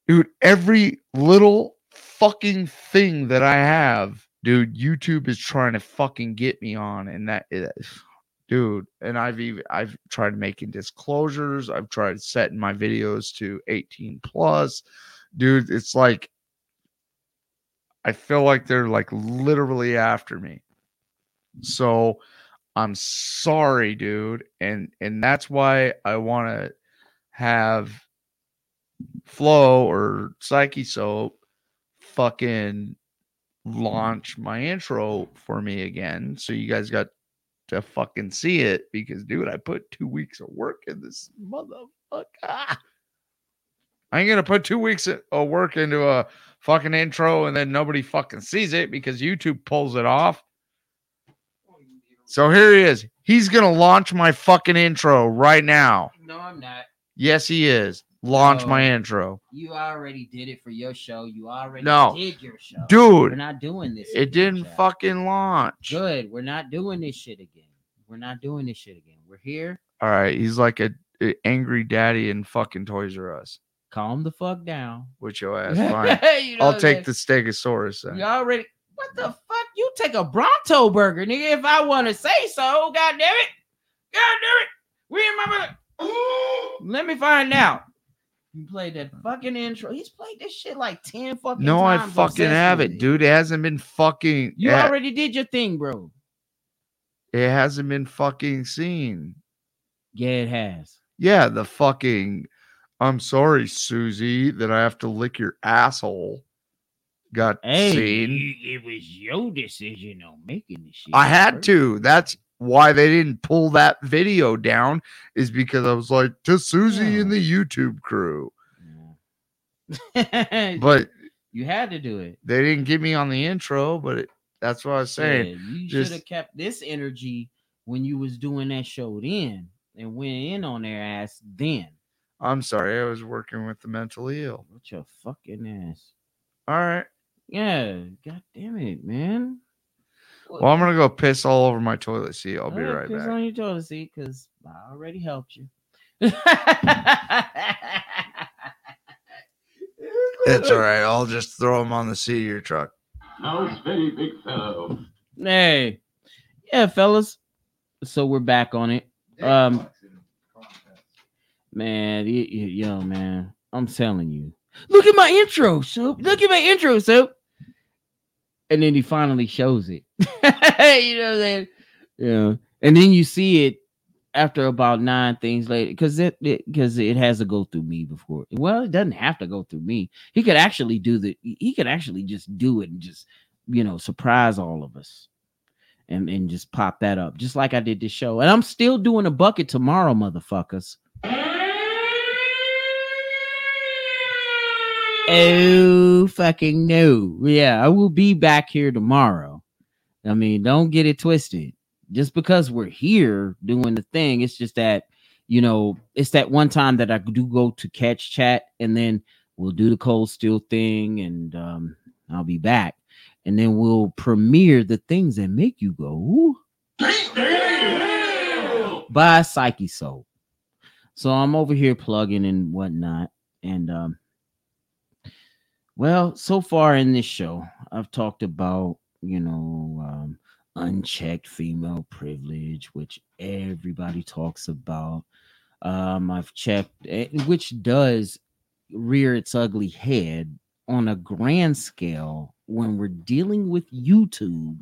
dude, every little fucking thing that I have, dude, YouTube is trying to fucking get me on. And that is dude and i've even i've tried making disclosures i've tried setting my videos to 18 plus dude it's like i feel like they're like literally after me. So i'm sorry dude and and that's why i want to have Flo or psyche soap fucking launch my intro for me again so you guys got to fucking see it because dude i put two weeks of work in this motherfucker. I ain't gonna put two weeks of work into a fucking intro and then nobody fucking sees it because youtube pulls it off. So here he is. He's gonna launch my fucking intro right now. No, I'm not. yes he is launch my um, intro You already did it for your show. You already No. did your show. Dude, we're not doing this. it didn't fucking launch Good. We're not doing this shit again. We're not doing this shit again. We're here. all right he's like a, a angry daddy in fucking toys r us calm the fuck down. With your ass, fine. You know I'll take the? Stegosaurus then. You already. What the fuck? You take a Bronto burger, nigga. If I want to say so, god damn it, god damn it. We remember. Let me find out. You played that mm. fucking intro. He's played this shit like ten fucking No, I fucking have it, dude. It hasn't been fucking. You already did your thing, bro. it hasn't been fucking seen. Yeah, it has. Yeah, the fucking. I'm sorry, Susie, that I have to lick your asshole. Got Hey, seen. it was your decision on making this shit. I had to. That's why they didn't pull that video down. Is because I was like to Susie and the YouTube crew, Yeah. but you had to do it. they didn't get me on the intro. But it, that's what I was saying. Yeah, you should have kept this energy when you was doing that show then and went in on their ass then. I'm sorry, I was working with the mentally ill. What your fucking ass? All right. Yeah, god damn it, man. Well, I'm gonna go piss all over my toilet seat. I'll be Alright, right piss back. on your toilet seat because I already helped you. It's all right. I'll just throw them on the seat of your truck. How's very big fellow? Hey, yeah, fellas. So we're back on it. Um, man, y- y- yo, man, I'm telling you. Look at my intro, soap. Look at my intro, soap. And then he finally shows it. you know what I'm saying? Yeah. And then you see it after about nine things later, because it because it, has to go through me before. Well, it doesn't have to go through me. He could actually do the. He could actually just do it and just you know surprise all of us and, and just pop that up, just like I did this show. And I'm still doing a bucket tomorrow, motherfuckers. Oh, fucking no. Yeah, I will be back here tomorrow. I mean, don't get it twisted. Just because we're here doing the thing, it's just that, you know, it's that one time that I do go to catch chat and then we'll do the cold steel thing and um, I'll be back. And then we'll premiere the things that make you go, by Psyche Soap. So I'm over here plugging and whatnot. And um, well, so far in this show, I've talked about, you know, um, unchecked female privilege, which everybody talks about. Um, I've checked, eh, which does rear its ugly head on a grand scale when we're dealing with YouTube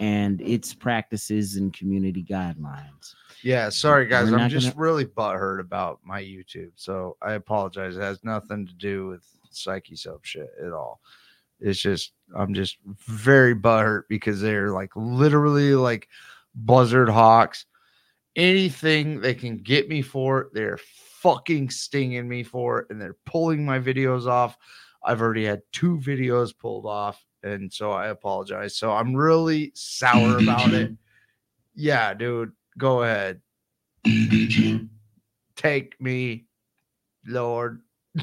and its practices and community guidelines. Yeah, sorry guys. We're I'm just gonna- really butthurt about my YouTube. So I apologize. It has nothing to do with psyche soap shit at all. It's just I'm just very butthurt because they're like literally like buzzard hawks. Anything they can get me for, they're fucking stinging me for it, and they're pulling my videos off. I've already had two videos pulled off, and so I apologize. So I'm really sour about it. Yeah, dude, go ahead. Take me, Lord.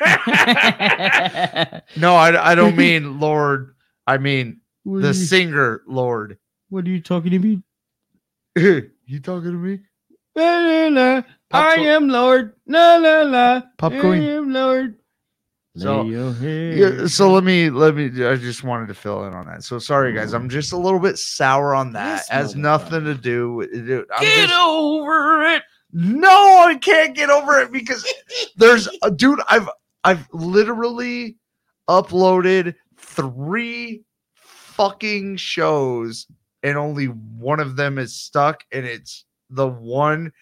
No, I, I don't mean Lord. I mean What the you- singer Lorde. What are you talking to me? you talking to me? La, la, la. I am Lord. La la la. Pop I Queen. am Lord. So- Lay your head Yeah, so let me let me I just wanted to fill in on that. So sorry guys, I'm oh. just a little bit sour on that. Has nothing to do with it. I'm Get just- over it. No, I can't get over it because there's a dude. I've I've literally uploaded three fucking shows, and only one of them is stuck, and it's the one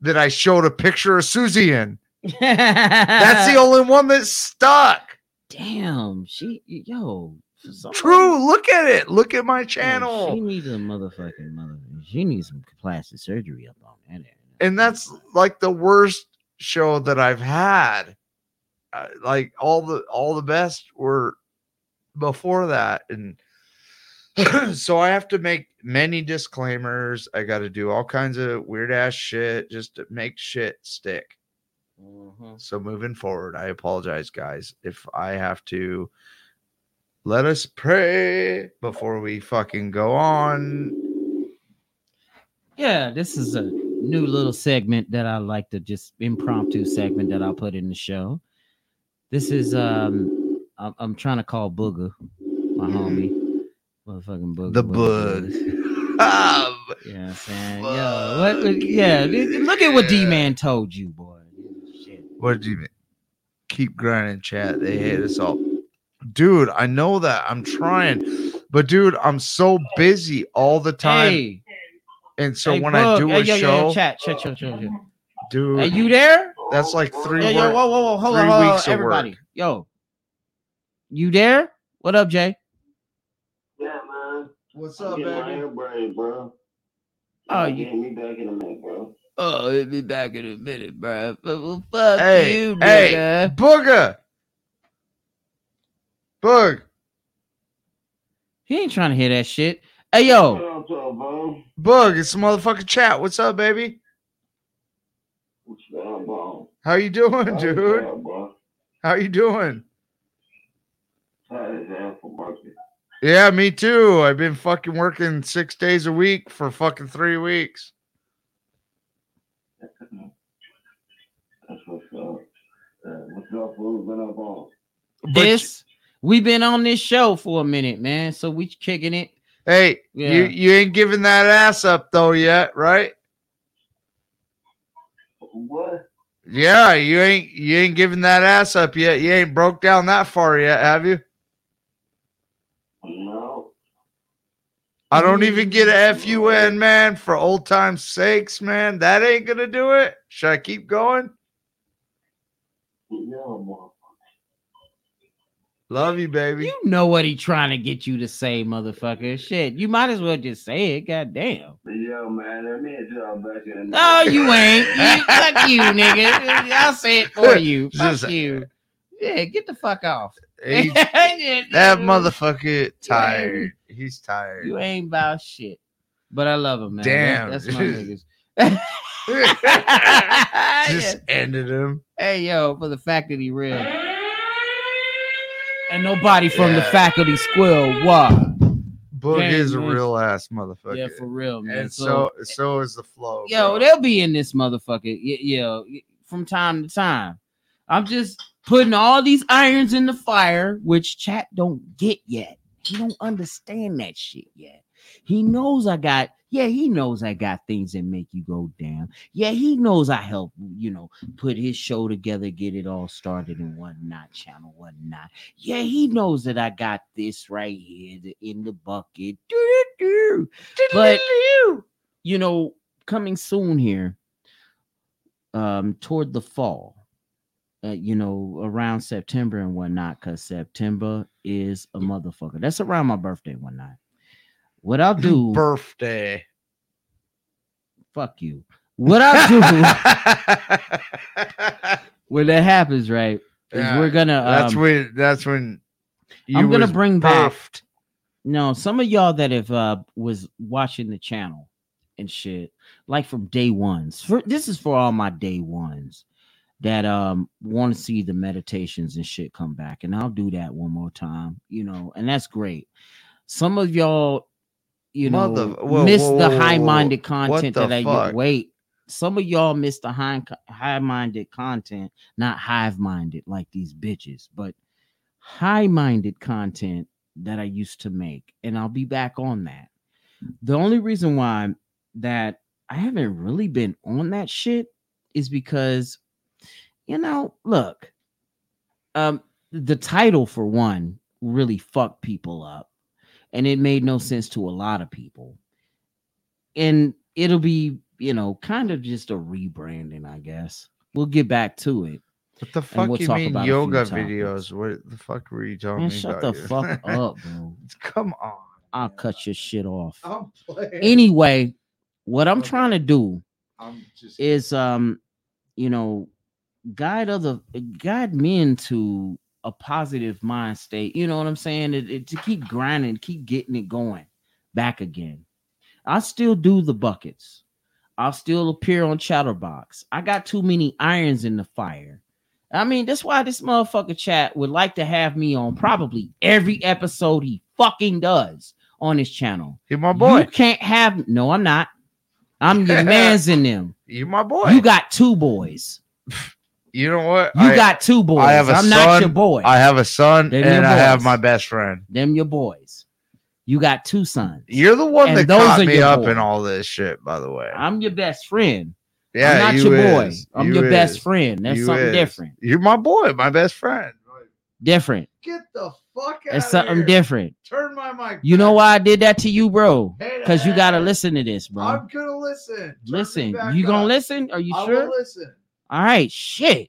that I showed a picture of Susie in. That's the only one that's stuck. damn. She yo. for some True. Look at it. Look at my channel. She needs a motherfucking mother. She needs some plastic surgery up on that. and that's like the worst show that I've had. Uh, like all the all the best were before that, and so I have to make many disclaimers. I got to do all kinds of weird ass shit just to make shit stick. Mhm. So moving forward, I apologize, guys, if I have to. Let us pray before we fucking go on. Yeah, this is a new little segment that I like to just impromptu segment that I'll put in the show. This is um I'm, I'm trying to call Booger, my homie. Motherfucking Booger. The what bud. it is. Ah, You know I'm saying? Yo, what, yeah, look at what D Man told you, boy. Shit. what did you mean? Keep grinding, chat. They hate us all. Dude, I know that. I'm trying. But dude, I'm so busy all the time. Hey, and so hey, when I do hey, a yo, yo, show, yo, chat, chat, chat, chat, chat. dude, Are you there? That's like three Yo, yo, whoa, whoa, whoa, hold on, hold on, weeks of everybody. work. Yo, you there? What up, Jay? Yeah, man. What's I'm up, getting my baby? bro. Oh, You you- me back in a minute, bro. Oh, it'll be back in a minute, bro. Well, fuck Hey, you, hey, nigga. Booger. Boog. He ain't trying to hear that shit. Hey, yo, What up, bro? Boog, it's the motherfucking chat. What's up, baby? What's up, bro? How you doing, What's dude? up, bro? How you doing? Tired as hell from working. Yeah, me too. I've been fucking working six days a week for fucking three weeks. That's what's up. Uh, what's up, fool? Been up on? This we've been on this show for a minute, man. So we kicking it. hey, Yeah. you you ain't giving that ass up though yet, right? What? Yeah, you ain't you ain't giving that ass up yet. You ain't broke down that far yet, have you? No. I don't even get a FUN, man, for old time's sakes, man. That ain't gonna do it. Should I keep going? No. Love you, baby. You know what he trying to get you to say, motherfucker. Shit, you might as well just say it. Goddamn. Yo, man, let me hit y'all uh, back in a minute. No, you ain't. You, fuck you, nigga. I'll say it for you. Fuck Just- you. Yeah, get the fuck off. He- that motherfucker tired. He's tired. You ain't about shit. But I love him, man. Damn. That- that's my niggas. Just ended him. Hey yo, for the fact that he real. And nobody from the faculty squill. What? Boog Damn, is a man. real ass motherfucker. Yeah, for real, man. and so, so so is the Flo. yo, bro. they'll be in this motherfucker. y- Yo, from time to time. I'm just putting all these irons in the fire, which chat don't get yet. He don't understand that shit yet. He knows I got, yeah, he knows I got things that make you go down. Yeah, he knows I help, you know, put his show together, get it all started and whatnot, channel, whatnot. Yeah, he knows that I got this right here in the bucket. But you know, coming soon here, um, toward the fall, uh, you know, around September and whatnot, because September is a motherfucker. That's around my birthday one night. What I'll do, birthday. fuck you. What I'll do when that happens, right? Yeah, we're gonna. that's um, when that's when you I'm gonna bring back- No, some of y'all that have uh was watching the channel and shit, like from day ones. For this is for all my day ones that um want to see the meditations and shit come back, and I'll do that one more time, you know, and that's great. Some of y'all, you know, Mother- whoa, miss whoa, the high-minded content the that I fuck? wait. Some of y'all miss the high high-minded content, not hive-minded like these bitches, but high-minded content that I used to make, and I'll be back on that. The only reason why that I haven't really been on that shit is because, you know, look, um, the title for one really fucked people up, and it made no sense to a lot of people, and it'll be, you know, kind of just a rebranding, I guess. We'll get back to it. What the fuck we'll you mean yoga videos? What the fuck were you talking Man, shut the fuck up, bro. Come on. I'll cut your shit off. I'm playing. Anyway, what I'm trying to do I'm just is um, you know, guide other guide men to a positive mind state. You know what I'm saying? It, it- to keep grinding, keep getting it going back again. I still do the buckets. I'll still appear on Chatterbox. I got too many irons in the fire. I mean, that's why this motherfucker chat would like to have me on probably every episode he fucking does on his channel. You're my boy. You can't have no, I'm not. I'm your man's in them. You're my boy. You got two boys. You know what? You I, got two boys. I have a I'm son. not your boy. I have a son Them and I have my best friend. Them your boys. You got two sons. You're the one And that those caught me up boys. in all this shit, by the way. I'm your best friend. yeah, I'm not you your boy. is. I'm You your is. best friend. That's You something is. different. You're my boy, my best friend. Different. Get the fuck out It's something different. Turn my mic. You know why I did that to you, bro? Hey, Because you gotta listen to this, bro. I'm gonna listen. Turn listen. You gonna up. listen? Are you I sure? will listen. All right. Shit.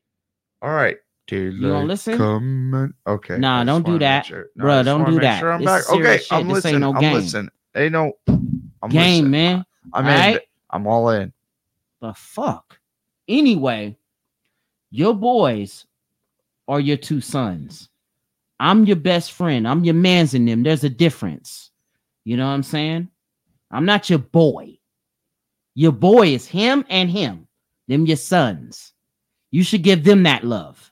All right. Dude, You gonna listen? Comment. Okay. Nah, don't do that. sure- I just don't do that. Sure I'm back. Okay, shit. I'm This ain't listening. no I'm game. listening. Ain't no I'm Game, listening. man. I'm All in. right? I'm all in. The fuck. Anyway, your boys are your two sons. I'm your best friend. I'm your man's in them. There's a difference. You know what I'm saying? I'm not your boy. Your boy is him and him. Them your sons. You should give them that love.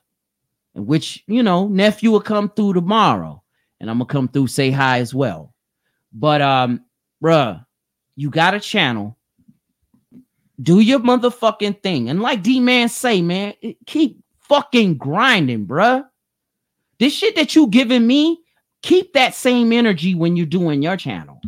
And which, you know, nephew will come through tomorrow. And I'm gonna come through, say hi as well. But um, bruh, you got a channel do your motherfucking thing. And like D Man say, man, keep fucking grinding, bruh. This shit that you giving me, keep that same energy when you're doing your channel.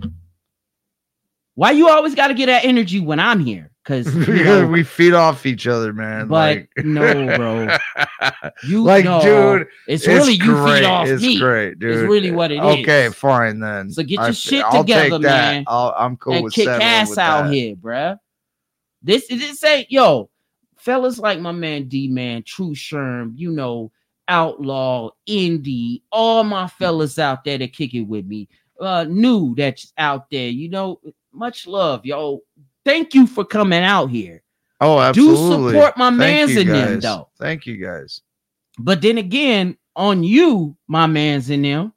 Why you always got to get that energy when I'm here? Because because we feed off each other, man. but like, no, bro. You like, dude, it's really you great. feed off it's me. great, dude. It's really what it okay, is. fine then. So get your f- shit I'll together, man, I'll, I'm cool and with kick ass out that. here, bruh. This is it say, yo, fellas like my man D Man, True Sherm, you know, Outlaw, Indie, all my fellas out there that kick it with me, uh, new that's out there, you know, much love, yo. Thank you for coming out here. Oh, absolutely. Do support my Thank mans you in them, though. Thank you guys. But then again, on you, my man's in them,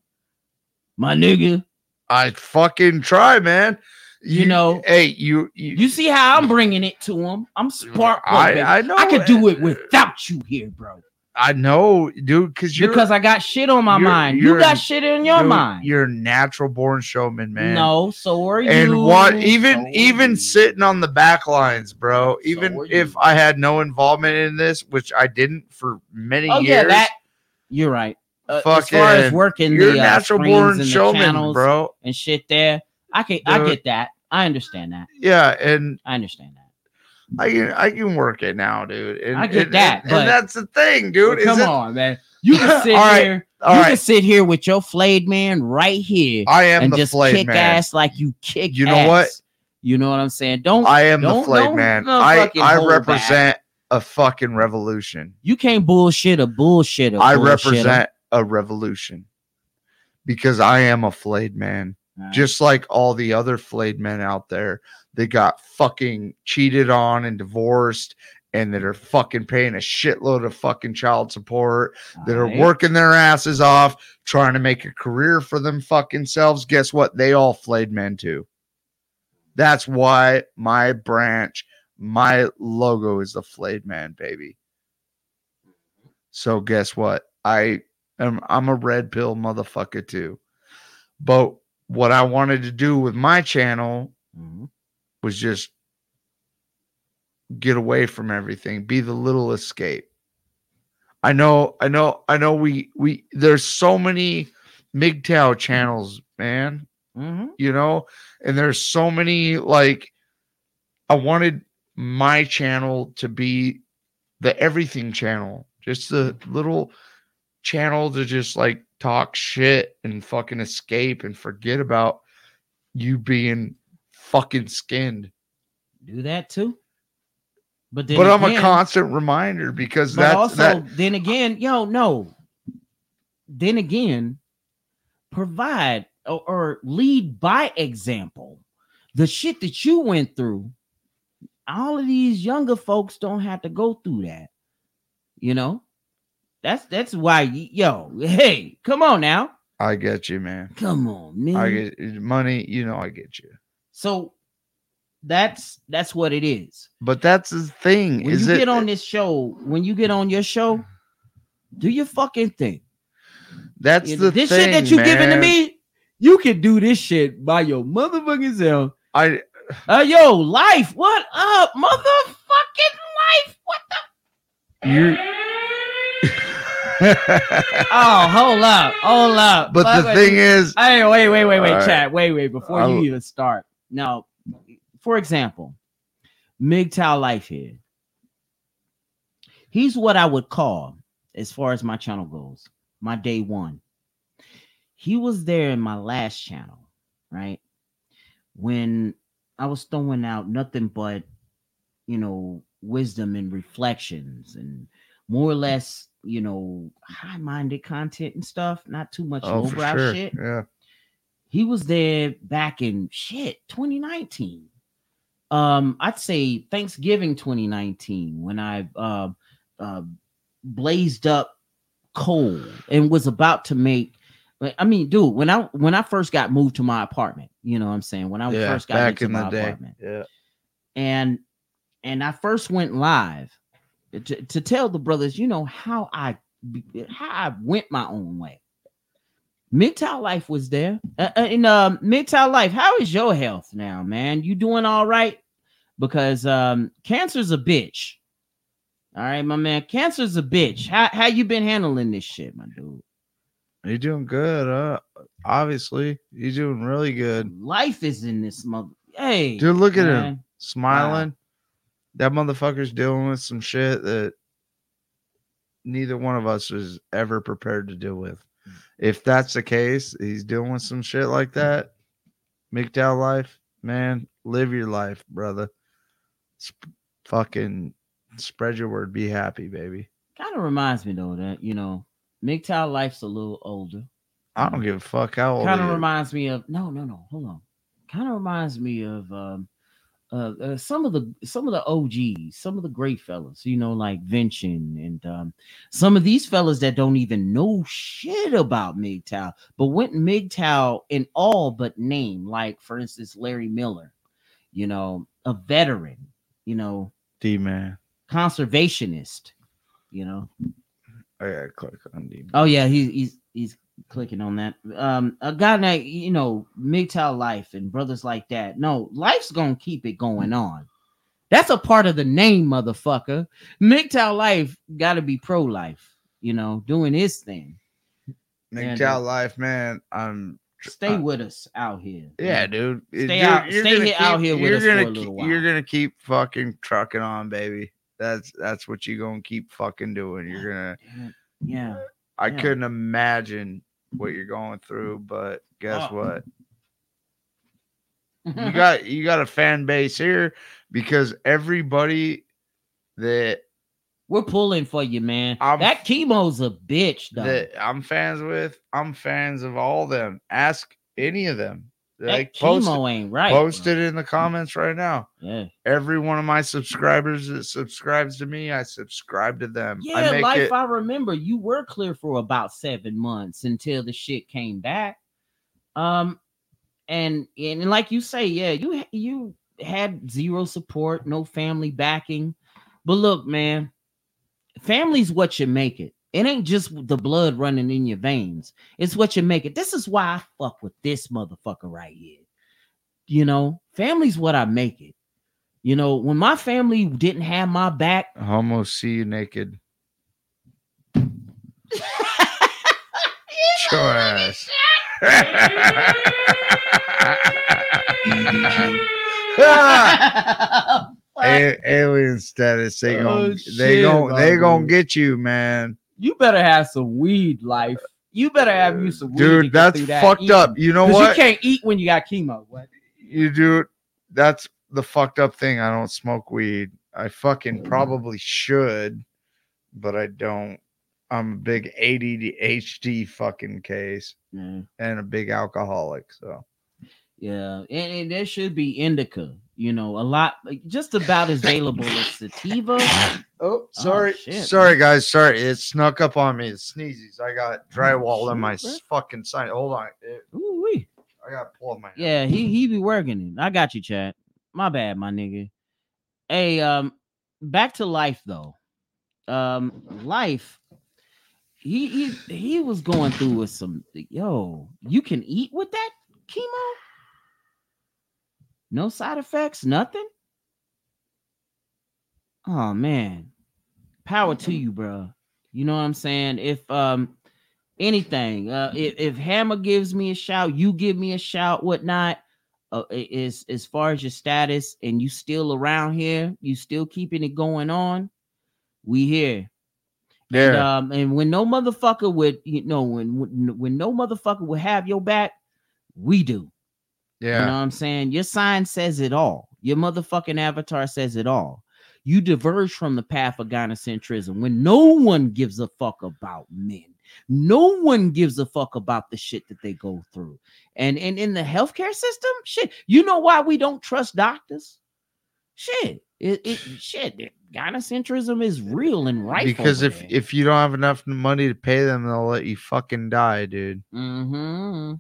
my nigga. I fucking try, man. You know- hey, you, you, You see how I'm bringing it to him? I'm spark. I. I know. I could do it without you here, bro. I know, dude, because you're because I got shit on my mind. You got shit in your dude, mind. You're a natural born showman, man. No, so are you. and what even So even sitting on the back lines, bro. Even are if. I had no involvement in this, which I didn't for many Oh years. yeah, that you're right. Uh, as far as working you're the uh, natural born showman, channels bro. and shit there, I can I get that. I understand that. Yeah, and I understand that. I can I can work it now, dude. And, I get and- that, and, and that's the thing, dude. But come it- on, man. You can sit All right, here. you right. can sit here with your flayed man right here I am and the just flayed kick man. ass like you kick. You know what? You know what I'm saying? Don't I am the don't- flayed don't man. I fucking I hold back. represent a fucking revolution. You can't bullshit a bullshit. I represent a revolution because I am a flayed man. just like all the other flayed men out there that got fucking cheated on and divorced and that are fucking paying a shitload of fucking child support that are working their asses off trying to make a career for them fucking selves guess what? They all flayed men too. That's why my branch my logo is the flayed man baby. So guess what? I am i'm a red pill motherfucker too. But what I wanted to do with my channel Mhm. Was just get away from everything, be the little escape. I know, I know, I know we we there's so many MGTOW channels, man, Mhm. you know, and there's so many like I wanted my channel to be the everything channel, just the little channel to just like talk shit and fucking escape and forget about you being fucking skinned. do that too. But then But I'm a constant reminder because that's also, that then again, yo, no. Then again, provide or, or lead by example. The shit that you went through, all of these younger folks don't have to go through that. You know, that's that's why, yo, hey, come on now, I get you, man. come on, man. I get money, you know I get you. So that's that's what it is. But that's the thing. When is you it get on this show, when you get on your show, do your fucking thing. that's the this thing, shit that you giving to me, you can do this shit by your motherfucking self. I Uh, yo, life, what up, motherfucking life? What the? you oh, hold up, hold up. but Fuck the thing you. is, Hey, wait, wait, wait, wait, right. chat. Wait, wait, before you I'll- even start. Now, for example, MGTOW Life here. He's what I would call, as far as my channel goes, my day one. He was there in my last channel, right? When I was throwing out nothing but, you know, wisdom and reflections and more or less, you know, high-minded content and stuff, not too much oh, lowbrow sure. shit Yeah. He was there back in shit 2019 um i'd say thanksgiving 2019 when i uh, uh blazed up coal and was about to make i mean dude when i when i first got moved to my apartment you know what i'm saying when i yeah. first got Back in my the day. apartment Yeah. and and I first went live to, to tell the brothers, you know how I how I went my own way. MGTOW Life was there. Uh, uh, in um MGTOW Life, how is your health now, man? You doing all right? Because um cancer's a bitch. All right, my man. Cancer's a bitch. How how you been handling this shit, my dude? You're doing good. Uh, obviously, you're doing really good. Life is in this mother. Hey, Dude, look at him man. smiling. That motherfucker's dealing with some shit that neither one of us was ever prepared to deal with. If that's the case, he's dealing with some shit like that. MGTOW life, man, live your life, brother. Sp- fucking spread your word. Be happy, baby. Kind of reminds me though that you know MGTOW Life's a little older. I don't give a fuck how old kind of reminds me of no no no hold on kind of reminds me of um uh, uh some of the some of the og's some of the great fellas you know like Vincent and um some of these fellas that don't even know shit about MGTOW but went MGTOW in all but name like for instance Larry Miller you know a veteran you know D man. conservationist you know I gotta click on D. Oh yeah, he's he's he's clicking on that. Um, a guy that you know, MGTOW life and brothers like that. No, life's gonna keep it going on. That's a part of the name, motherfucker. MGTOW life got to be pro life. You know, doing his thing. And, MGTOW uh, life, man. I'm Stay Uh, with us out here. Yeah, dude. Stay you're- out- you're stay here- out here with you're us for a little keep- while. You're gonna keep fucking trucking on, baby. That's that's what you're gonna keep fucking doing. You're gonna. Yeah. I Yeah. couldn't imagine what you're going through, but guess Oh. what? You got you got a fan base here because everybody that We're pulling for you, man. I'm- that chemo's a bitch, though. that I'm fans with, I'm fans of all them. Ask any of them. Like post, chemo ain't right. post it in the comments right now. Yeah. every one of my subscribers that subscribes to me, I subscribe to them. I Yeah, make life. it, I remember you were clear for about seven months until the shit came back. Um, and and like you say, yeah, you you had zero support, no family backing. But look, man, family's what you make it. It ain't just the blood running in your veins. It's what you make it. This is why I fuck with this motherfucker right here. You know, family's what I make it. You know, when my family didn't have my back, I almost see you naked. Ass. A- alien status. They Oh, gon' they shit, gon' they gonna get you, man. You better have some weed life. You better have you some weed. Dude, that's that fucked eating. up. You know what? You can't eat when you got chemo. What? you do that's the fucked up thing. I don't smoke weed. I fucking mm-hmm. probably should, but I don't. I'm a big ADHD fucking case Yeah, and a big alcoholic. So yeah. And, and there should be indica. You know, a lot, just about as available as sativa. oh, sorry, shit, sorry guys, sorry. It snuck up on me. It sneezes. I got drywall in my fucking sign. Hold on, Ooh. I got to pull up my. Yeah, he he be working it. I got you, Chad. My bad, my nigga. Hey, um, back to life though. Um, life. He he he was going through with some. Yo, you can eat with that chemo. No side effects, nothing. Oh man, power to you, bro. You know what I'm saying? If um anything, uh if, if Hammer gives me a shout, you give me a shout, whatnot. Uh, is as far as your status and you still around here, you still keeping it going on, we here. Yeah. And, um, and when no motherfucker would, you know, when when, when no motherfucker would have your back, we do. Yeah. You know what I'm saying? Your sign says it all. Your motherfucking avatar says it all. You diverge from the path of gynocentrism when no one gives a fuck about men. No one gives a fuck about the shit that they go through. And and in the healthcare system, shit, you know why we don't trust doctors? Shit. It, it shit, gynocentrism is real and right. because if if you don't have enough money to pay them, they'll let you fucking die, dude. mm-hmm.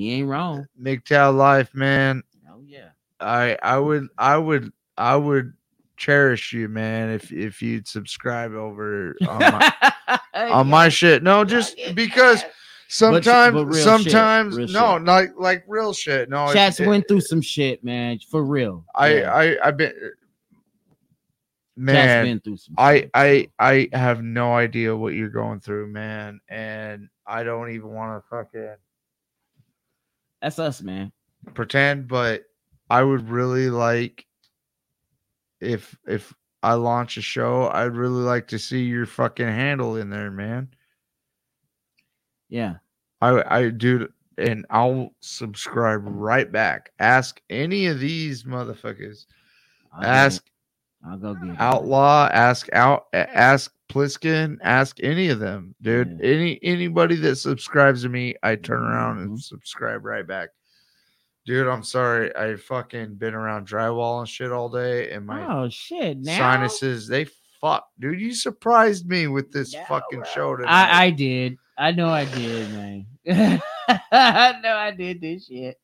He ain't wrong. MGTOW life, man. Oh yeah. I I would I would I would cherish you, man, if if you'd subscribe over on my, on my shit. No, just because sometimes but shit, sometimes real no, shit. like like real shit. No, Chats it- went through some shit, man. For real. I Yeah. I I've been man. been through some I shit. I I have no idea what you're going through, man, and I don't even want to fucking That's us, man. pretend, but I would really like if if I launch a show, I'd really like to see your fucking handle in there, man. Yeah. I I do and I'll subscribe right back. Ask any of these motherfuckers. I'll Ask I'll go get it. Outlaw, ask out ask Pliskin, ask any of them, dude. Yeah. Any anybody that subscribes to me, I turn around Mhm. and subscribe right back. Dude, I'm sorry. I fucking been around drywall and shit all day, and my Oh shit! Now sinuses they fuck, dude. You surprised me with this fucking bro. show tonight. I I did. I know I did, man. I know I did this shit.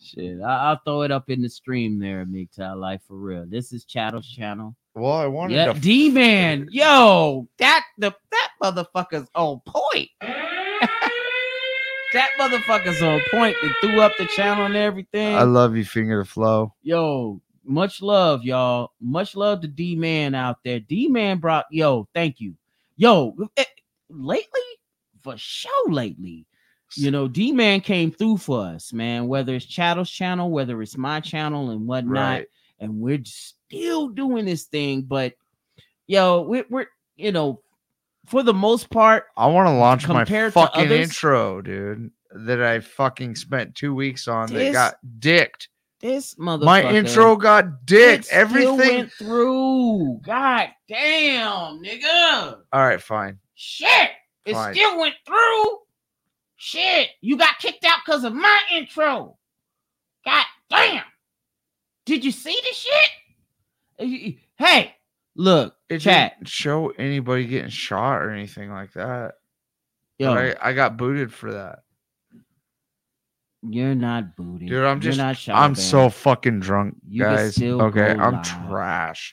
Shit, I, I'll throw it up in the stream there, MGTOW Life for real. This is Chattels' channel. Well, I wanted Yeah, to D man, yo, that the that motherfucker's on point. that motherfucker's on point. They threw up the channel and everything. I love you, finger to flow. yo, much love, y'all. Much love to D Man out there. D Man brought yo, thank you. Yo, eh, lately, for sure, lately, you know, D Man came through for us, man. Whether it's Chattels' channel, whether it's my channel and whatnot, Right. and we're still doing this thing. But yo, we're, we're you know, for the most part, I want to launch my fucking others- intro, dude. That I fucking spent two weeks on that got dicked. this motherfucker, My intro got dicked. Everything. went through. God damn, nigga. All right, fine. Shit, it Fine. still went through. Shit, you got kicked out because of my intro. God damn. Did you see the shit? Hey, look, It chat. didn't show anybody getting shot or anything like that. Yo, I, I got booted for that. you're not booted. Dude, I'm You're just not I'm shadow banned. so fucking drunk, You guys. still Okay, I'm trashed.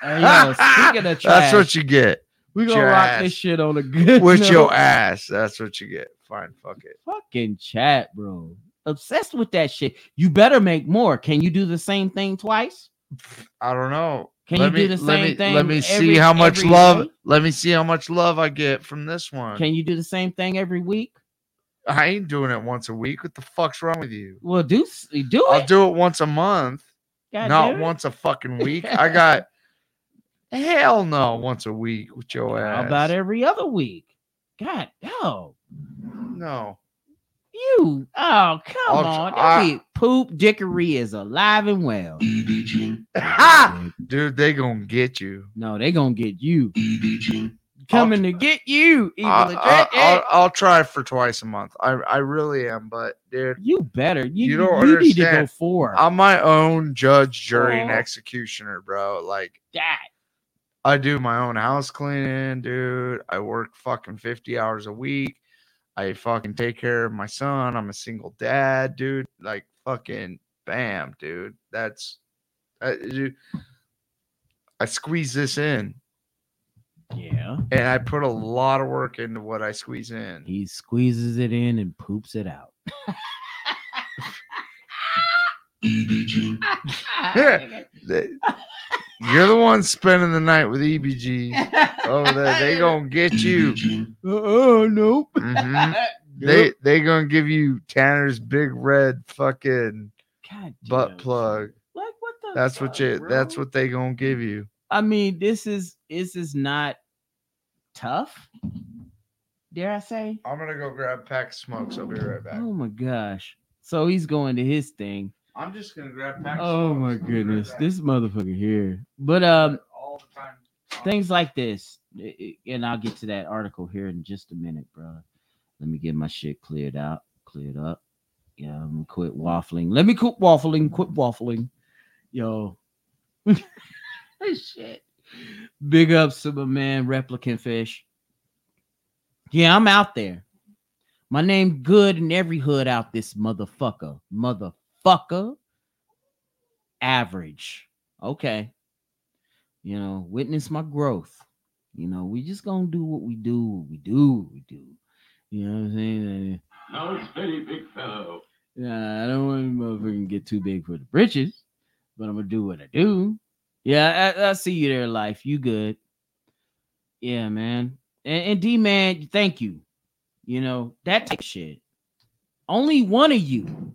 Hey, yo, speaking of trash, That's what you get. we gonna rock this shit on a good With note. your ass. That's what you get. Fine, fuck it. fucking chat, bro. Obsessed with that shit. You better make more. Can you do the same thing twice? I don't know. Can let you me, do the let same me, thing Let me every- see how much love. day? Let me see how much love I get from this one. Can you do the same thing every week? I ain't doing it once a week. What the fuck's wrong with you? Well, do do I'll do it once a month, God not once a fucking week. I got hell no once a week with your ass. How about every other week? God, no. No. You, oh, come I'll tr- on. I- Don't Poop dickery is alive and well. Ha! Dude, they gonna get you. No, they gonna get you. Coming to get you, evil I, Adret- will I'll try for twice a month. I, I really am, but dude, You better. You, You don't you need to go understand. for I'm my own judge, jury, and executioner, bro. Like that. I do my own house cleaning, dude. I work fucking 50 hours a week. I fucking take care of my son. I'm a single dad, dude. Like fucking bam, dude. That's uh, dude, I squeeze this in Yeah. and I put a lot of work into what I squeeze in. He squeezes it in and poops it out. Th- You're the one spending the night with EBG over there. They gonna get you. Oh nope. Mhm. They they gonna give you Tanner's big red fucking God butt plug. Like what the? That's what fuck, you. bro? That's what they gonna give you. I mean, this is this is not tough. Dare I say? I'm gonna go grab a pack of smokes. I'll be right back. Oh my gosh. So he's going to his thing. I'm just gonna grab a pack. Oh my goodness. This motherfucker here. But um all the time. things like this, and I'll get to that article here in just a minute, bro. Let me get my shit cleared out, cleared up. Yeah, I'm gonna quit waffling. Let me quit waffling, quit waffling. Yo. shit. Big ups to my man, Replicant Fish. Yeah, I'm out there. My name good in every hood out this motherfucker. Motherfucker. Fucker average. Okay you know, witness my growth. You know, we just gonna do what we do, what we do, what we do. You know what I'm saying? It's very big fellow. Yeah, I don't want to motherfucking get too big for the britches, but I'm gonna do what I do. Yeah, I, I see you there, life. You good? Yeah, man. And, and D man, thank you. You know that type of shit. Only one of you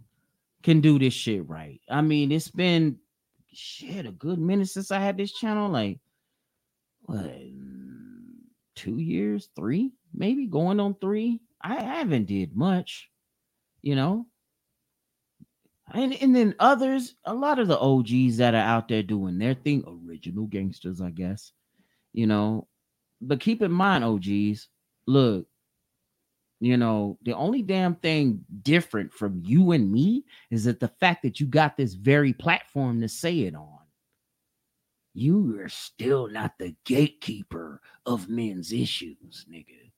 can do this shit right. I mean, it's been shit a good minute since I had this channel. Like, what? Two years, three, maybe going on three. I haven't did much, you know. And and then others, a lot of the OGs that are out there doing their thing, original gangsters, I guess, you know. But keep in mind, OGs, look, you know, the only damn thing different from you and me is that the fact that you got this very platform to say it on. You are still not the gatekeeper of men's issues, nigga.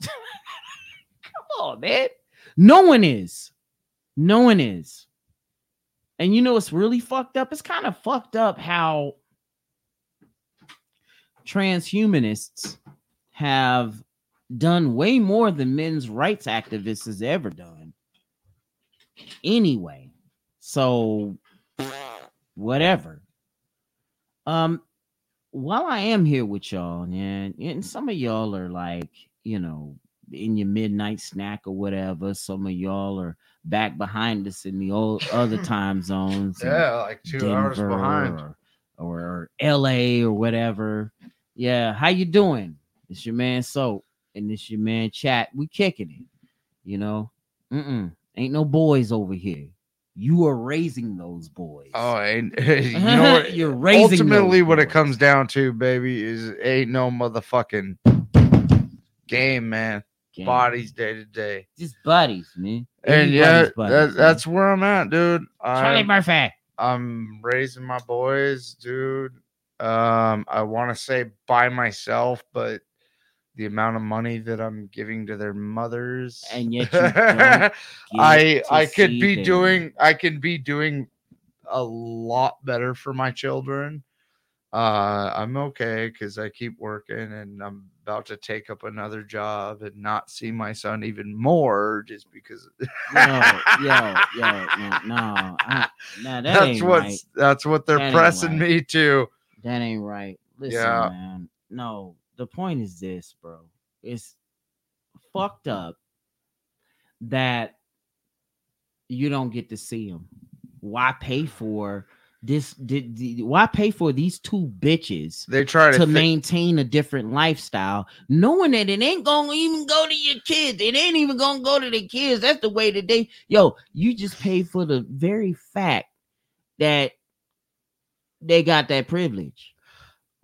Come on, man. No one is. No one is. And you know what's really fucked up? It's kind of fucked up how transhumanists have done way more than men's rights activists has ever done. Anyway, so whatever. Um, while I am here with y'all, and and some of y'all are like, you know, in your midnight snack or whatever. Some of y'all are back behind us in the old other time zones. Yeah, like two hours Denver behind. Or, or LA or whatever. Yeah, how you doing? It's your man Soap and it's your man Chat. We kicking it. You know, mm ain't no boys over here. You are raising those boys. Oh, and you know what? You're raising Ultimately, those what it comes down to, baby, is ain't no motherfucking game, man. Gang. Bodies day to day, just buddies, man. and yeah, buddies, that, man. that's where I'm at, dude. Charlie I'm, Murphy. I'm raising my boys, dude. Um, I want to say by myself, but the amount of money that I'm giving to their mothers, And yet I I could be them. doing I can be doing a lot better for my children. Uh I'm okay because I keep working and I'm about to take up another job and not see my son even more just because Yo, yo, yo, no, no, I, no, that that's what's right. that's what they're That pressing right. me to. That ain't right. Listen, Yeah. man. No, the point is this, bro. It's fucked up that you don't get to see them. Why pay for this? Did, did- why pay for these two bitches They try to, to thi- maintain a different lifestyle, knowing that it ain't gonna even go to your kids. It ain't even gonna go to the kids. That's the way that they yo, you just pay for the very fact that they got that privilege.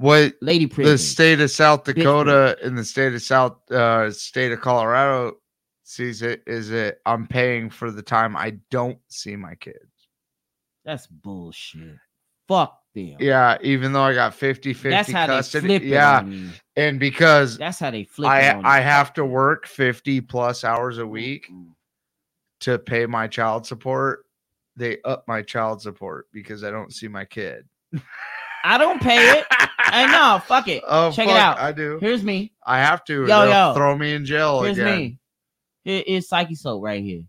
What Lady the state of South Dakota and the state of South uh state of Colorado sees it is it I'm paying for the time I don't see my kids. That's bullshit. Fuck them. Yeah, even though I got 50 50 That's how custody. they flip yeah, and because That's how they flip it. I on I have to work 50 plus hours a week to pay my child support, they up my child support because I don't see my kid. I don't pay it. I know. Fuck it. Oh, Check it out. I do. Here's me. I have to. Yo, yo. throw me in jail Here's again. me. Here is Psyche Soap right here.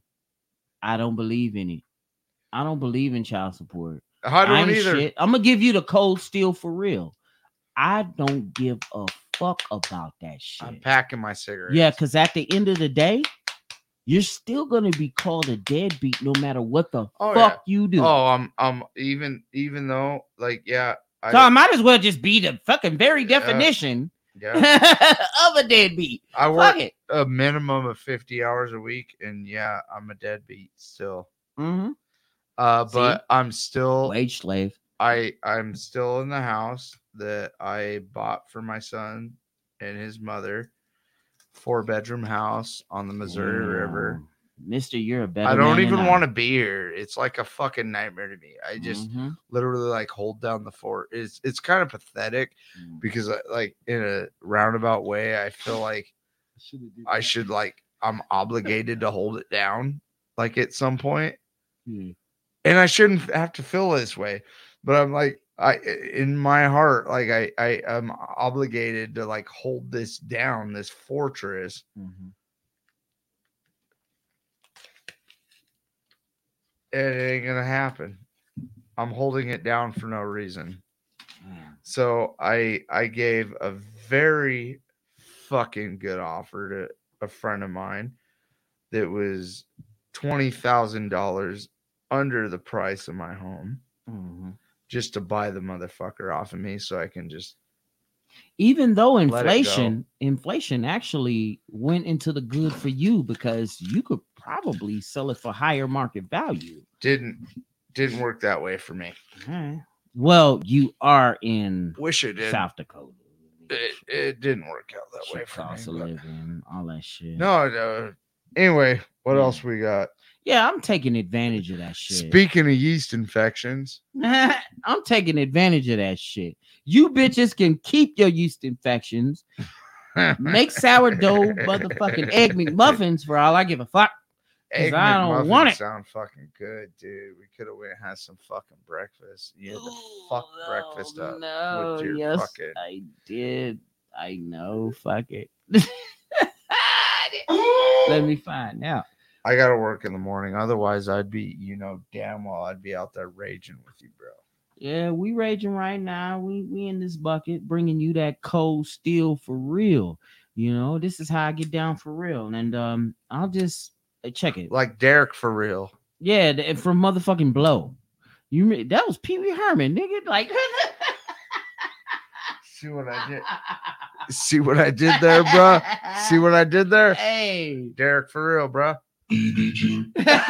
I don't believe in it. I don't believe in child support. I don't ain't either. shit. I'm gonna give you the cold steel for real. I don't give a fuck about that shit. I'm packing my cigarettes. Yeah, because at the end of the day, you're still gonna be called a deadbeat no matter what the Oh, fuck you do. Oh, I'm I'm even even though like yeah, I, so I might as well just be the fucking very definition yeah, of a deadbeat. I Fuck work it. a minimum of 50 hours a week and yeah, I'm a deadbeat still. Mm-hmm. Uh See? but I'm still Wage slave. I I'm still in the house that I bought for my son and his mother. Four bedroom house on the Missouri River. Mister, you're a better. I don't even want to be here. It's like a fucking nightmare to me. I just Mhm. literally like hold down the fort. It's it's kind of pathetic Mm. because I, like in a roundabout way, I feel like I should like I'm obligated to hold it down like at some point. Hmm. And I shouldn't have to feel this way. But I'm like I in my heart, like I I am obligated to like hold this down, this fortress. Mhm. It ain't gonna happen. I'm holding it down for no reason. So I I gave a very fucking good offer to a friend of mine that was twenty thousand dollars under the price of my home Mhm. just to buy the motherfucker off of me so I can just Even though Let it go. inflation, inflation actually went into the good for you because you could probably sell it for higher market value. didn't didn't work that way for me. Well, you are in Wish it did. South Dakota. It, it didn't work out that way for me. but- living, all that shit. No, no. Anyway, what Yeah. else we got? Yeah, I'm taking advantage of that shit. Speaking of yeast infections, I'm taking advantage of that shit. You bitches can keep your yeast infections. Make sourdough motherfucking egg McMuffins for all I give a fuck. Egg I don't McMuffins want it. Sound fucking good, dude. We could have went and had some fucking breakfast. You had to fuck oh, breakfast up no, with your yes, fucking. I did. I know. Fuck it. Let me find out. I gotta work in the morning. Otherwise, I'd be, you know, damn well, I'd be out there raging with you, bro. Yeah, we raging right now. We we in this bucket, bringing you that cold steel for real. You know, this is how I get down for real. And um, I'll just uh, check it. Like Derek for real. Yeah, from motherfucking blow. You that was Pee Wee Herman, nigga. Like, See what I did? See what I did there, bro? See what I did there? Hey, Derek for real, bro. That's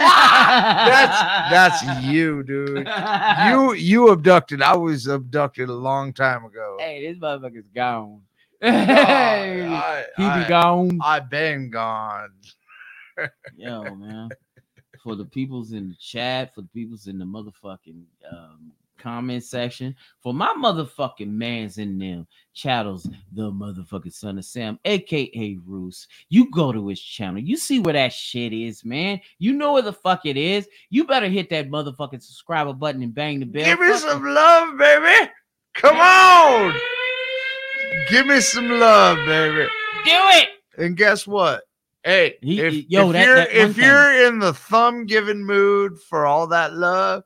That's that's you, dude. You you abducted. I was abducted a long time ago. Hey, this motherfucker's gone. I, he I, be gone. I've been gone. Yo, man. For the peoples in the chat, for the peoples in the motherfucking um, comment section, for my motherfucking mans in them chattels, the motherfucking son of Sam, aka Roos. You go to his channel, you see where that shit is, man. You know where the fuck it is. You better hit that motherfucking subscriber button and bang the bell. Give me Fuck some love, baby. Come on. Give me some love, baby. Do it. And guess what? Hey, He- if, yo, if that- you're that if thing. you're in the thumb giving mood for all that love,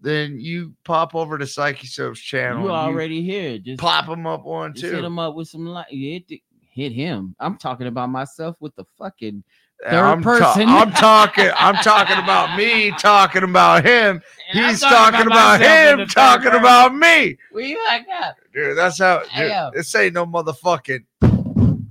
then you pop over to Psyche Soap's channel. You already here. Just pop him up one Just hit him up with some light. hit, hit him. I'm talking about myself with the fucking third I'm, ta- person. I'm talking. I'm talking about me talking about him. And He's talking about, myself in him talking person. about me. we like that. Dude, that's how. Dude, this ain't no motherfucking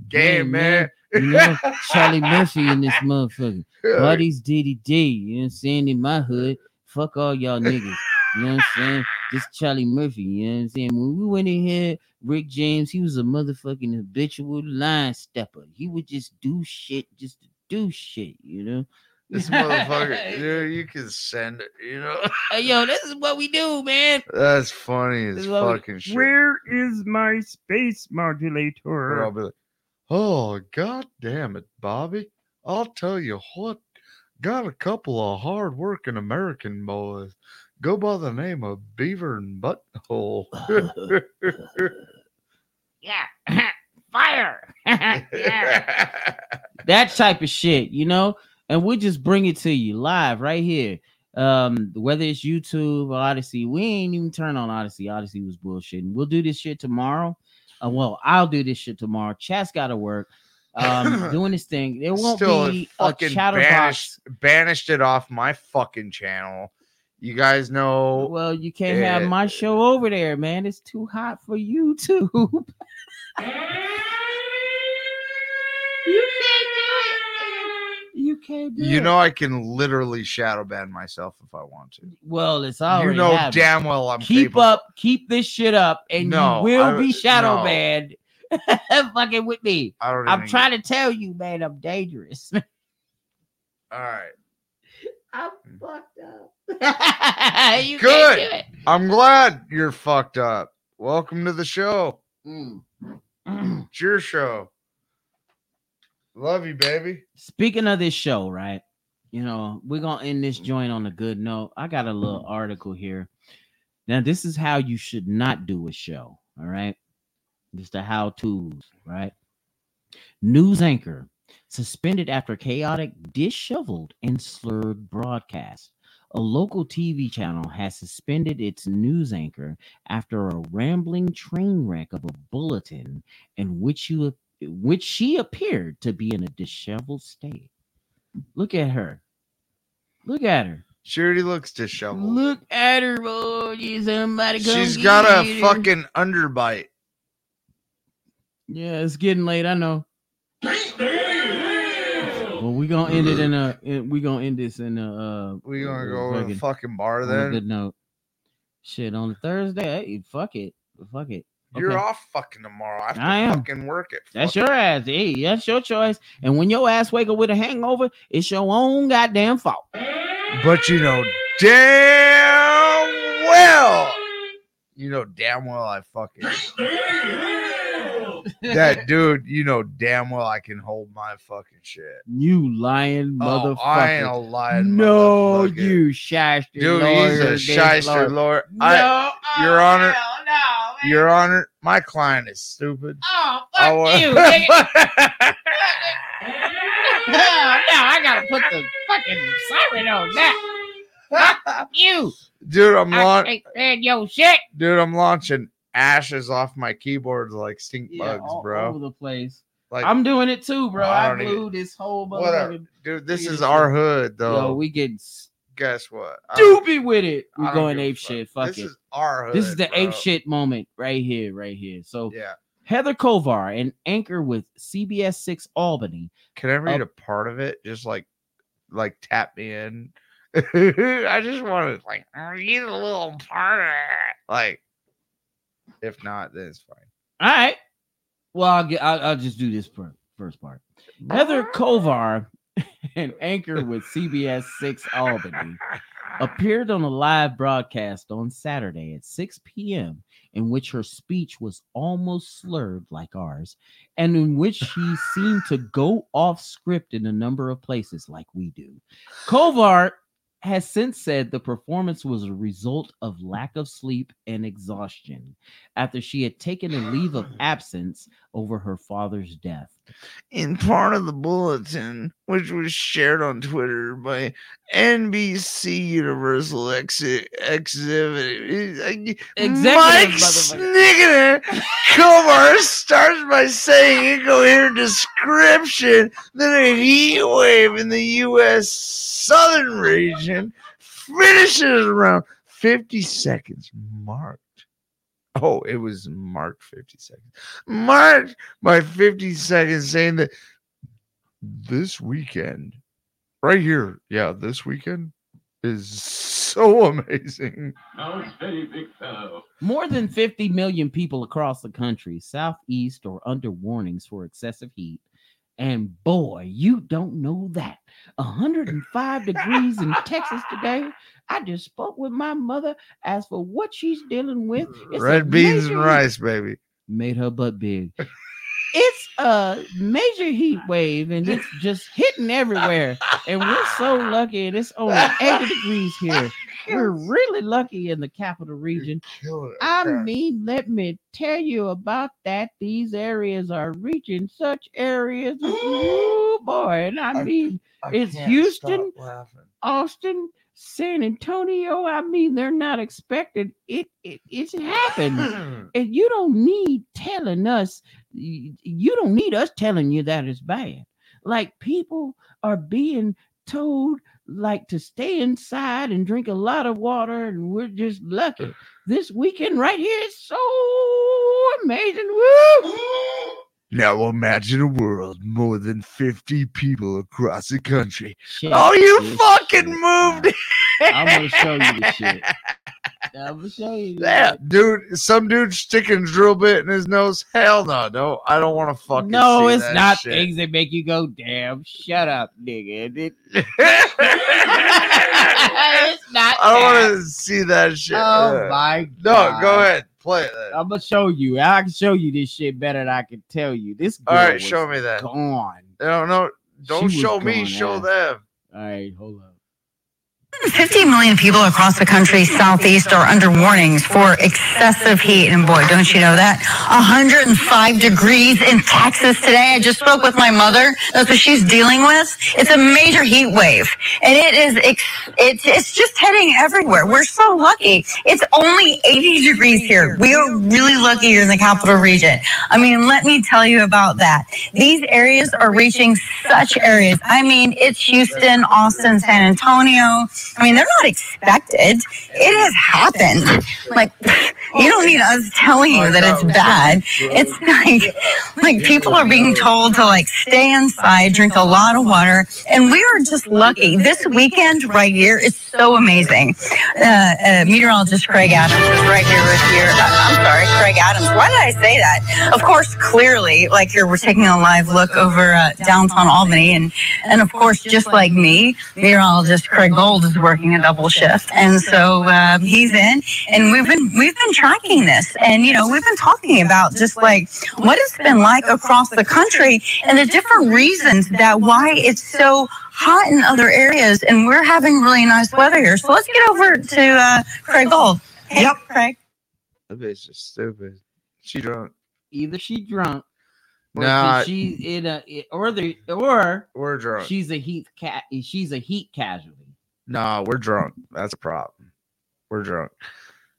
game, man. You know, Charlie Murphy in this motherfucker. Buddies DD D. You know saying? In my hood, fuck all y'all niggas. You know what I'm saying? This Charlie Murphy. You know what I'm saying? When we went in here, Rick James, he was a motherfucking habitual line stepper. He would just do shit just to do shit, you know? This motherfucker, dude, you can send it. You know, Hey, yo, this is what we do, man. that's funny as is what we- fucking shit. Where is my space But I'll modulator? be like, oh god damn it, Bobby! I'll tell you what, got a couple of hard-working American boys. Go by the name of Beaver and Butthole. Yeah. Fire. yeah. That type of shit, you know? And we'll just bring it to you live right here. Um, whether it's YouTube or Odysee, we ain't even turn on Odysee. Odysee was bullshitting. We'll do this shit tomorrow. Uh, well, I'll do this shit tomorrow. Chat's got to work. Um, doing this thing. There won't Still be a fucking chatterbox. banished, banished it off my fucking channel. You guys know Well, you can't have Eh. my show over there, man. It's too hot for YouTube. you can't do it. You can't do you it. know I can literally shadow ban myself if I want to. Well, it's already. You know happened. damn well I'm keep capable. up, keep this shit up, and No, you will I- be shadow no. banned. Fucking with me. I don't I'm even- trying to tell you, man, I'm dangerous. All right. I'm fucked up. you Good. Can't do it. I'm glad you're fucked up. Welcome to the show. Mm. It's your show. Love you, baby. Speaking of this show, right? You know, we're gonna end this joint on a good note. I got a little article here. Now, this is how you should not do a show. All right. Just the how to's, right? News anchor suspended after chaotic, disheveled, and slurred broadcast. A local TV channel has suspended its news anchor after a rambling train wreck of a bulletin in which you which she appeared to be in a disheveled state. Look at her. Look at her. She already looks disheveled. Look at her, boy. Somebody come She's got a her. fucking underbite. Yeah, it's getting late. I know. Well, we gonna end it in a. in- We gonna end this in a. Uh, We gonna go to the fucking- fucking bar on a then. good note. Shit on a Thursday. Hey, fuck it. Fuck it. You're Okay. off fucking tomorrow. I have to I am. fucking work it. That's your ass. Hey, that's your choice. And when your ass wake up with a hangover, it's your own goddamn fault. But you know damn well. You know damn well I fucking that dude, you know damn well I can hold my fucking shit. You lying Oh, motherfucker. I ain't a lying no, you shyster. Dude, lawyer, he's a shyster lawyer. No, I, oh, Your Honor, no, man. Your Honor, my client is stupid. Oh, fuck you. nigga. Hell no, I gotta put the fucking siren on that. Fuck you. dude, I'm I launch, your shit. dude, I'm launching ashes off my keyboards like stink Yeah, bugs, all bro. over the place. Like I'm doing it too, bro. I I, don't even- blew this whole motherfucking. dude. This is our shit. hood, though. Yo, we get Guess what? Stupid with it. We going ape fuck. shit. Fuck it. this it. is our hood. This is the bro. ape shit moment right here, right here. So Yeah. Heather Kovar, an anchor with CBS Six Albany, Can I read Oh. a part of it? Just like, like tap me in. I just want to like read a little part of it. Like, if not, then it's fine. All right. Well, I'll get. I'll, I'll just do this part, first part. Heather Kovar, an anchor with CBS Six Albany, appeared on a live broadcast on Saturday at 6 p.m. in which her speech was almost slurred like ours, and in which she seemed to go off script in a number of places like we do. Kovar has since said the performance was a result of lack of sleep and exhaustion after she had taken a leave of absence over her father's death. In part of the bulletin, which was shared on Twitter by NBC Universal ex- Executive Executive, Mike. Snigger Kumar starts by saying incoherent description that a heat wave in the U.S. southern region finishes around 50 seconds marked. Oh, it was marked 50 seconds. Marked by 50 seconds saying that this weekend, right here, yeah, this weekend is so amazing. Now it's very big fellow. More than 50 million people across the country, southeast or under warnings for excessive heat. And boy, you don't know that. 105 degrees in Texas today. I just spoke with my mother. As for what she's dealing with, it's Red beans and rice, baby. Made her butt big. it's a major heat wave and it's just hitting everywhere. And we're so lucky. And it's only 80 degrees here. We're really lucky in the capital region. I mean, let me tell you about that. These areas are reaching such areas. Oh boy. And I I- mean, I it's Houston. Austin, San Antonio, I mean, they're not expected. It, it it's happened. and you don't need telling us you don't need us telling you that it's bad like people are being told like to stay inside and drink a lot of water and we're just lucky uh. this weekend right here is so amazing Woo! Now imagine a world more than 50 people across the country. Shit, Oh, you fucking shit, moved. I'm gonna show you the shit. I'm gonna show you Yeah, that. dude, some dude sticking drill bit in his nose. Hell no, no, I don't want to fucking. No, see it's that not shit. things that make you go, damn, shut up, nigga. I it's not I don't want to see that shit. Oh Uh, my god. No, go ahead, play it. Then. I'm gonna show you. I can show you this shit better than I can tell you. This All girl right, was show me that. Gone. No, no, don't was show me, show them. All right, hold up. 50 million people across the country southeast are under warnings for excessive heat. And boy, don't you know that? 105 degrees in Texas today. I just spoke with my mother. That's what she's dealing with. It's a major heat wave. And it is, it's, it's just heading everywhere. We're so lucky. It's only 80 degrees here. We are really lucky here in the capital region. I mean, let me tell you about that. These areas are reaching such areas. I mean, it's Houston, Austin, San Antonio. I mean, they're not expected. It has happened. Like, you don't need us telling you that it's bad. It's like, like people are being told to like stay inside, drink a lot of water, and we are just lucky. This weekend right here is so amazing. Uh, uh, meteorologist Craig Adams is right here with your. Uh, I'm sorry, Craig Adams. Why did I say that? Of course, clearly, like here, we're taking a live look over uh, downtown Albany, and and of course, just like me, meteorologist Craig Gold is working a double shift, and so um, he's in, and we've been we've been tracking this, and you know we've been talking about just like what it's been like across the country and the different reasons that why it's so hot in other areas, and we're having really nice weather here. So let's get over to uh, Craig Gold. Hey, Yep. Craig. That bitch is stupid. She drunk. Either she drunk, or Nah. she's in a, or the, or We're drunk. she's a heat cat. She's a heat casualty. Nah, we're drunk. That's a problem. We're drunk.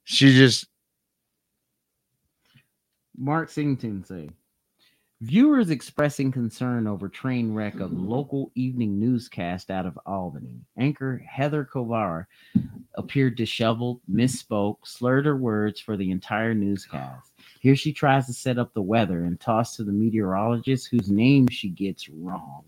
She just Mark Singleton say, viewers expressing concern over train wreck of local evening newscast out of Albany. Anchor Heather Kovar appeared disheveled, misspoke, slurred her words for the entire newscast. Here she tries to set up the weather and toss to the meteorologist whose name she gets wrong.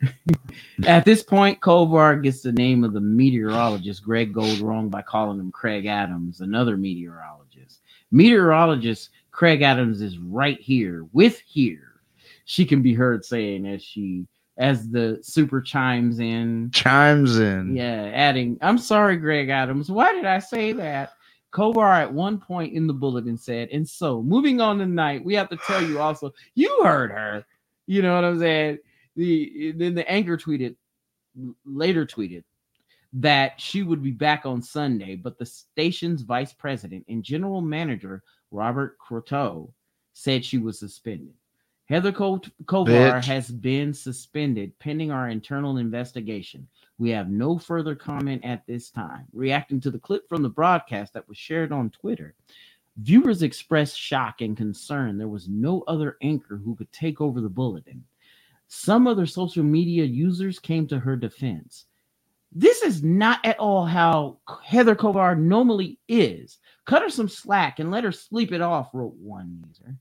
At this point, Kovar gets the name of the meteorologist Greg Gold wrong by calling him Craig Adams, another meteorologist. Meteorologist Craig Adams is right here with here. She can be heard saying as she as the super chimes in. chimes in. Yeah, adding, I'm sorry, Greg Adams. Why did I say that? Kovar at one point in the bulletin said, and so moving on tonight, we have to tell you also, you heard her. You know what I'm saying? The then the anchor tweeted later tweeted that she would be back on Sunday, but the station's vice president and general manager, Robert Croteau, said she was suspended. Heather Ko- Kovar Bitch. has been suspended pending our internal investigation. We have no further comment at this time. Reacting to the clip from the broadcast that was shared on Twitter, viewers expressed shock and concern there was no other anchor who could take over the bulletin. Some other social media users came to her defense. This is not at all how Heather Kovar normally is. Cut her some slack and let her sleep it off, wrote one user.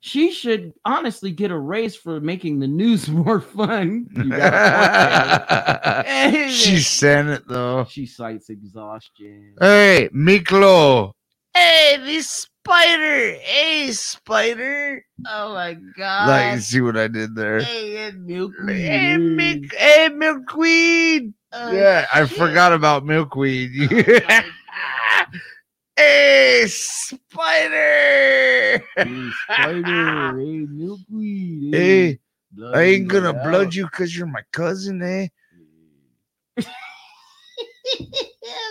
She should honestly get a raise for making the news more fun. You got a point there. she sent it though. She cites exhaustion. Hey, Miklo. Hey, this spider. Hey, spider. Oh my god. Like, you see what I did there? hey, milkweed. Hey, milk, hey, milkweed. Oh, yeah, I forgot about milkweed. hey, spider. Hey, spider. Hey, milkweed. Hey, blood I ain't gonna blood out. you because you're my cousin, eh? I'm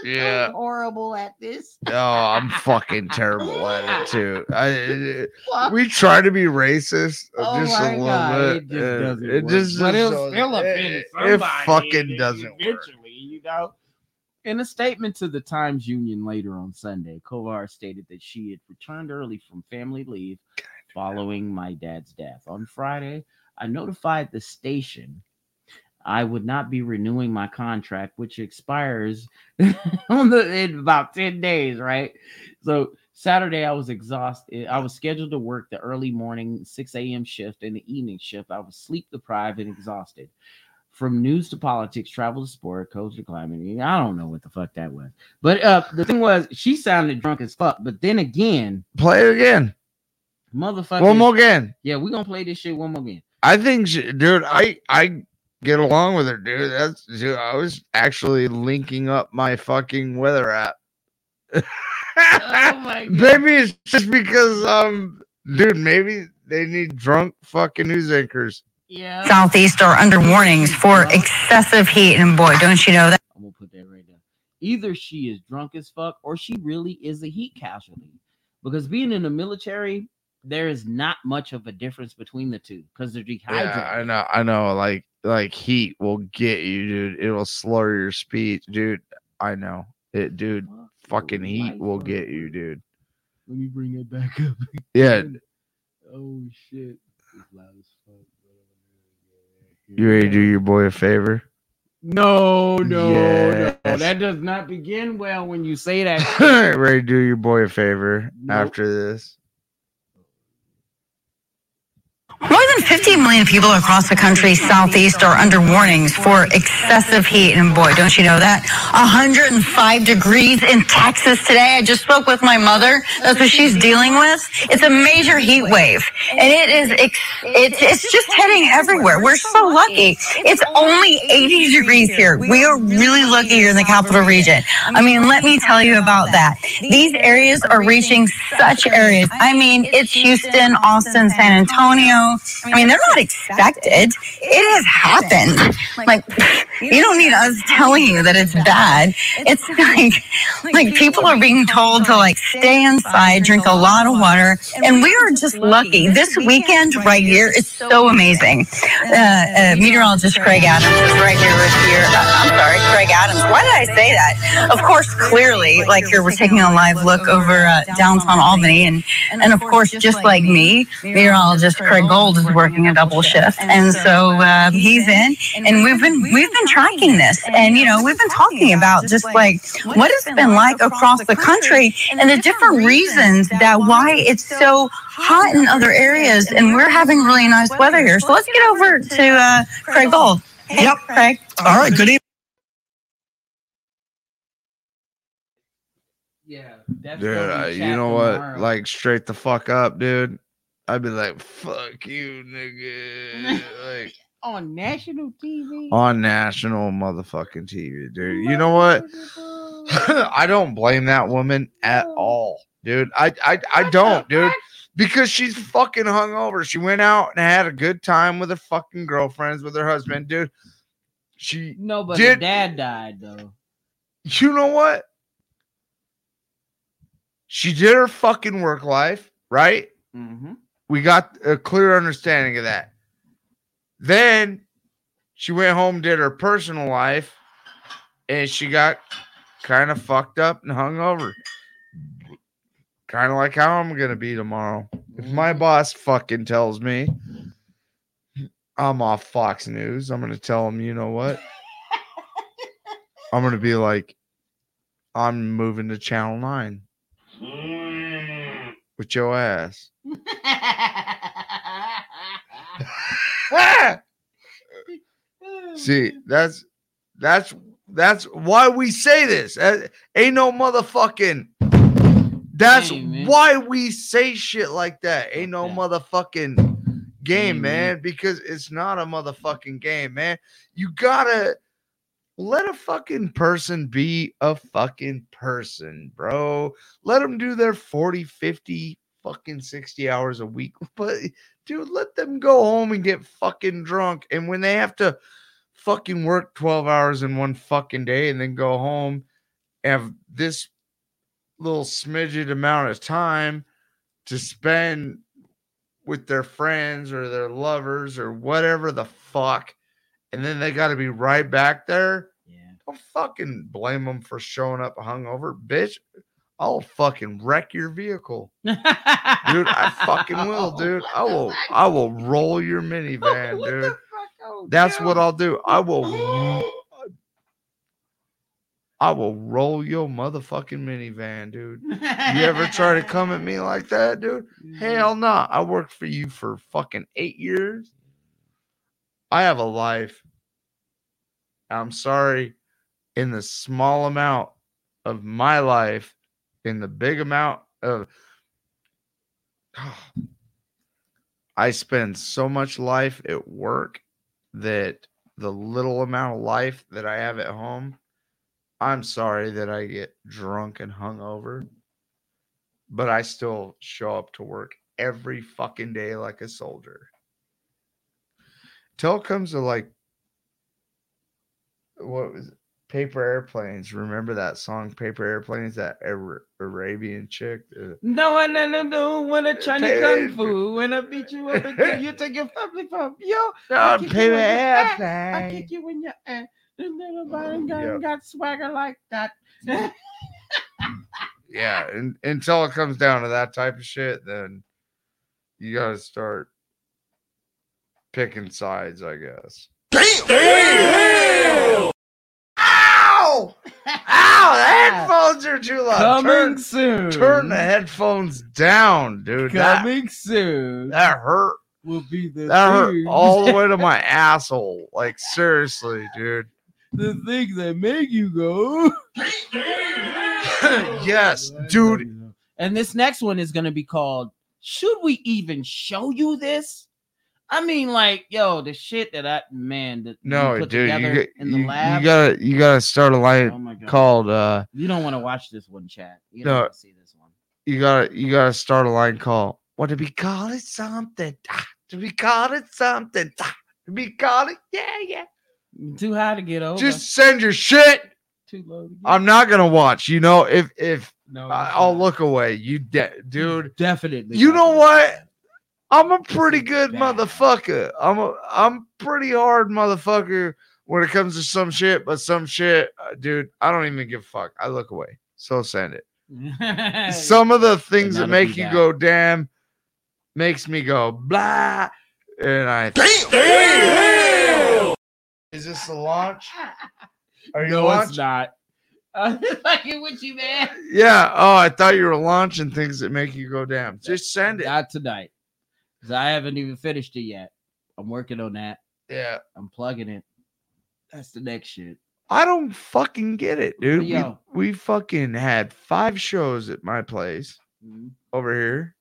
Yeah. horrible at this. Oh, I'm fucking terrible at it too. I Fuck. we try to be racist uh, Oh just a my little God, bit. it just doesn't it work. just but it'll doesn't- still it- offend it, somebody. It fucking doesn't work. you know. In a statement to the Times Union later on Sunday, Kovar stated that she had returned early from family leave following my dad's death. On Friday, I notified the station I would not be renewing my contract, which expires on the, in about 10 days, right? So Saturday, I was exhausted. I was scheduled to work the early morning 6 a.m. shift and the evening shift. I was sleep deprived and exhausted. From news to politics, travel to sport, coach to climbing. I don't know what the fuck that was. But uh the thing was, she sounded drunk as fuck. But then again, Play it again. motherfucker. One more again. Yeah, we're gonna play this shit one more again. I think, dude, I I get along with her, dude. That's dude, I was actually linking up my fucking weather app. Oh my god. maybe it's just because, um, dude, maybe they need drunk fucking news anchors. Yeah. Southeast are under warnings for excessive heat. And boy, don't you know that? I'm gonna put that right there. Either she is drunk as fuck or she really is a heat casualty. Because being in the military, there is not much of a difference between the two because they're dehydrated. Yeah, I know, I know. Like, like heat will get you, dude. It'll slur your speech, dude. I know it, dude. Fucking heat will get you, dude. Let me bring it back up. Yeah, Oh shit. Loud as fuck. you ready to do your boy a favor? No, no, no. That does not begin well when you say that. ready to do your boy a favor Nope. after this? More than 15 million people across the country southeast are under warnings for excessive heat. And boy, don't you know that? 105 degrees in Texas today. I just spoke with my mother. That's what she's dealing with. It's a major heat wave. And it is, it's, it's just heading everywhere. We're so lucky. It's only 80 degrees here. We are really lucky here in the capital region. I mean, let me tell you about that. These areas are reaching such areas. I mean, it's Houston, Austin, San Antonio. I mean, they're not expected. It has happened. Like, you don't need us telling you that it's bad. It's like, like people are being told to like stay inside, drink a lot of water, and we are just lucky. This weekend right here is so amazing. Uh, uh, meteorologist Craig Adams is right here with your. Uh, I'm sorry, Craig Adams. Why did I say that? Of course, clearly, like here, we're taking a live look over uh, downtown Albany, and and of course, just like me, meteorologist Craig Gold is working a double shift, and so um, he's in, and we've been we've been tracking this, and you know we've been talking about just like what it's been like across the country and the different reasons that why it's so hot in other areas, and we're having really nice weather here. So let's get over to uh, Craig Gold. Hey, Yep. Craig. All right, good evening. Yeah, that's Dude, uh, you know what? tomorrow. Like straight the fuck up, dude. I'd be like, fuck you, nigga. like on national TV. on national motherfucking TV, dude. You know what? I don't blame that woman at all, dude. I I, I don't, dude. Because she's fucking hungover. She went out and had a good time with her fucking girlfriends, with her husband, dude. She No, but Did- dad died though. you know what? She did her fucking work life, right? Mm-hmm. We got a clear understanding of that. Then she went home, did her personal life, and she got kind of fucked up and hung over. Kind of like how I'm gonna be tomorrow. If my mm-hmm. boss fucking tells me I'm off Fox News, I'm gonna tell him, you know what? I'm gonna be like, I'm moving to Channel 9 mm. With your ass. See, that's that's that's why we say this. Uh, ain't no motherfucking. That's why we say shit like that. Ain't no Yeah. motherfucking game, man, because it's not a motherfucking game, man. You gotta let a fucking person be a fucking person, bro. Let them do their 40, 50, fucking 60 hours a week. But dude, let them go home and get fucking drunk. And when they have to fucking work 12 hours in one fucking day and then go home have this little smidget amount of time to spend with their friends or their lovers or whatever the fuck. And then they got to be right back there. Yeah. Don't fucking blame them for showing up hungover, bitch. I'll fucking wreck your vehicle, dude. I fucking will, dude. I will. I will roll your minivan, What the dude. fuck? Oh, That's what I'll do. I will. I will roll your motherfucking minivan, dude. You ever try to come at me like that, dude? Hell no. I worked for you for fucking eight years. I have a life. I'm sorry. In the small amount of my life, in the big amount of. I spend so much life at work that the little amount of life that I have at home, I'm sorry that I get drunk and hungover, but I still show up to work every fucking day like a soldier. Till comes to like, what was it? Paper Airplanes. Remember that song, Paper Airplanes? That Ara- Arabian chick? Uh, No, I no, no, no. When I Chinese kung fu, when I beat you up and you, take your family from yo. No, I kick you Paper in your ass. I kick you in your ass. This little body got, Yep. got swagger like that. yeah and, until it comes down to that type of shit then you gotta start picking sides i guess ow! Ow! The headphones are too loud. Coming turn, soon. turn the headphones down dude. That, Coming soon. that hurt. Will be the that hurt all the way to my asshole. Like seriously dude. The things that make you go. yes dude. And this next one is gonna be called Should We Even Show You This? I mean, like, yo, the shit that I man that no put dude you, together get- in the you, lab. you gotta you gotta start a line oh called uh You don't want to watch this one, chat. You No. don't want to see this one. you gotta you gotta start a line call. What did we call it? Something. Ah, did we call it something? Ah, did we call it? Yeah, yeah. Too high to get over. Just send your shit. too low. To get I'm not gonna watch. You know, if if no, I, I'll look away. You de- dude. definitely. You know what? See that. I'm a pretty good bad. motherfucker. I'm a I'm pretty hard motherfucker when it comes to some shit, but some shit, uh, dude, I don't even give a fuck. I look away. So send it. some of the things that make you that. go damn makes me go blah and i is this the launch are you no, launch it's not. I'm fucking with you, man. yeah oh i thought you were launching things that make you go damn just send it Not tonight. 'Cause I haven't even finished it yet. I'm working on that. yeah I'm plugging it. That's the next shit. i don't fucking get it dude we, Yo. we fucking had five shows at my place Mhm, over here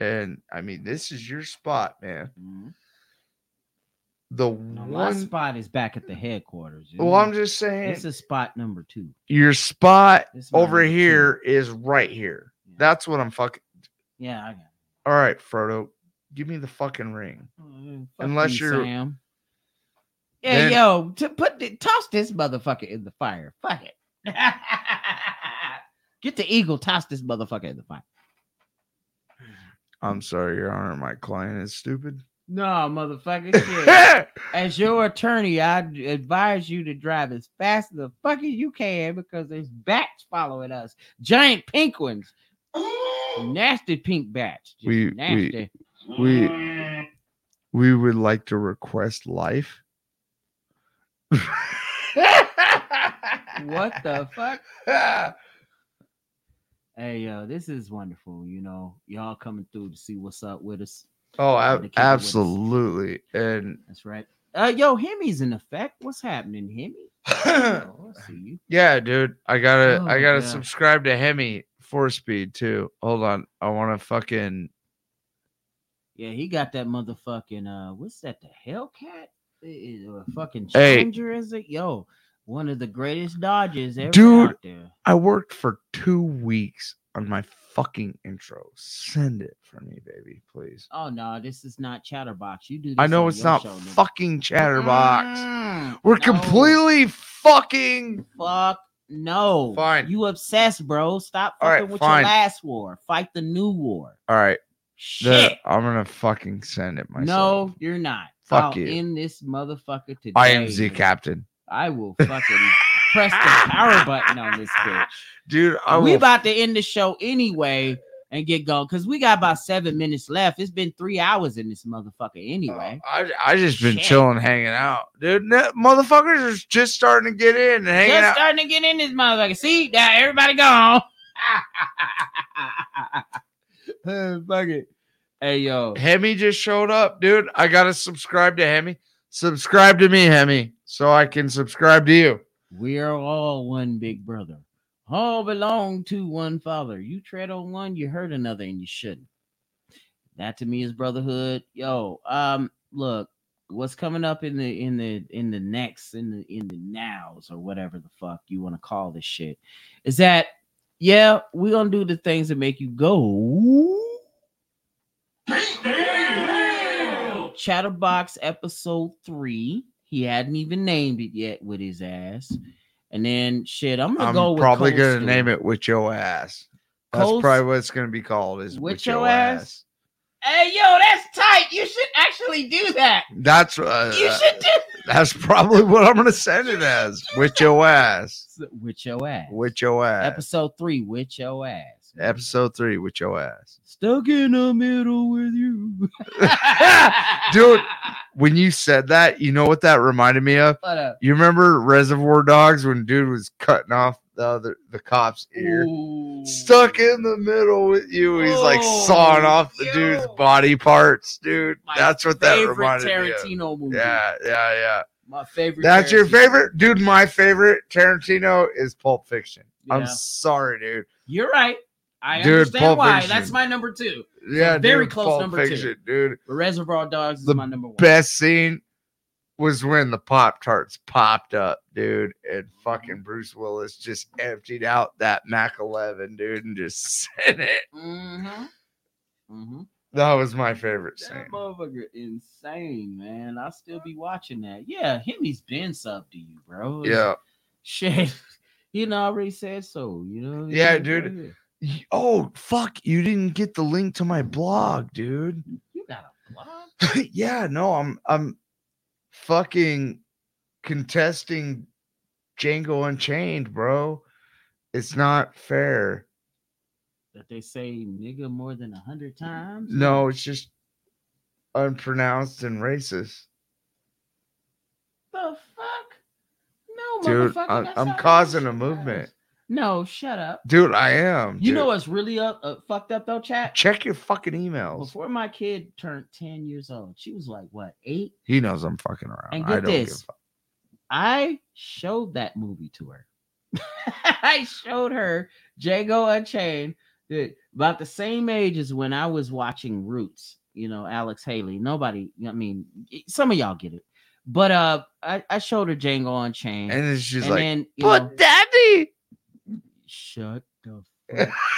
and i mean this is your spot man mhm. the No, one spot is back at the headquarters. well i'm just saying This is spot number two. your spot This is my over number two. here is right here. Yeah. That's what I'm fucking. Yeah, I got. All right, Frodo, give me the fucking ring. it. Fuck Unless you, you're- Sam. Yeah, Then- yo, to put the, toss this motherfucker in the fire. Fuck it. Get the eagle, toss this motherfucker in the fire. I'm sorry, Your Honor, my client is stupid. No, motherfucker. Shit. As your attorney, I advise you to drive as fast as the fuck as you can because there's bats following us. Giant pink ones. Mm. Nasty pink bats. Just We- we- nasty. we we would like to request life. what the fuck? Hey, yo, this is wonderful. You know, y'all coming through to see what's up with us. Oh, ab- to keep it with us. absolutely. And That's right. Uh, yo, Hemi's in effect. What's happening, Hemi? Oh, yeah, dude, I gotta I Oh, gotta God. subscribe to Hemi four speed too. Hold on, I want to fucking Yeah, he got that motherfucking uh, what's that? The Hellcat? Or fucking Hey. Challenger? Is it? Yo, one of the greatest Dodges ever Dude. out there. I worked for two weeks on my fucking intro. Send it for me, baby, please. Oh no, this is not Chatterbox. You do. This I know it's not show, fucking Chatterbox. Mm, We're no. completely fucking. Fuck no. Fine. You obsessed, bro. Stop All fucking right, with fine. your last war. Fight the new war. All right, the- Shit. I'm gonna fucking send it myself. no, you're not. Fuck I'll you. end this motherfucker today. I am the captain. I will fucking press the power button on this bitch. dude. I we will about to end the show anyway and get going because we got about seven minutes left. It's been three hours in this motherfucker oh, anyway. I I just been Shit. chilling, hanging out, dude. Motherfuckers are just starting to get in and hanging Just out. starting to get in this motherfucker. See, now everybody gone. Fuck it. Hey yo, Hemi just showed up, dude. I gotta subscribe to Hemi. Subscribe to me, Hemi, so I can subscribe to you. we are all one big brother. All belong to one father. You tread on one, you hurt another, and you shouldn't. That to me is brotherhood. Yo, um, look, what's coming up in the in the in the next in the in the nows or whatever the fuck you want to call this shit is that yeah, we're gonna do the things that make you go. Chatterbox episode three. He hadn't even named it yet with his ass. And then shit, I'm gonna I'm go with probably Cold gonna Steel. name it with your ass. That's probably what it's gonna be called. Is With with, your your, ass? ass. Hey yo, that's tight. You should actually do that. That's uh, You should do that's probably what I'm gonna send it as. With your ass. with your ass. With your ass. Episode three, with your ass. Episode three with your ass. Stuck in the middle with you. Dude, when you said that, you know what that reminded me of? You remember Reservoir Dogs when dude was cutting off the other the cop's ear? Ooh. Stuck in the middle with you. He's like Oh, sawing off the yo. dude's body parts, dude. My That's what that reminded me of. Movie. Yeah, yeah, yeah. My favorite. That's your favorite, dude. My favorite Tarantino is Pulp Fiction. I'm sorry, dude. You're right. I Dude, understand Pulp why. Fiction. That's my number two. Yeah, very dude, close Pulp number two. Fiction, dude. But Reservoir Dogs is The my number one. Best scene was when the Pop Tarts popped up, dude, and Mm-hmm. fucking Bruce Willis just emptied out that Mac 11, dude, and just sent it. Mm-hmm. Mm-hmm. That was my favorite scene. That motherfucker insane, man. I still be watching that. Yeah, him he's been sub to you, bro. Yeah. Shit. He already said so, you know. Yeah, dude. Right here. Y- Oh, fuck. You didn't get the link to my blog, dude. You got a blog? yeah, no, I'm I'm fucking contesting Django Unchained, bro. It's not fair. That they say nigga more than a hundred times? No, it's just unpronounced and racist. The fuck? No, Dude. I'm, I'm causing a movement. No, shut up. Dude, I am. You know dude. what's really up uh, fucked up though, chat? Check your fucking emails. Before my kid turned 10 years old, she was like, what, eight? He knows I'm fucking around. And I get give this. a fuck. I showed that movie to her. I showed her Django Unchained that about the same age as when I was watching Roots, you know, Alex Haley. Nobody, I mean, some of y'all get it. But uh I, I showed her Django Unchained. And then she's and like, then, but know, daddy, shut the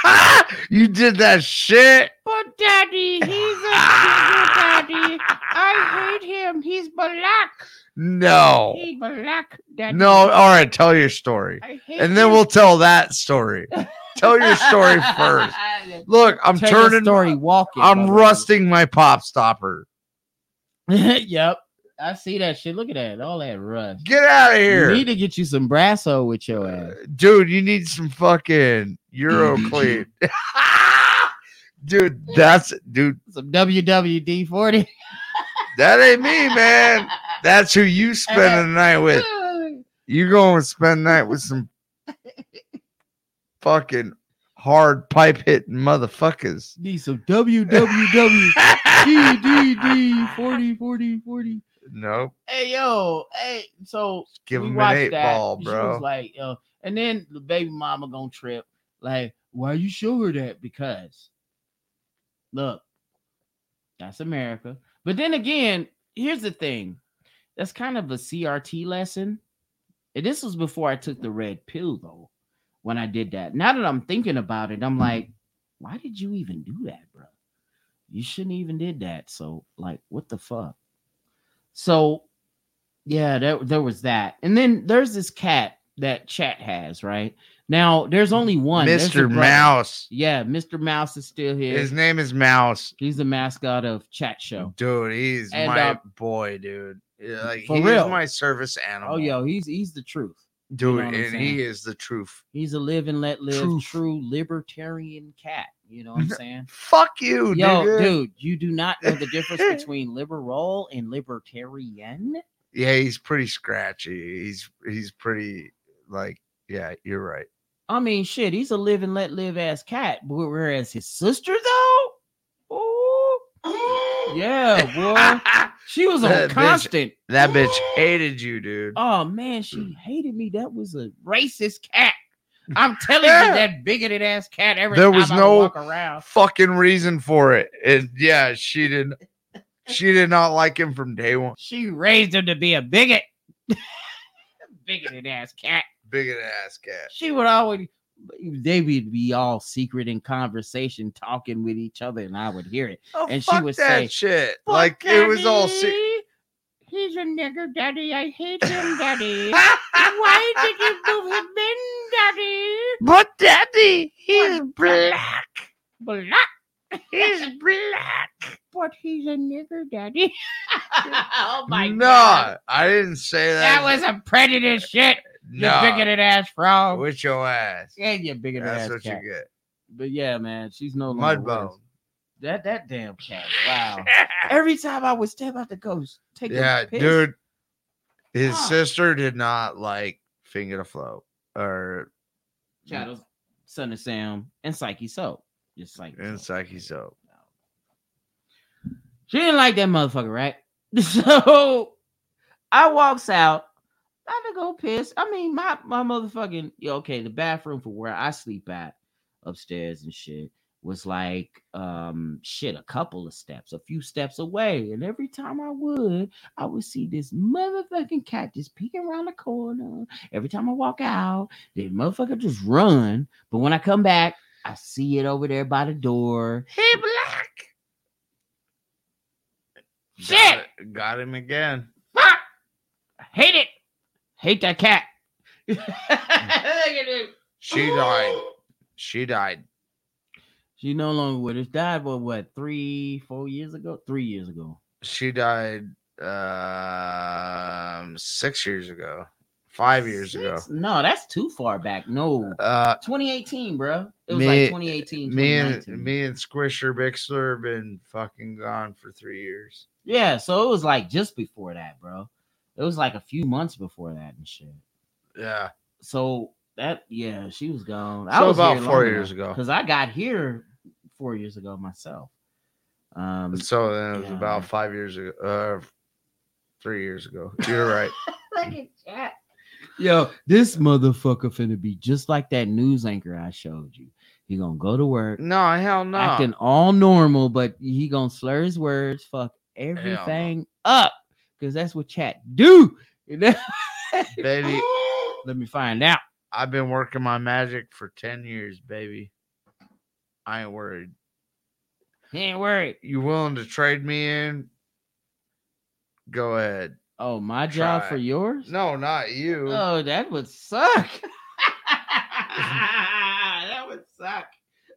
fuck you did that shit. But daddy, he's a sugar daddy. I hate him. He's black. No. He's black daddy. No, all right, tell your story. I hate And then him. we'll tell that story. tell your story first. Look, I'm Tell turning story walking. I'm motherfucker. rusting my pop stopper. yep. I see that shit. Look at that. All that rust. Get out of here. You need to get you some brasso with your uh, ass. Dude, you need some fucking Euro clean. dude, that's dude, Some WWD 40. that ain't me, man. That's who you spend the night with. You going to spend the night with some fucking hard pipe hitting motherfuckers. Need some WWW. DDD 40 40 40. Nope. Hey yo, hey, so Give we him an eight that. ball, She bro. was like, yo, and then the baby mama gonna trip. Like, why you show her that? Because look, that's America. But then again, here's the thing. That's kind of a CRT lesson. And this was before I took the red pill, though. When I did that. Now that I'm thinking about it, I'm like, why did you even do that, bro? You shouldn't even did that. So, like, what the fuck? So, yeah, there, there was that. And then there's this cat that chat has, right? Now there's only one. Mr. Mouse. Yeah, Mr. Mouse is still here. His name is Mouse. He's the mascot of Chat Show. Dude, he's And, my uh, boy, dude. Like for he's real. my service animal. Oh, yo, he's he's the truth. dude, know and he is the truth. He's a live and let live, Truth. true libertarian cat. You know what I'm saying? Fuck you, Yo, dude. dude, you do not know the difference between liberal and libertarian. Yeah, he's pretty scratchy. He's he's pretty like yeah, you're right. I mean, shit, he's a live and let live ass cat. but Whereas his sister, though, oh, yeah, boy, she was on That bitch- constant. That bitch hated you, dude. Oh man, she mm. hated me. That was a racist cat. I'm telling you, that bigoted ass cat. Every There was no fucking reason for it. And yeah, she did she did not like him from day one. She raised him to be a bigot. bigoted ass cat. Bigot ass cat. She would always they would be all secret in conversation talking with each other, and I would hear it. Oh, and she would that say, shit. "Fuck Like it was all daddy. He's a nigger, daddy. I hate him, daddy. Why did you move him in, daddy? But daddy, he's black. Black. He's black. But he's a nigger, daddy. oh my no, god. I didn't say That that. was a prejudice shit. You no. bigoted ass frog. With your ass. Yeah, you bigoted That's ass what cat. you get. But yeah, man, she's no longer with us. Mudbone. That that damn cat. Wow. Every time I would step out the ghost, take yeah, a piss, dude. His Ah. sister did not like finger to float or Shadows, Son of Sam, and Psyche Soap. Just like and Psyche soap. She didn't like that motherfucker, right? So I walks out. I to go piss. I mean, my my motherfucking yeah, okay, the bathroom for where I sleep at upstairs and shit was like um shit a couple of steps, a few steps away. And every time I would, I would see this motherfucking cat just peeking around the corner. Every time I walk out, the motherfucker just run. But when I come back, I see it over there by the door. Hey, black. Shit! Got, it- got him again. Fuck! I hate it. Hate that cat. Look at him. She died. She died. She no longer with us. Died what what three, four years ago? Three years ago. She died um six years ago. Five years ago. No, that's too far back. No. Uh 2018, bro. It was Me- like 2018. me and 2019. me and Squisher Bixler have been fucking gone for three years. Yeah, so it was like just before that, bro. It was like a few months before that and shit. Yeah. So that yeah, she was gone. So was about four years ago. because I got here four years ago myself. Um, So then it was Yeah. about five years ago. Uh three years ago. You're right. Look at that. Yo, this motherfucker finna be just like that news anchor I showed you. He gonna go to work, no, hell no. acting all normal, but he gonna slur his words, fuck everything up, because that's what chat do. You know? Baby. Let me find out. I've been working my magic for 10 years, baby. I ain't worried. He ain't worried. You willing to trade me in? Go ahead. Oh, my job for yours? No, not you. Oh, that would suck. that would suck.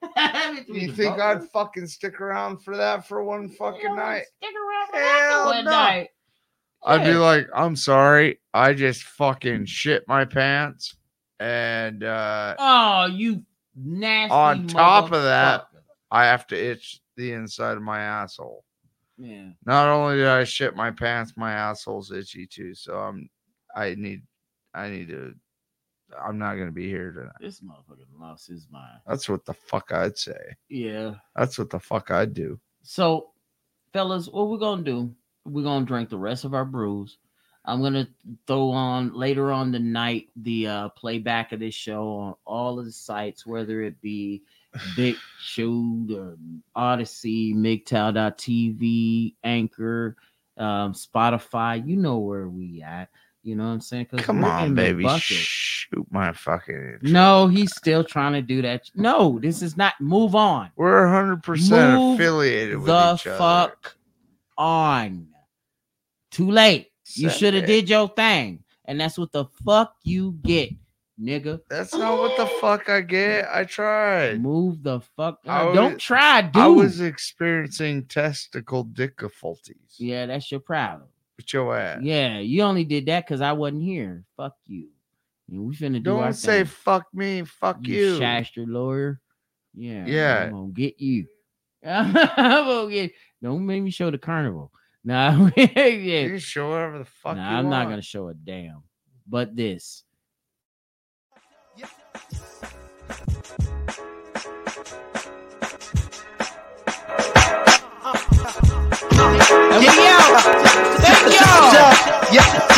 you think I'd fucking stick around for that for one fucking night? Stick around for Hell that one no. night. I'd be like, I'm sorry. I just fucking shit my pants. And uh Oh, you nasty. On top of that- I have to itch the inside of my asshole. yeah. Not only did I shit my pants, my asshole's itchy too. So I'm I need I need to I'm not gonna be here tonight. This motherfucker lost his mind. That's what the fuck I'd say. Yeah. That's what the fuck I'd do. So, fellas, what we're gonna do? We're gonna drink the rest of our brews. I'm gonna throw on later on the night the uh, playback of this show on all of the sites, whether it be Big Shoot or Odysee, MGTOW.tv, Anchor, um, Spotify. You know where we at. You know what I'm saying? Come on, baby. Shoot my fucking. No, he's still trying to do that. No, this is not. Move on. We're hundred percent Move affiliated with the each other. fuck on. Too late. You should have did your thing, and that's what the fuck you get. nigga. That's not what the fuck I get. I tried. Move the fuck. I out. Don't was- try, dude. I was experiencing testicle difficulties. Yeah, that's your problem. With your ass. Yeah, you only did that because I wasn't here. Fuck you. And we finna do our Don't say thing. fuck me, fuck you, you. shaster lawyer. Yeah, Yeah. I'm gonna get you. I'm gonna get. Don't make me show the carnival. Nah, You yeah. can show whatever the fuck Nah, you I'm not gonna show a damn. But this. And we. Thank y'all. You, it really looks really good. Yeah,